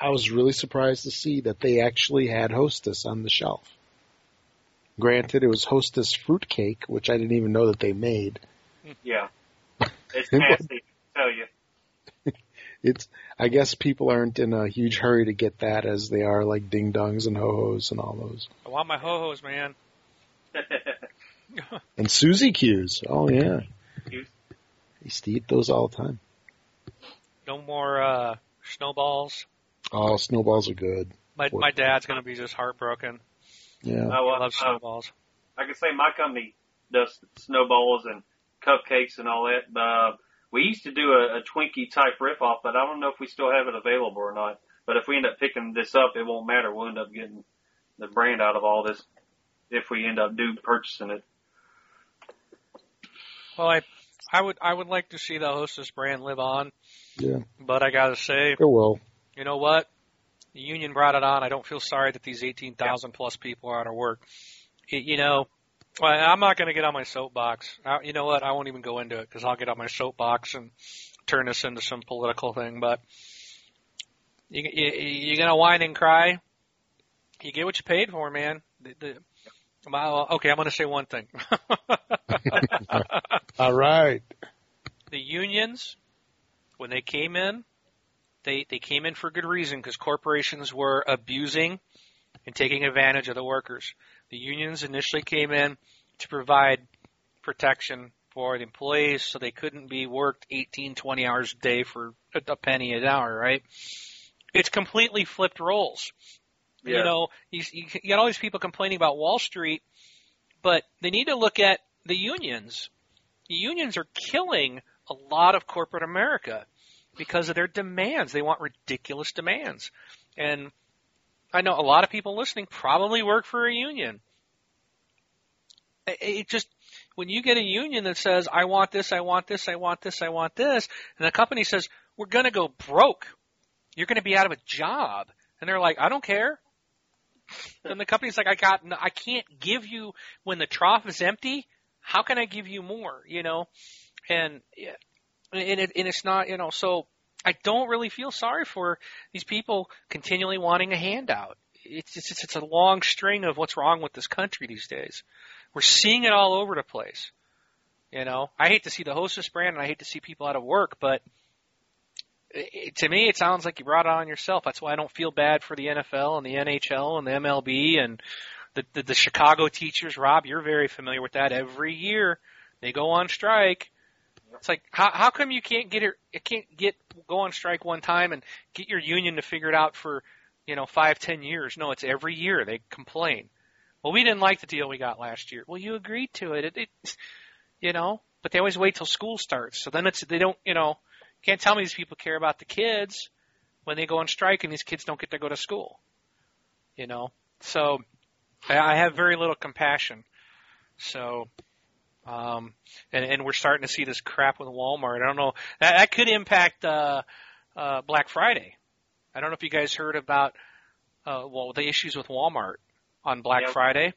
D: I was really surprised to see that they actually had Hostess on the shelf. Granted, it was Hostess fruitcake, which I didn't even know that they made.
B: Yeah. It's nasty, tell you.
D: It's, I guess people aren't in a huge hurry to get that as they are like ding dongs and ho hos and all those.
C: I want my ho hos, man.
D: And Suzy Q's. Oh yeah.
B: Q's.
D: I used to eat those all the time.
C: No more uh snowballs.
D: Oh, snowballs are good.
C: My
D: What-
C: my dad's gonna be just heartbroken.
D: Yeah.
C: I
B: uh,
C: love
B: uh,
C: snowballs.
B: I can say my company does snowballs and cupcakes and all that. Uh, we used to do a, a Twinkie type riff off, but I don't know if we still have it available or not. But if we end up picking this up, it won't matter. We'll end up getting the brand out of all this if we end up do purchasing it.
C: Well, I I would I would like to see the Hostess brand live on,
D: Yeah.
C: but I gotta say,
D: It will.
C: you know what? The union brought it on. I don't feel sorry that these 18,000 plus people are out of work. It, you know, well, I'm not going to get on my soapbox. I, you know what? I won't even go into it because I'll get on my soapbox and turn this into some political thing. But you, you, you're going to whine and cry. You get what you paid for, man. The, the, well, okay, I'm going to say one thing.
D: All right.
C: the unions, when they came in, they they came in for good reason because corporations were abusing and taking advantage of the workers. The unions initially came in to provide protection for the employees so they couldn't be worked 18, 20 hours a day for a, a penny an hour, right? It's completely flipped roles. You know, you, you got all these people complaining about Wall Street, but they need to look at the unions. The unions are killing a lot of corporate America because of their demands. They want ridiculous demands. And I know a lot of people listening probably work for a union. It just, when you get a union that says, I want this, I want this, I want this, I want this, and the company says, we're gonna go broke. You're gonna be out of a job. And they're like, I don't care. And the company's like, I got, I can't give you when the trough is empty. How can I give you more? You know, and and it and it's not, you know, so I don't really feel sorry for these people continually wanting a handout. It's it's it's a long string of what's wrong with this country these days. We're seeing it all over the place. You know, I hate to see the hostess brand and I hate to see people out of work, but it, to me, it sounds like you brought it on yourself. That's why I don't feel bad for the NFL and the NHL and the MLB and the, the, the Chicago teachers. Rob, you're very familiar with that. Every year they go on strike. It's like how how come you can't get it? Can't get go on strike one time and get your union to figure it out for you know five ten years? No, it's every year they complain. Well, we didn't like the deal we got last year. Well, you agreed to it. It, it you know, but they always wait till school starts. So then it's they don't you know can't tell me these people care about the kids when they go on strike and these kids don't get to go to school. You know, so I have very little compassion. So, um, and, and we're starting to see this crap with Walmart. I don't know that that could impact uh, uh, Black Friday. I don't know if you guys heard about uh, well the issues with Walmart on Black
B: Yep.
C: Friday.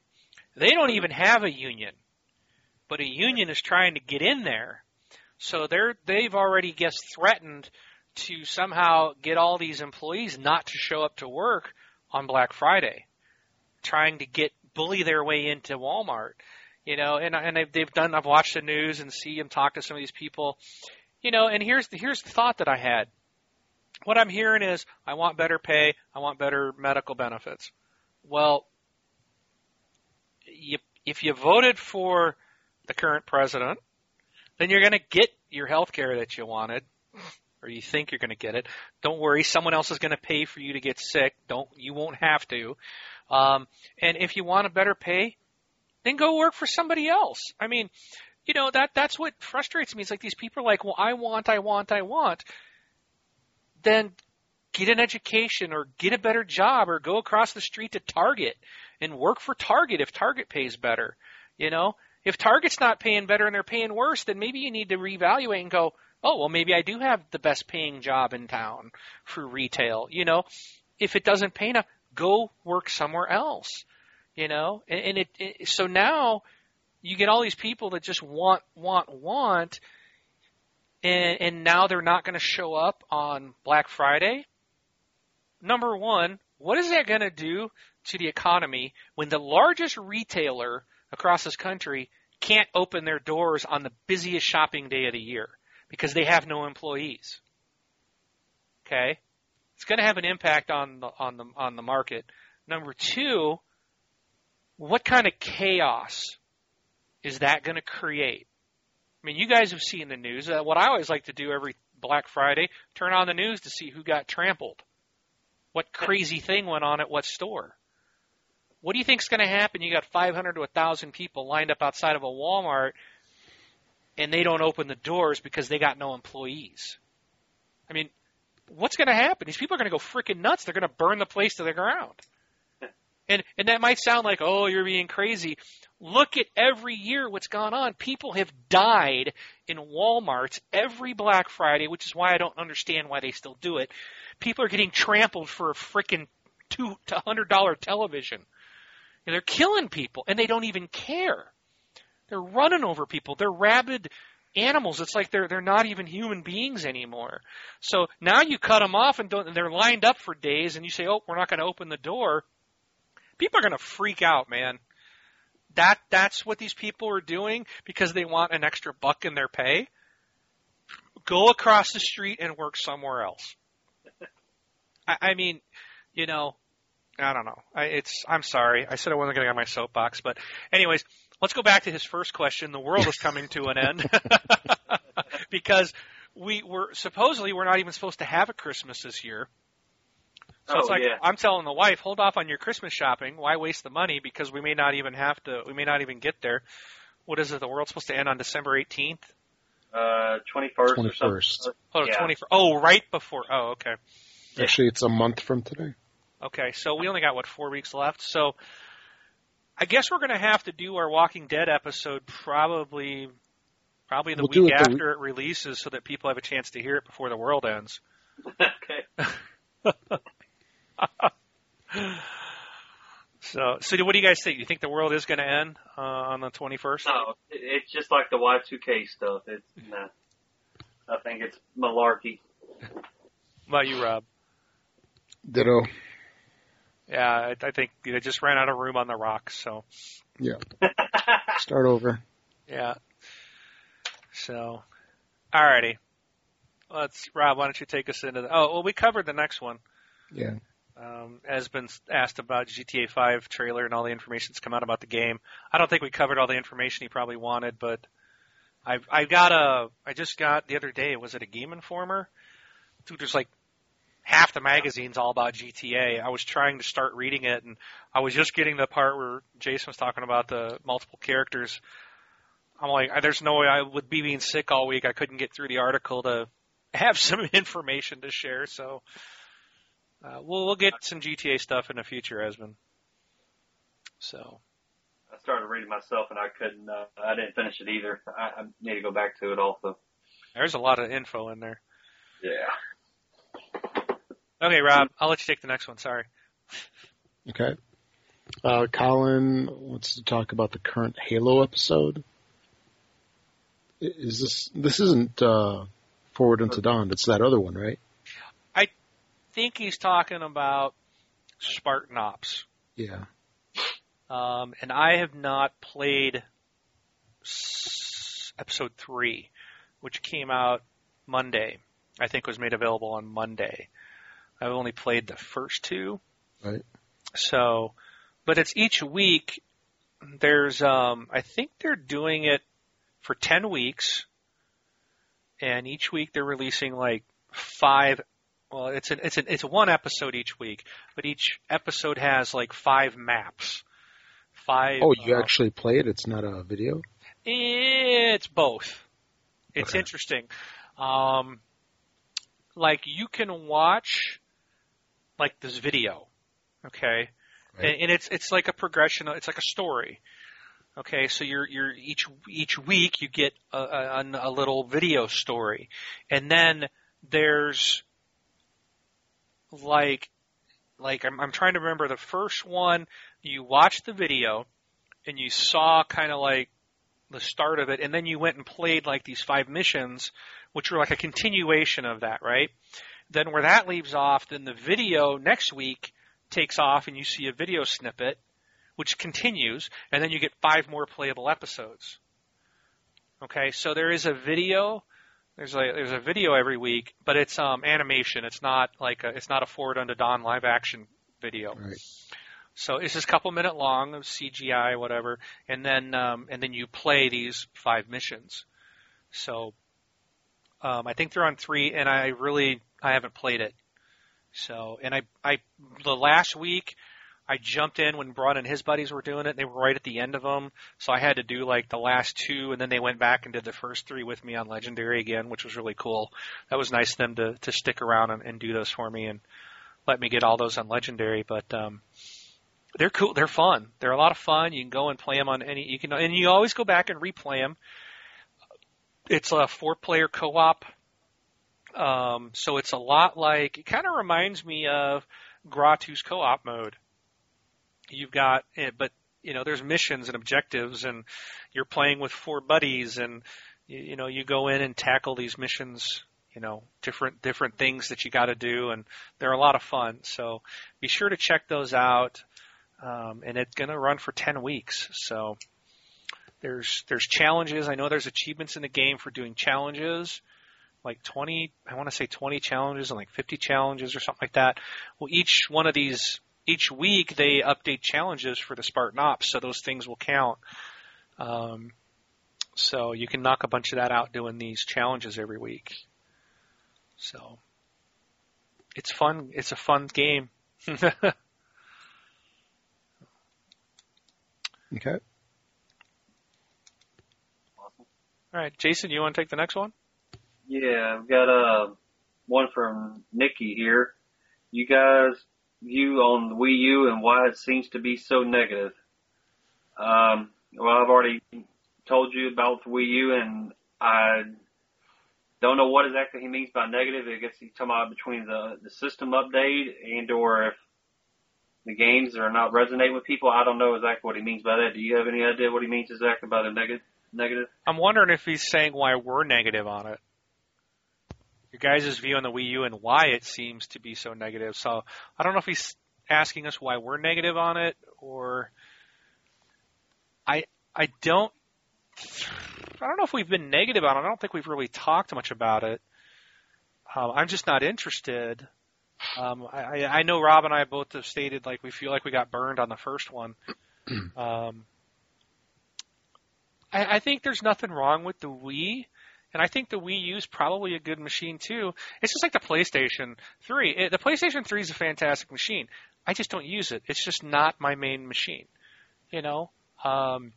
C: They don't even have a union, but a union is trying to get in there. So they're they've already guess threatened to somehow get all these employees not to show up to work on Black Friday, trying to get bully their way into Walmart. You know, and and they've, they've done. I've watched the news and see them talk to some of these people. You know, and here's the here's the thought that I had. What I'm hearing is, I want better pay. I want better medical benefits. Well, you, if you voted for the current president, then you're going to get your health care that you wanted, or you think you're going to get it. Don't worry, someone else is going to pay for you to get sick. Don't you won't have to. Um, and if you want a better pay, then go work for somebody else. I mean, you know that that's what frustrates me. It's like these people are like, well, I want, I want, I want. Then get an education or get a better job or go across the street to Target and work for Target if Target pays better. You know, if Target's not paying better and they're paying worse, then maybe you need to reevaluate and go, oh, well, maybe I do have the best paying job in town for retail. You know, if it doesn't pay enough, go work somewhere else. You know, and, and it, it so now you get all these people that just want, want, want, and and now they're not going to show up on Black Friday. Number one, what is that going to do to the economy when the largest retailer across this country can't open their doors on the busiest shopping day of the year because they have no employees? Okay, it's going to have an impact on the on the on the market. Number two, what kind of chaos is that going to create? I mean, you guys have seen the news. Uh, what I always like to do every Black Friday, turn on the news to see who got trampled. What crazy thing went on at what store? What do you think's going to happen? You got 500 to 1,000 people lined up outside of a Walmart, and they don't open the doors because they got no employees. I mean, what's going to happen? These people are going to go freaking nuts. They're going to burn the place to the ground. And and that might sound like, oh, you're being crazy. Look at every year what's gone on. People have died in Walmarts every Black Friday, which is why I don't understand why they still do it. People are getting trampled for a freaking two to hundred dollar television. And they're killing people, and they don't even care. They're running over people. They're rabid animals. It's like they're they're not even human beings anymore. So now you cut them off, and don't, and they're lined up for days, and you say, "Oh, we're not going to open the door." People are going to freak out, man. That that's what these people are doing because they want an extra buck in their pay. Go across the street and work somewhere else. I, I mean, you know, I don't know. I, it's I'm sorry. I said I wasn't going to get on my soapbox, but anyways, let's go back to his first question. The world is coming to an end because we were supposedly we're not even supposed to have a Christmas this year. So
B: oh
C: it's like
B: yeah.
C: I'm telling the wife, hold off on your Christmas shopping. Why waste the money? Because we may not even have to. We may not even get there. What is it? The world's supposed to end on December 18th.
B: Uh, 21st or
D: 21st.
B: something.
C: Oh,
B: Yeah.
C: 20. Oh, right before. Oh, okay.
D: Actually, it's a month from today.
C: Okay, so we only got what four weeks left. So I guess we're going to have to do our Walking Dead episode probably probably the
D: We'll
C: week
D: it the-
C: after it releases, so that people have a chance to hear it before the world ends.
B: okay.
C: So, so what do you guys think? You think the world is going to end uh, on the 21st?
B: No, it's just like the Y2K stuff. It's nah. I think it's malarkey.
C: What about you, Rob?
D: Ditto.
C: Yeah, I, I think they just ran out of room on the rocks. So, Yeah.
D: Start over.
C: yeah. So, alrighty. Let's Rob. Why don't you take us into the? Oh, well, we covered the next one.
D: Yeah.
C: Um, has been asked about GTA 5 trailer and all the information that's come out about the game. I don't think we covered all the information he probably wanted, but I've I got a I just got the other day. Was it a Game Informer? Dude, there's like half the magazine's all about GTA. I was trying to start reading it, and I was just getting the part where Jason was talking about the multiple characters. I'm like, there's no way I would be being sick all week. I couldn't get through the article to have some information to share. So uh, we'll we'll get some GTA stuff in the future, Esmond. So
B: I started reading myself and I couldn't. Uh, I didn't finish it either. I, I need to go back to it also.
C: there's a lot of info in there.
B: Yeah.
C: Okay, Rob, I'll let you take the next one. Sorry.
D: Okay. Uh, Colin wants to talk about the current Halo episode. Is this this isn't uh, Forward Unto Dawn? It's that other one, right?
C: I think he's talking about Spartan Ops.
D: Yeah.
C: Um, and I have not played s- episode three, which came out Monday. I think was made available on Monday. I've only played the first two.
D: Right.
C: So, but it's each week. There's, um, I think they're doing it for 10 weeks. And each week they're releasing like five well, it's an, it's an, it's one episode each week, but each episode has like five maps. Five.
D: Oh, you
C: uh,
D: actually play it? It's not a video.
C: It's both. It's
D: Okay.
C: interesting. Um, like you can watch like this video, okay,
D: Right.
C: and, and it's it's like a progression. It's like a story. Okay, so you're you're each each week you get a, a, a little video story, and then there's like like I'm I'm trying to remember the first one. You watched the video, and you saw kind of like the start of it, and then you went and played like these five missions, which were like a continuation of that, right? Then where that leaves off, then the video next week takes off, and you see a video snippet, which continues, and then you get five more playable episodes. Okay, so there is a video. There's a there's a video every week, but it's um animation. It's not like a, it's not a forward unto Dawn live action video.
D: Right.
C: So it's just a couple minute long of CGI, whatever, and then um, and then you play these five missions. So um, I think they're on three, and I really I haven't played it. So and I I the last week I jumped in when Braun and his buddies were doing it. And They were right at the end of them, so I had to do like the last two, and then they went back and did the first three with me on Legendary again, which was really cool. That was nice of them to to stick around and, and do those for me and let me get all those on Legendary. But um, they're cool. They're fun. They're a lot of fun. You can go and play them on any. You can, and you always go back and replay them. It's a four-player co-op, um, so it's a lot like. It kind of reminds me of Gratu's co-op mode. You've got, eh, but you know, there's missions and objectives, and you're playing with four buddies, and you, know, you go in and tackle these missions. You know, different different things that you got to do, and they're a lot of fun. So be sure to check those out um, and it's going to run for 10 weeks. So there's there's challenges. I know there's achievements in the game for doing challenges, like 20. I want to say 20 challenges and like 50 challenges or something like that. Well, each one of these each week they update challenges for the Spartan Ops, so those things will count. Um, so you can knock a bunch of that out doing these challenges every week. So it's fun. It's a fun game.
D: Okay.
C: All right, Jason, you want to take the next one?
B: Yeah, I've got uh, one from Nikki here. You guys view on the Wii U and why it seems to be so negative. Um, well, I've already told you about the Wii U, and I don't know what exactly he means by negative. I guess he's talking about between the the system update and or if the games are not resonating with people. I don't know exactly what he means by that. Do you have any idea what he means exactly by the negative? Negative?
C: I'm wondering if he's saying why we're negative on it. Your guys' view on the Wii U and why it seems to be so negative. So I don't know if he's asking us why we're negative on it or I I don't I don't know if we've been negative on it. I don't think we've really talked much about it. Um, I'm just not interested. Um, I, I know Rob and I both have stated like we feel like we got burned on the first one. um, I, I think there's nothing wrong with the Wii, and I think the Wii U is probably a good machine too. It's just like the PlayStation 3. It, the PlayStation 3 is a fantastic machine. I just don't use it. It's just not my main machine. You know, um,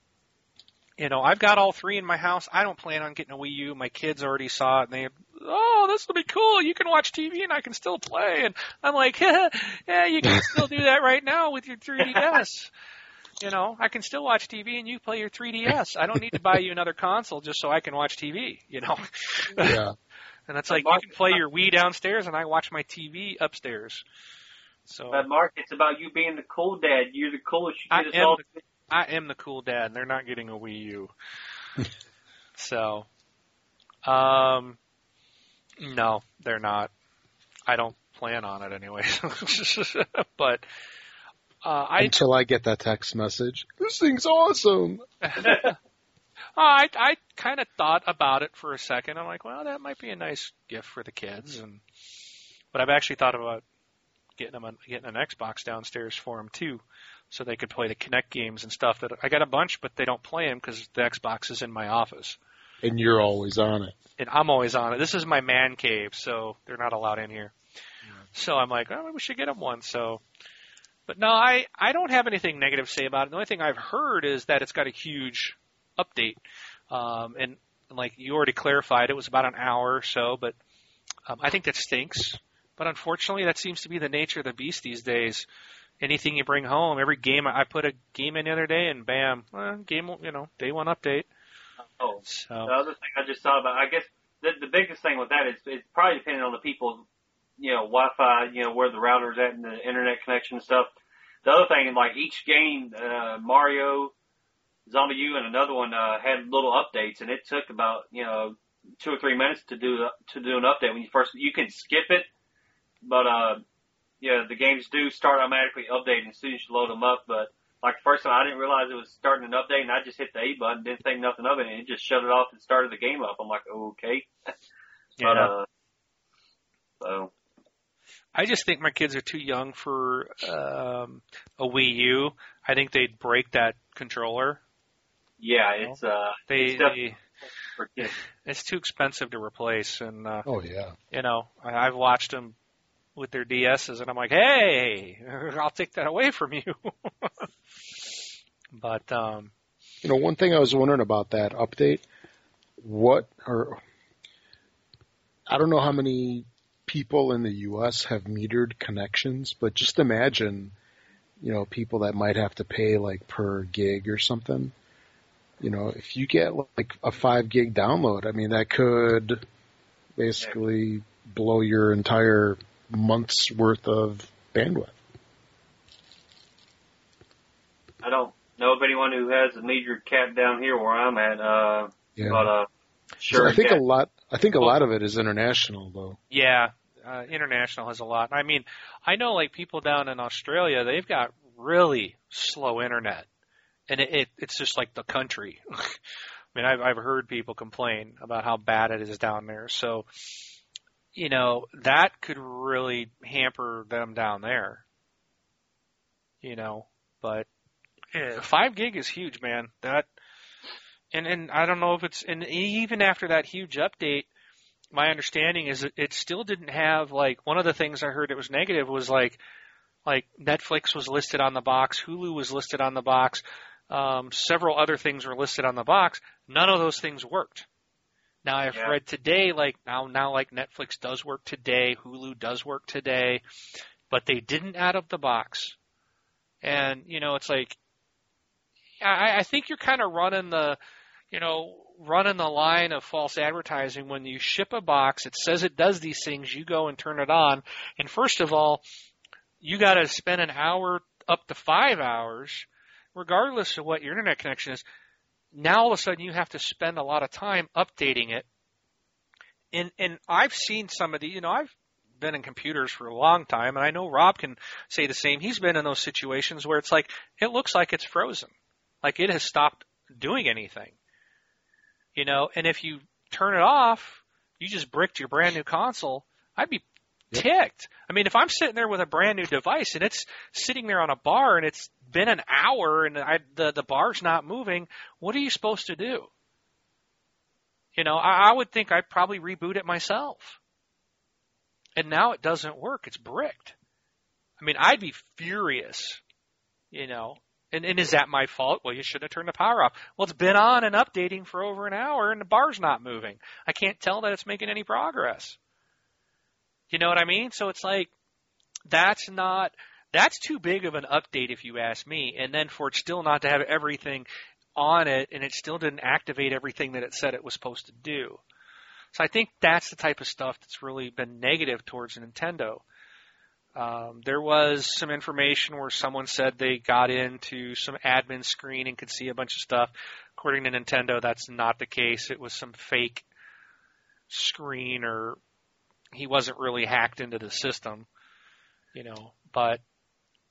C: you know, I've got all three in my house. I don't plan on getting a Wii U. My kids already saw it, and they, oh, this will be cool. You can watch TV, and I can still play. And I'm like, yeah, you can still do that right now with your 3DS. You know, I can still watch TV, and you play your 3DS. I don't need to buy you another console just so I can watch TV. You know.
D: Yeah.
C: and it's like you can play your Wii downstairs, and I watch my TV upstairs. So
B: But Mark, it's about you being the cool dad. You're the coolest. You
C: I am
B: all.
C: I am the cool dad, and they're not getting a Wii U. so, um, no, they're not. I don't plan on it anyway. but uh, I,
D: Until I get that text message. This thing's awesome.
C: uh, I, I kind of thought about it for a second. I'm like, well, that might be a nice gift for the kids, and but I've actually thought about getting them a, getting an Xbox downstairs for them too, so they could play the Kinect games and stuff. That I got a bunch, but they don't play them because the Xbox is in my office,
D: And you're always on it.
C: and I'm always on it. This is my man cave, so they're not allowed in here. So I'm like, oh, we should get them one. So, but no, I I don't have anything negative to say about it. The only thing I've heard is that it's got a huge update, um, and like you already clarified, it was about an hour or so, but um, I think that stinks. But unfortunately, that seems to be the nature of the beast these days. Anything you bring home, every game I put a game in the other day, and bam, uh, game you know day one update.
B: Oh,
C: So
B: the other thing I just thought about, I guess the, the biggest thing with that is it's probably depending on the people, you know, Wi-Fi, you know, where the router's at and the internet connection and stuff. The other thing, like each game, uh, Mario, ZombiU, and another one uh, had little updates, and it took about you know two or three minutes to do to do an update. When you first, you can skip it, but uh, yeah, the games do start automatically updating as soon as you load them up. But like the first time, I didn't realize it was starting an update, and I just hit the A button, didn't think nothing of it, and it just shut it off and started the game up. I'm like, okay. But,
C: yeah.
B: uh, so
C: I just think my kids are too young for um, a Wii U. I think they'd break that controller.
B: yeah, it's uh,
C: They,
B: It's definitely-
C: they
B: for kids.
C: it's too expensive to replace, and uh,
D: Oh yeah.
C: you know I, I've watched them with their DSs, and I'm like, hey, I'll take that away from you. but um,
D: You know, one thing I was wondering about that update, what or I don't know how many people in the US have metered connections, but just imagine, you know, people that might have to pay like per gig or something. You know, if you get like a 5 gig download, I mean that could basically blow your entire month's worth of bandwidth.
B: I don't know of anyone who has a metered cap down here where I'm at. Uh,
D: Yeah.
B: but uh,
D: So
B: sure.
D: I think
B: yeah.
D: a lot I think a lot of it is international though.
C: yeah, uh, international has a lot. I mean, I know like people down in Australia, they've got really slow internet, and it, it it's just like the country. I mean, I've I've heard people complain about how bad it is down there. So, you know, that could really hamper them down there. You know, but eh, five gig is huge, man. That and and I don't know if it's and even after that huge update, my understanding is that it still didn't have like one of the things I heard it was negative was like like Netflix was listed on the box, Hulu was listed on the box, um, several other things were listed on the box. None of those things worked. Now I've
B: Yeah.
C: read today like now now like Netflix does work today, Hulu does work today, but they didn't out of the box. And you know it's like I, I think you're kind of running the you know, running the line of false advertising when you ship a box, it says it does these things, you go and turn it on, and first of all, you got to spend an hour up to five hours, regardless of what your internet connection is. Now all of a sudden you have to spend a lot of time updating it. And and I've seen some of the, you know, I've been in computers for a long time, and I know Rob can say the same. He's been in those situations where it's like it looks like it's frozen, like it has stopped doing anything you know, and if you turn it off, you just bricked your brand new console. I'd be
D: Yep.
C: ticked. I mean, if I'm sitting there with a brand new device and it's sitting there on a bar and it's been an hour and I, the the bar's not moving, what are you supposed to do? You know, I, I would think I'd probably reboot it myself. And now it doesn't work. It's bricked. I mean, I'd be furious. You know, and, and is that my fault? Well, you should have turned the power off. Well, it's been on and updating for over an hour and the bar's not moving. I can't tell that it's making any progress. You know what I mean? So it's like, that's not, that's too big of an update if you ask me. And then for it still not to have everything on it and it still didn't activate everything that it said it was supposed to do. So I think that's the type of stuff that's really been negative towards Nintendo. Um, there was some information where someone said they got into some admin screen and could see a bunch of stuff. According to Nintendo, that's not the case. It was some fake screen or he wasn't really hacked into the system, you know. But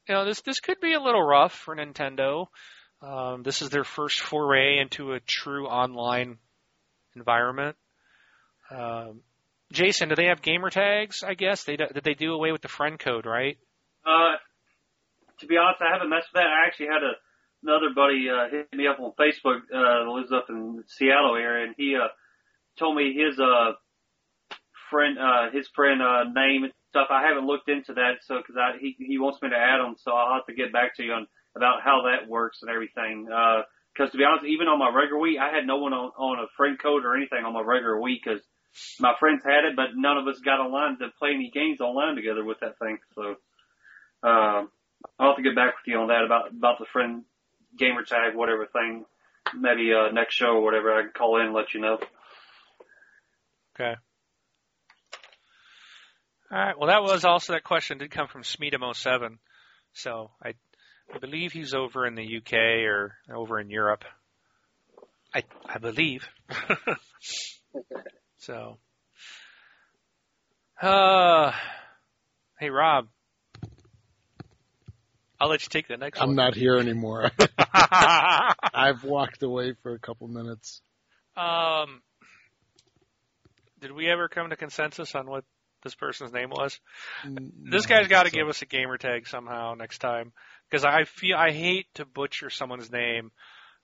C: you know, this this could be a little rough for Nintendo. Um, this is their first foray into a true online environment. Um, Jason, do they have gamer tags? I guess they did they do away with the friend code, right?
B: Uh, to be honest, I haven't messed with that. I actually had a, another buddy uh, hit me up on Facebook uh, lives up in the Seattle area, and he uh, told me his uh, friend, uh, his friend uh, name and stuff. I haven't looked into that, so because he he wants me to add him, so I'll have to get back to you on about how that works and everything. Because to be honest, even on my regular Wii, I had no one on, on a friend code or anything on my regular Wii because my friends had it, but none of us got online to play any games online together with that thing. So uh, I'll have to get back with you on that about about the friend gamer tag, whatever thing. Maybe uh, next show or whatever, I can call in and let you know.
C: Okay. All right. Well, that was also that question did come from Smeedum07. So I, I believe he's over in the UK or over in Europe. I I believe. so. Uh, hey Rob. I'll let you take the next one.
D: I'm
C: one.
D: not here anymore. I've walked away for a couple minutes.
C: um, did we ever come to consensus on what this person's name was? This guy's got to give us a gamer tag somehow next time because I feel I hate to butcher someone's name.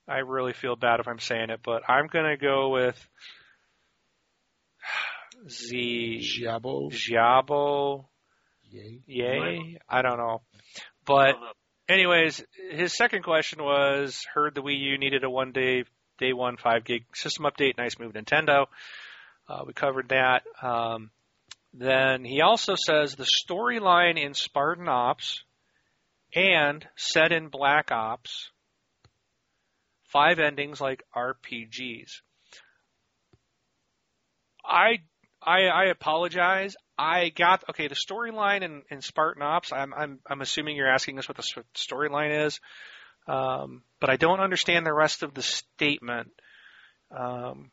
C: I really feel bad if I'm saying it, but I'm gonna go with Z
D: Giabo.
C: Giabo.
D: Yay.
C: Yay, I don't know, but anyways, his second question was heard the Wii U needed a one day day one five gig system update. Nice move, Nintendo. Uh, we covered that. Um, then he also says the storyline in Spartan Ops and set in Black Ops five endings like RPGs. I I, I apologize. I got okay. The storyline in, in Spartan Ops. I'm I'm I'm assuming you're asking us what the storyline is, um, but I don't understand the rest of the statement. Um,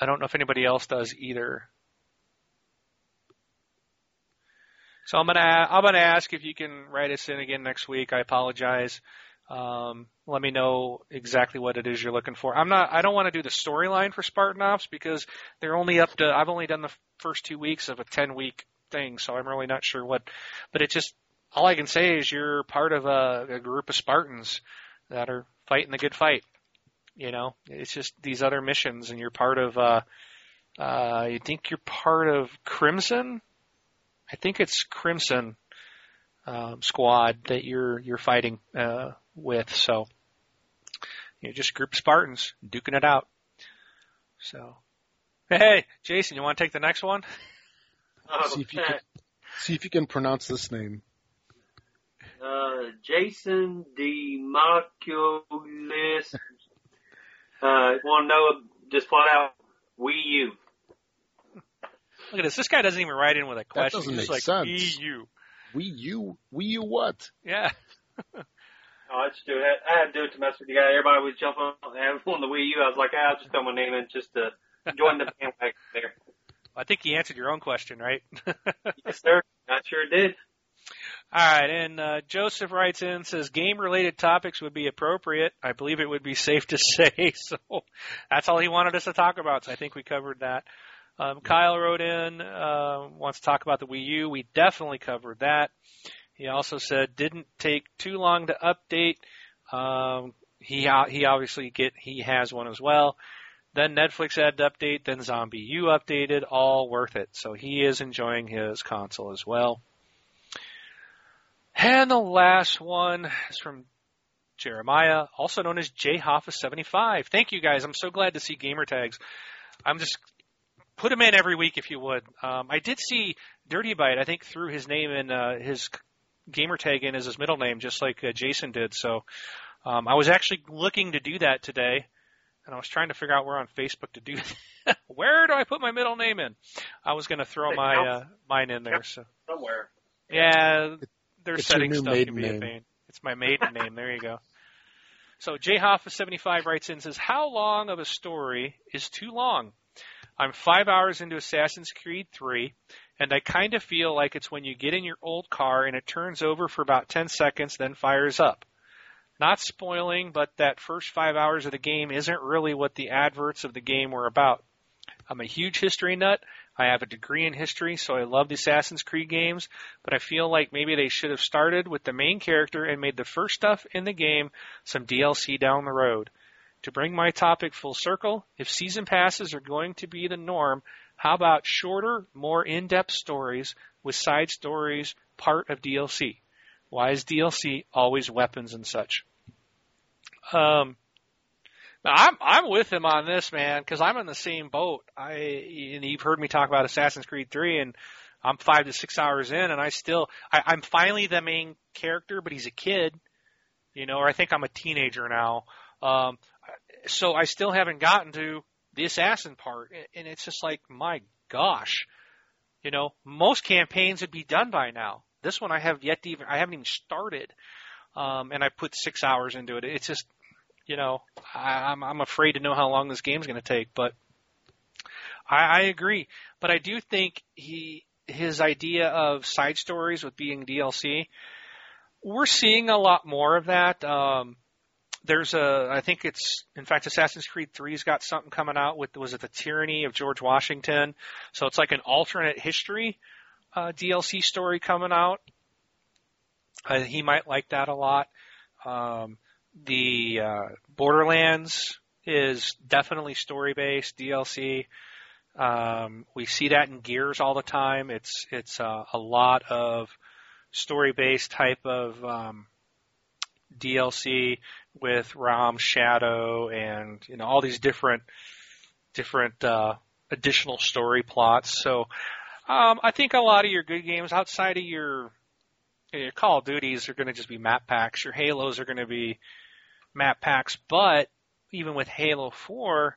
C: I don't know if anybody else does either. So I'm gonna I'm gonna ask if you can write us in again next week. I apologize. Um, let me know exactly what it is you're looking for. I'm not. I don't want to do the storyline for Spartan Ops because they're only up to. I've only done the first two weeks of a 10 week thing, so I'm really not sure what. But it just all I can say is you're part of a, a group of Spartans that are fighting the good fight. You know, it's just these other missions, and you're part of. Uh, uh, you think you're part of Crimson? I think it's Crimson um, squad that you're you're fighting uh, with. So you're just a group of Spartans duking it out. So hey, Jason, you want to take the next one?
D: See if you can see if you can pronounce this name.
B: Uh, Jason Democulus. Uh, want to know just flat out Wii U.
C: Look at this. This guy doesn't even write in with a question.
D: That doesn't
C: He's
D: make
C: just like
D: sense.
C: EU.
D: Wii U. Wii U what?
C: Yeah.
B: Oh, I just do it. I had to do it to mess with you guys. Everybody was jumping on on the Wii U. I was like, ah, I'll just throw my name in just to join the bandwagon there.
C: I think you answered your own question, right?
B: Yes, sir. I sure did.
C: All right, and uh, Joseph writes in says game-related topics would be appropriate. I believe it would be safe to say. So that's all he wanted us to talk about. So I think we covered that. Um, Kyle wrote in, uh, wants to talk about the Wii U. We definitely covered that. He also said didn't take too long to update. Um, he he obviously get he has one as well. Then Netflix had to update. Then ZombiU updated. All worth it. So he is enjoying his console as well. And the last one is from Jeremiah, also known as J Hoffa 75. Thank you guys. I'm so glad to see gamer tags. I'm just put them in every week if you would. Um, I did see Dirty Bite. I think threw his name in uh, his gamer tag in as his middle name, just like uh, Jason did. So um, I was actually looking to do that today, and I was trying to figure out where on Facebook to do. that. where do I put my middle name in? I was going to throw my uh, mine in there. So
B: somewhere.
C: Yeah, there's
D: It's
C: setting
D: your new
C: stuff can
D: maiden
C: be a
D: name.
C: pain. It's my maiden name. There you go. So J Hoffa 75 writes in says, "How long of a story is too long? I'm five hours into Assassin's Creed 3, and I kind of feel like it's when you get in your old car and it turns over for about 10 seconds, then fires up. Not spoiling, but that first five hours of the game isn't really what the adverts of the game were about. I'm a huge history nut. I have a degree in history, so I love the Assassin's Creed games, but I feel like maybe they should have started with the main character and made the first stuff in the game some DLC down the road. To bring my topic full circle, if season passes are going to be the norm, how about shorter, more in-depth stories with side stories part of DLC? Why is DLC always weapons and such? Um, I'm I'm with him on this, man, because I'm in the same boat. I and you've heard me talk about Assassin's Creed 3, and I'm five to six hours in, and I still I, I'm finally the main character, but he's a kid, you know, or I think I'm a teenager now. Um, so I still haven't gotten to the assassin part, and it's just like my gosh, you know, most campaigns would be done by now. This one I have yet to even I haven't even started, um, and I put six hours into it. It's just you know, I, I'm I'm afraid to know how long this game's going to take, but I, I agree. But I do think he his idea of side stories with being DLC, we're seeing a lot more of that. Um, there's a, I think it's, in fact, Assassin's Creed 3's got something coming out with, was it the Tyranny of George Washington? So it's like an alternate history uh, DLC story coming out. Uh, he might like that a lot. Um, the uh, Borderlands is definitely story based DLC. Um, we see that in Gears all the time. It's it's uh, a lot of story based type of um, DLC with RAAM Shadow and you know all these different different uh, additional story plots. So um, I think a lot of your good games outside of your your Call of Duties are going to just be map packs. Your Halos are going to be map packs, but even with Halo 4,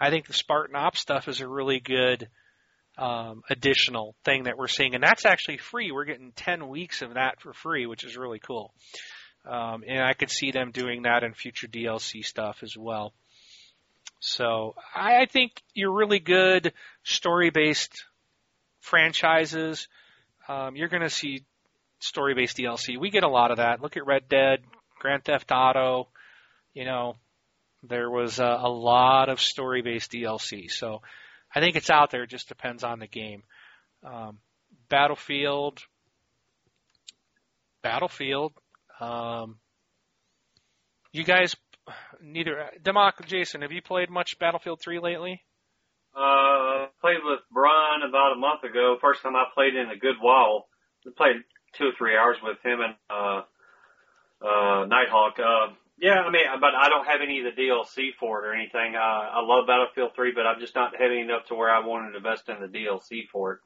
C: I think the Spartan Ops stuff is a really good um, additional thing that we're seeing, and that's actually free. We're getting 10 weeks of that for free, which is really cool. Um, and I could see them doing that in future DLC stuff as well. So I, I think you're really good story-based franchises. Um, you're going to see story-based DLC. We get a lot of that. Look at Red Dead, Grand Theft Auto. You know, there was a, a lot of story-based DLC. So I think it's out there. It just depends on the game. Um, Battlefield, Battlefield. Um, you guys, neither Democ, Jason, have you played much Battlefield 3 lately?
B: Uh, played with Brian about a month ago. First time I played in a good while. We played two or three hours with him and uh, uh, Nighthawk. Uh, yeah, I mean, but I don't have any of the DLC for it or anything. Uh, I love Battlefield 3, but I'm just not heavy enough to where I want to invest in the DLC for it.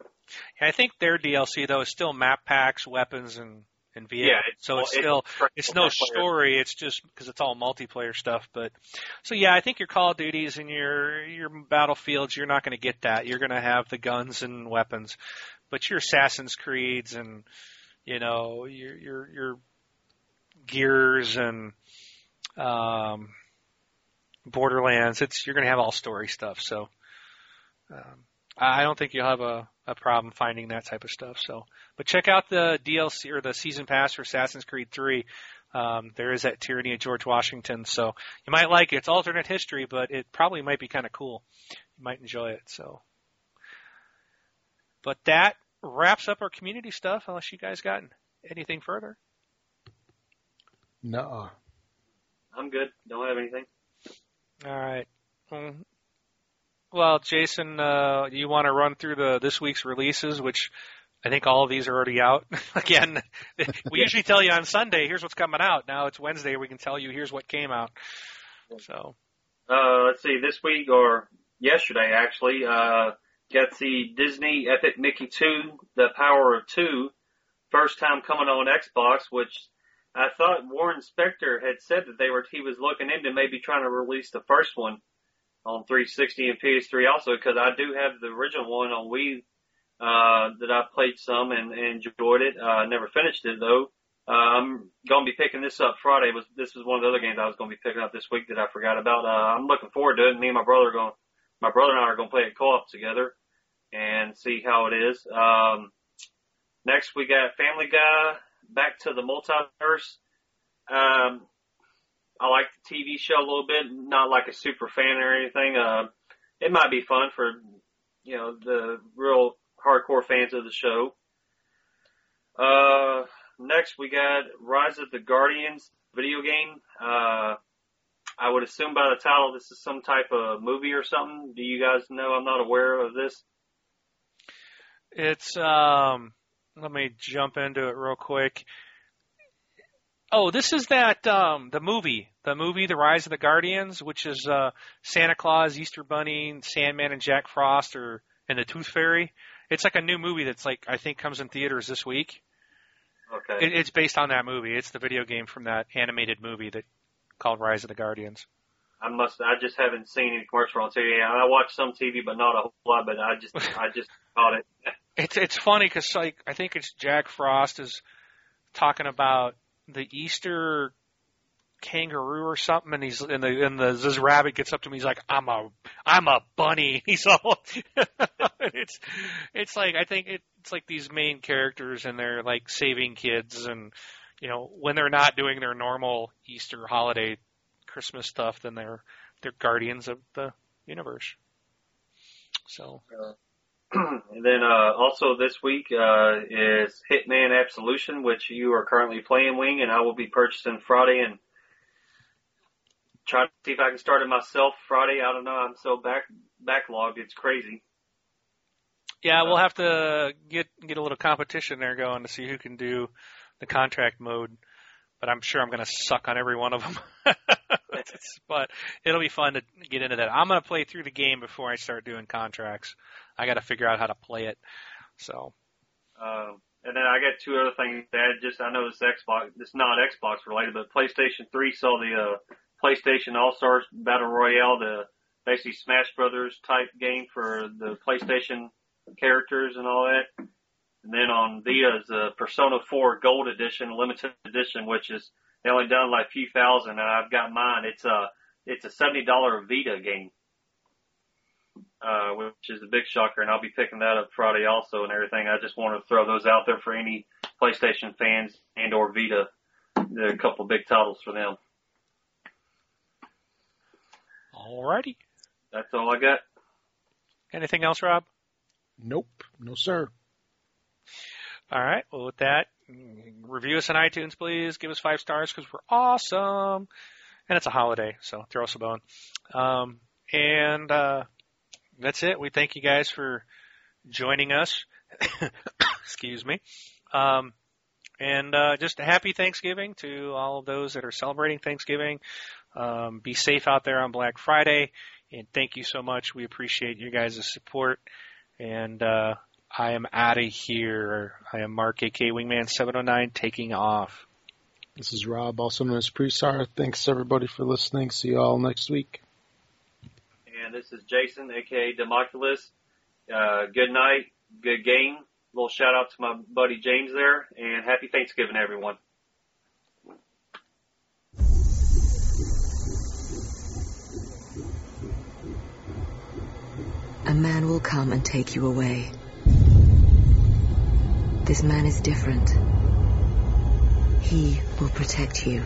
C: I think their DLC though is still map packs, weapons, and and vehicles.
B: Yeah, it's,
C: so it's
B: it's
C: still it's no story. It's just because it's all multiplayer stuff. But so yeah, I think your Call of Duties and your your Battlefields, you're not going to get that. You're going to have the guns and weapons, but your Assassin's Creeds and you know your your your Gears and um, Borderlands, it's you're going to have all story stuff. So um, I don't think you'll have a a problem finding that type of stuff. So, but check out the DLC or the season pass for Assassin's Creed 3. Um, there is that Tyranny of George Washington, so you might like it. It's alternate history, but it probably might be kind of cool. You might enjoy it. So, but that wraps up our community stuff. Unless you guys got anything further.
D: No.
B: I'm good. Don't have anything.
C: All right. Um, well, Jason, uh, you want to run through the this week's releases, which I think all of these are already out. Again, we usually tell you on Sunday, here's what's coming out. Now it's Wednesday, we can tell you here's what came out. So,
B: Uh, let's see, this week or yesterday actually, uh, got the Disney Epic Mickey 2, The Power of Two, first time coming on Xbox, which I thought Warren Spector had said that they were, he was looking into maybe trying to release the first one on 360 and PS3 also, because I do have the original one on Wii, uh, that I played some and, and enjoyed it. Uh, never finished it though. Uh, I'm to be picking this up Friday. Was this was one of the other games I was to be picking up this week that I forgot about. Uh, I'm looking forward to it. Me and my brother are going, my brother and I are to play it co-op together and see how it is. Um, next we got Family Guy, Back to the Multiverse. Um, I like the TV show a little bit, not like a super fan or anything. Uh, it might be fun for, you know, the real hardcore fans of the show. Uh, next we got Rise of the Guardians video game. Uh, I would assume by the title this is some type of movie or something. Do you guys know? I'm not aware of this.
C: it's um let me jump into it real quick. Oh, this is that um the movie, the movie The Rise of the Guardians, which is uh Santa Claus, Easter Bunny, Sandman and Jack Frost or and the Tooth Fairy. It's like a new movie that's like I think comes in theaters this week.
B: Okay.
C: It, it's based on that movie. It's the video game from that animated movie that called Rise of the Guardians.
B: I must. I just haven't seen any commercial on TV. I watch some TV, but not a whole lot. But I just, I just caught it.
C: It's it's funny because like I think it's Jack Frost is talking about the Easter kangaroo or something, and he's and the and the this rabbit gets up to him. He's like, "I'm a I'm a bunny." He's all it's it's like I think it, it's like these main characters and they're like saving kids and you know when they're not doing their normal Easter holiday Christmas stuff, then they're they're guardians of the universe. So
B: and then uh, also this week uh, is Hitman Absolution, which you are currently playing, Wing, and I will be purchasing Friday and try to see if I can start it myself Friday. I don't know. I'm so back backlogged. It's crazy.
C: Yeah, we'll have to get get a little competition there going to see who can do the contract mode. But I'm sure I'm going to suck on every one of them. but it'll be fun to get into that. I'm going to play through the game before I start doing contracts. I got to figure out how to play it. So,
B: Um, and then I got two other things to add. Just I know this Xbox, it's not Xbox related, but PlayStation 3 saw the uh, PlayStation All Stars Battle Royale, the basically Smash Brothers type game for the PlayStation characters and all that. And then on Vita's uh, Persona 4 Gold Edition, limited edition, which is they only done like a few thousand, and I've got mine. It's a it's a seventy dollar Vita game, uh, which is a big shocker, and I'll be picking that up Friday also and everything. I just want to throw those out there for any PlayStation fans and or Vita. There are a couple big titles for them.
C: alrighty.
B: That's all I got.
C: Anything else, Rob?
D: Nope. No, sir.
C: All right. Well, with that, review us on iTunes, please. Give us five stars because we're awesome. And it's a holiday, so throw us a bone. Um, and uh, that's it. We thank you guys for joining us. Excuse me. Um, and uh, just a happy Thanksgiving to all of those that are celebrating Thanksgiving. Um, be safe out there on Black Friday. And thank you so much. We appreciate you guys' support. And uh, I am out of here. I am Mark, aka Wingman 709, taking off.
D: This is Rob, also known as Presar. Thanks everybody for listening. See you all next week.
B: And this is Jason, aka Democulus. Uh, good night, good game. little shout out to my buddy James there, and happy Thanksgiving, everyone.
A: A man will come and take you away. This man is different. He will protect you.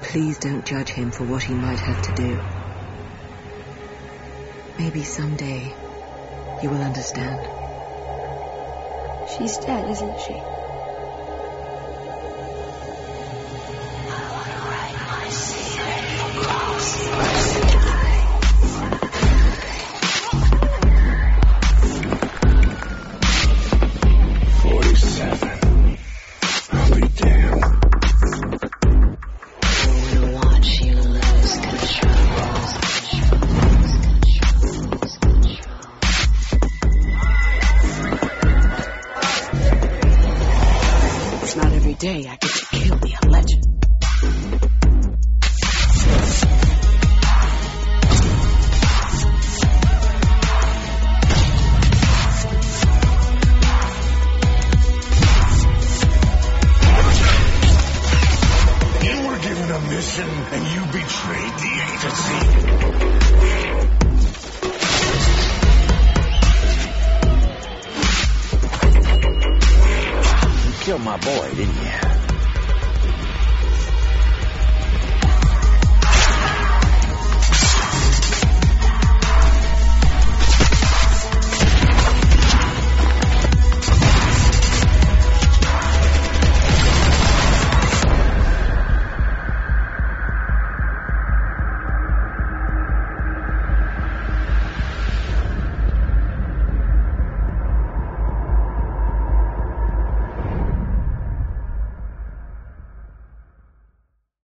A: Please don't judge him for what he might have to do. Maybe someday
F: You will understand.
A: She's dead, isn't she?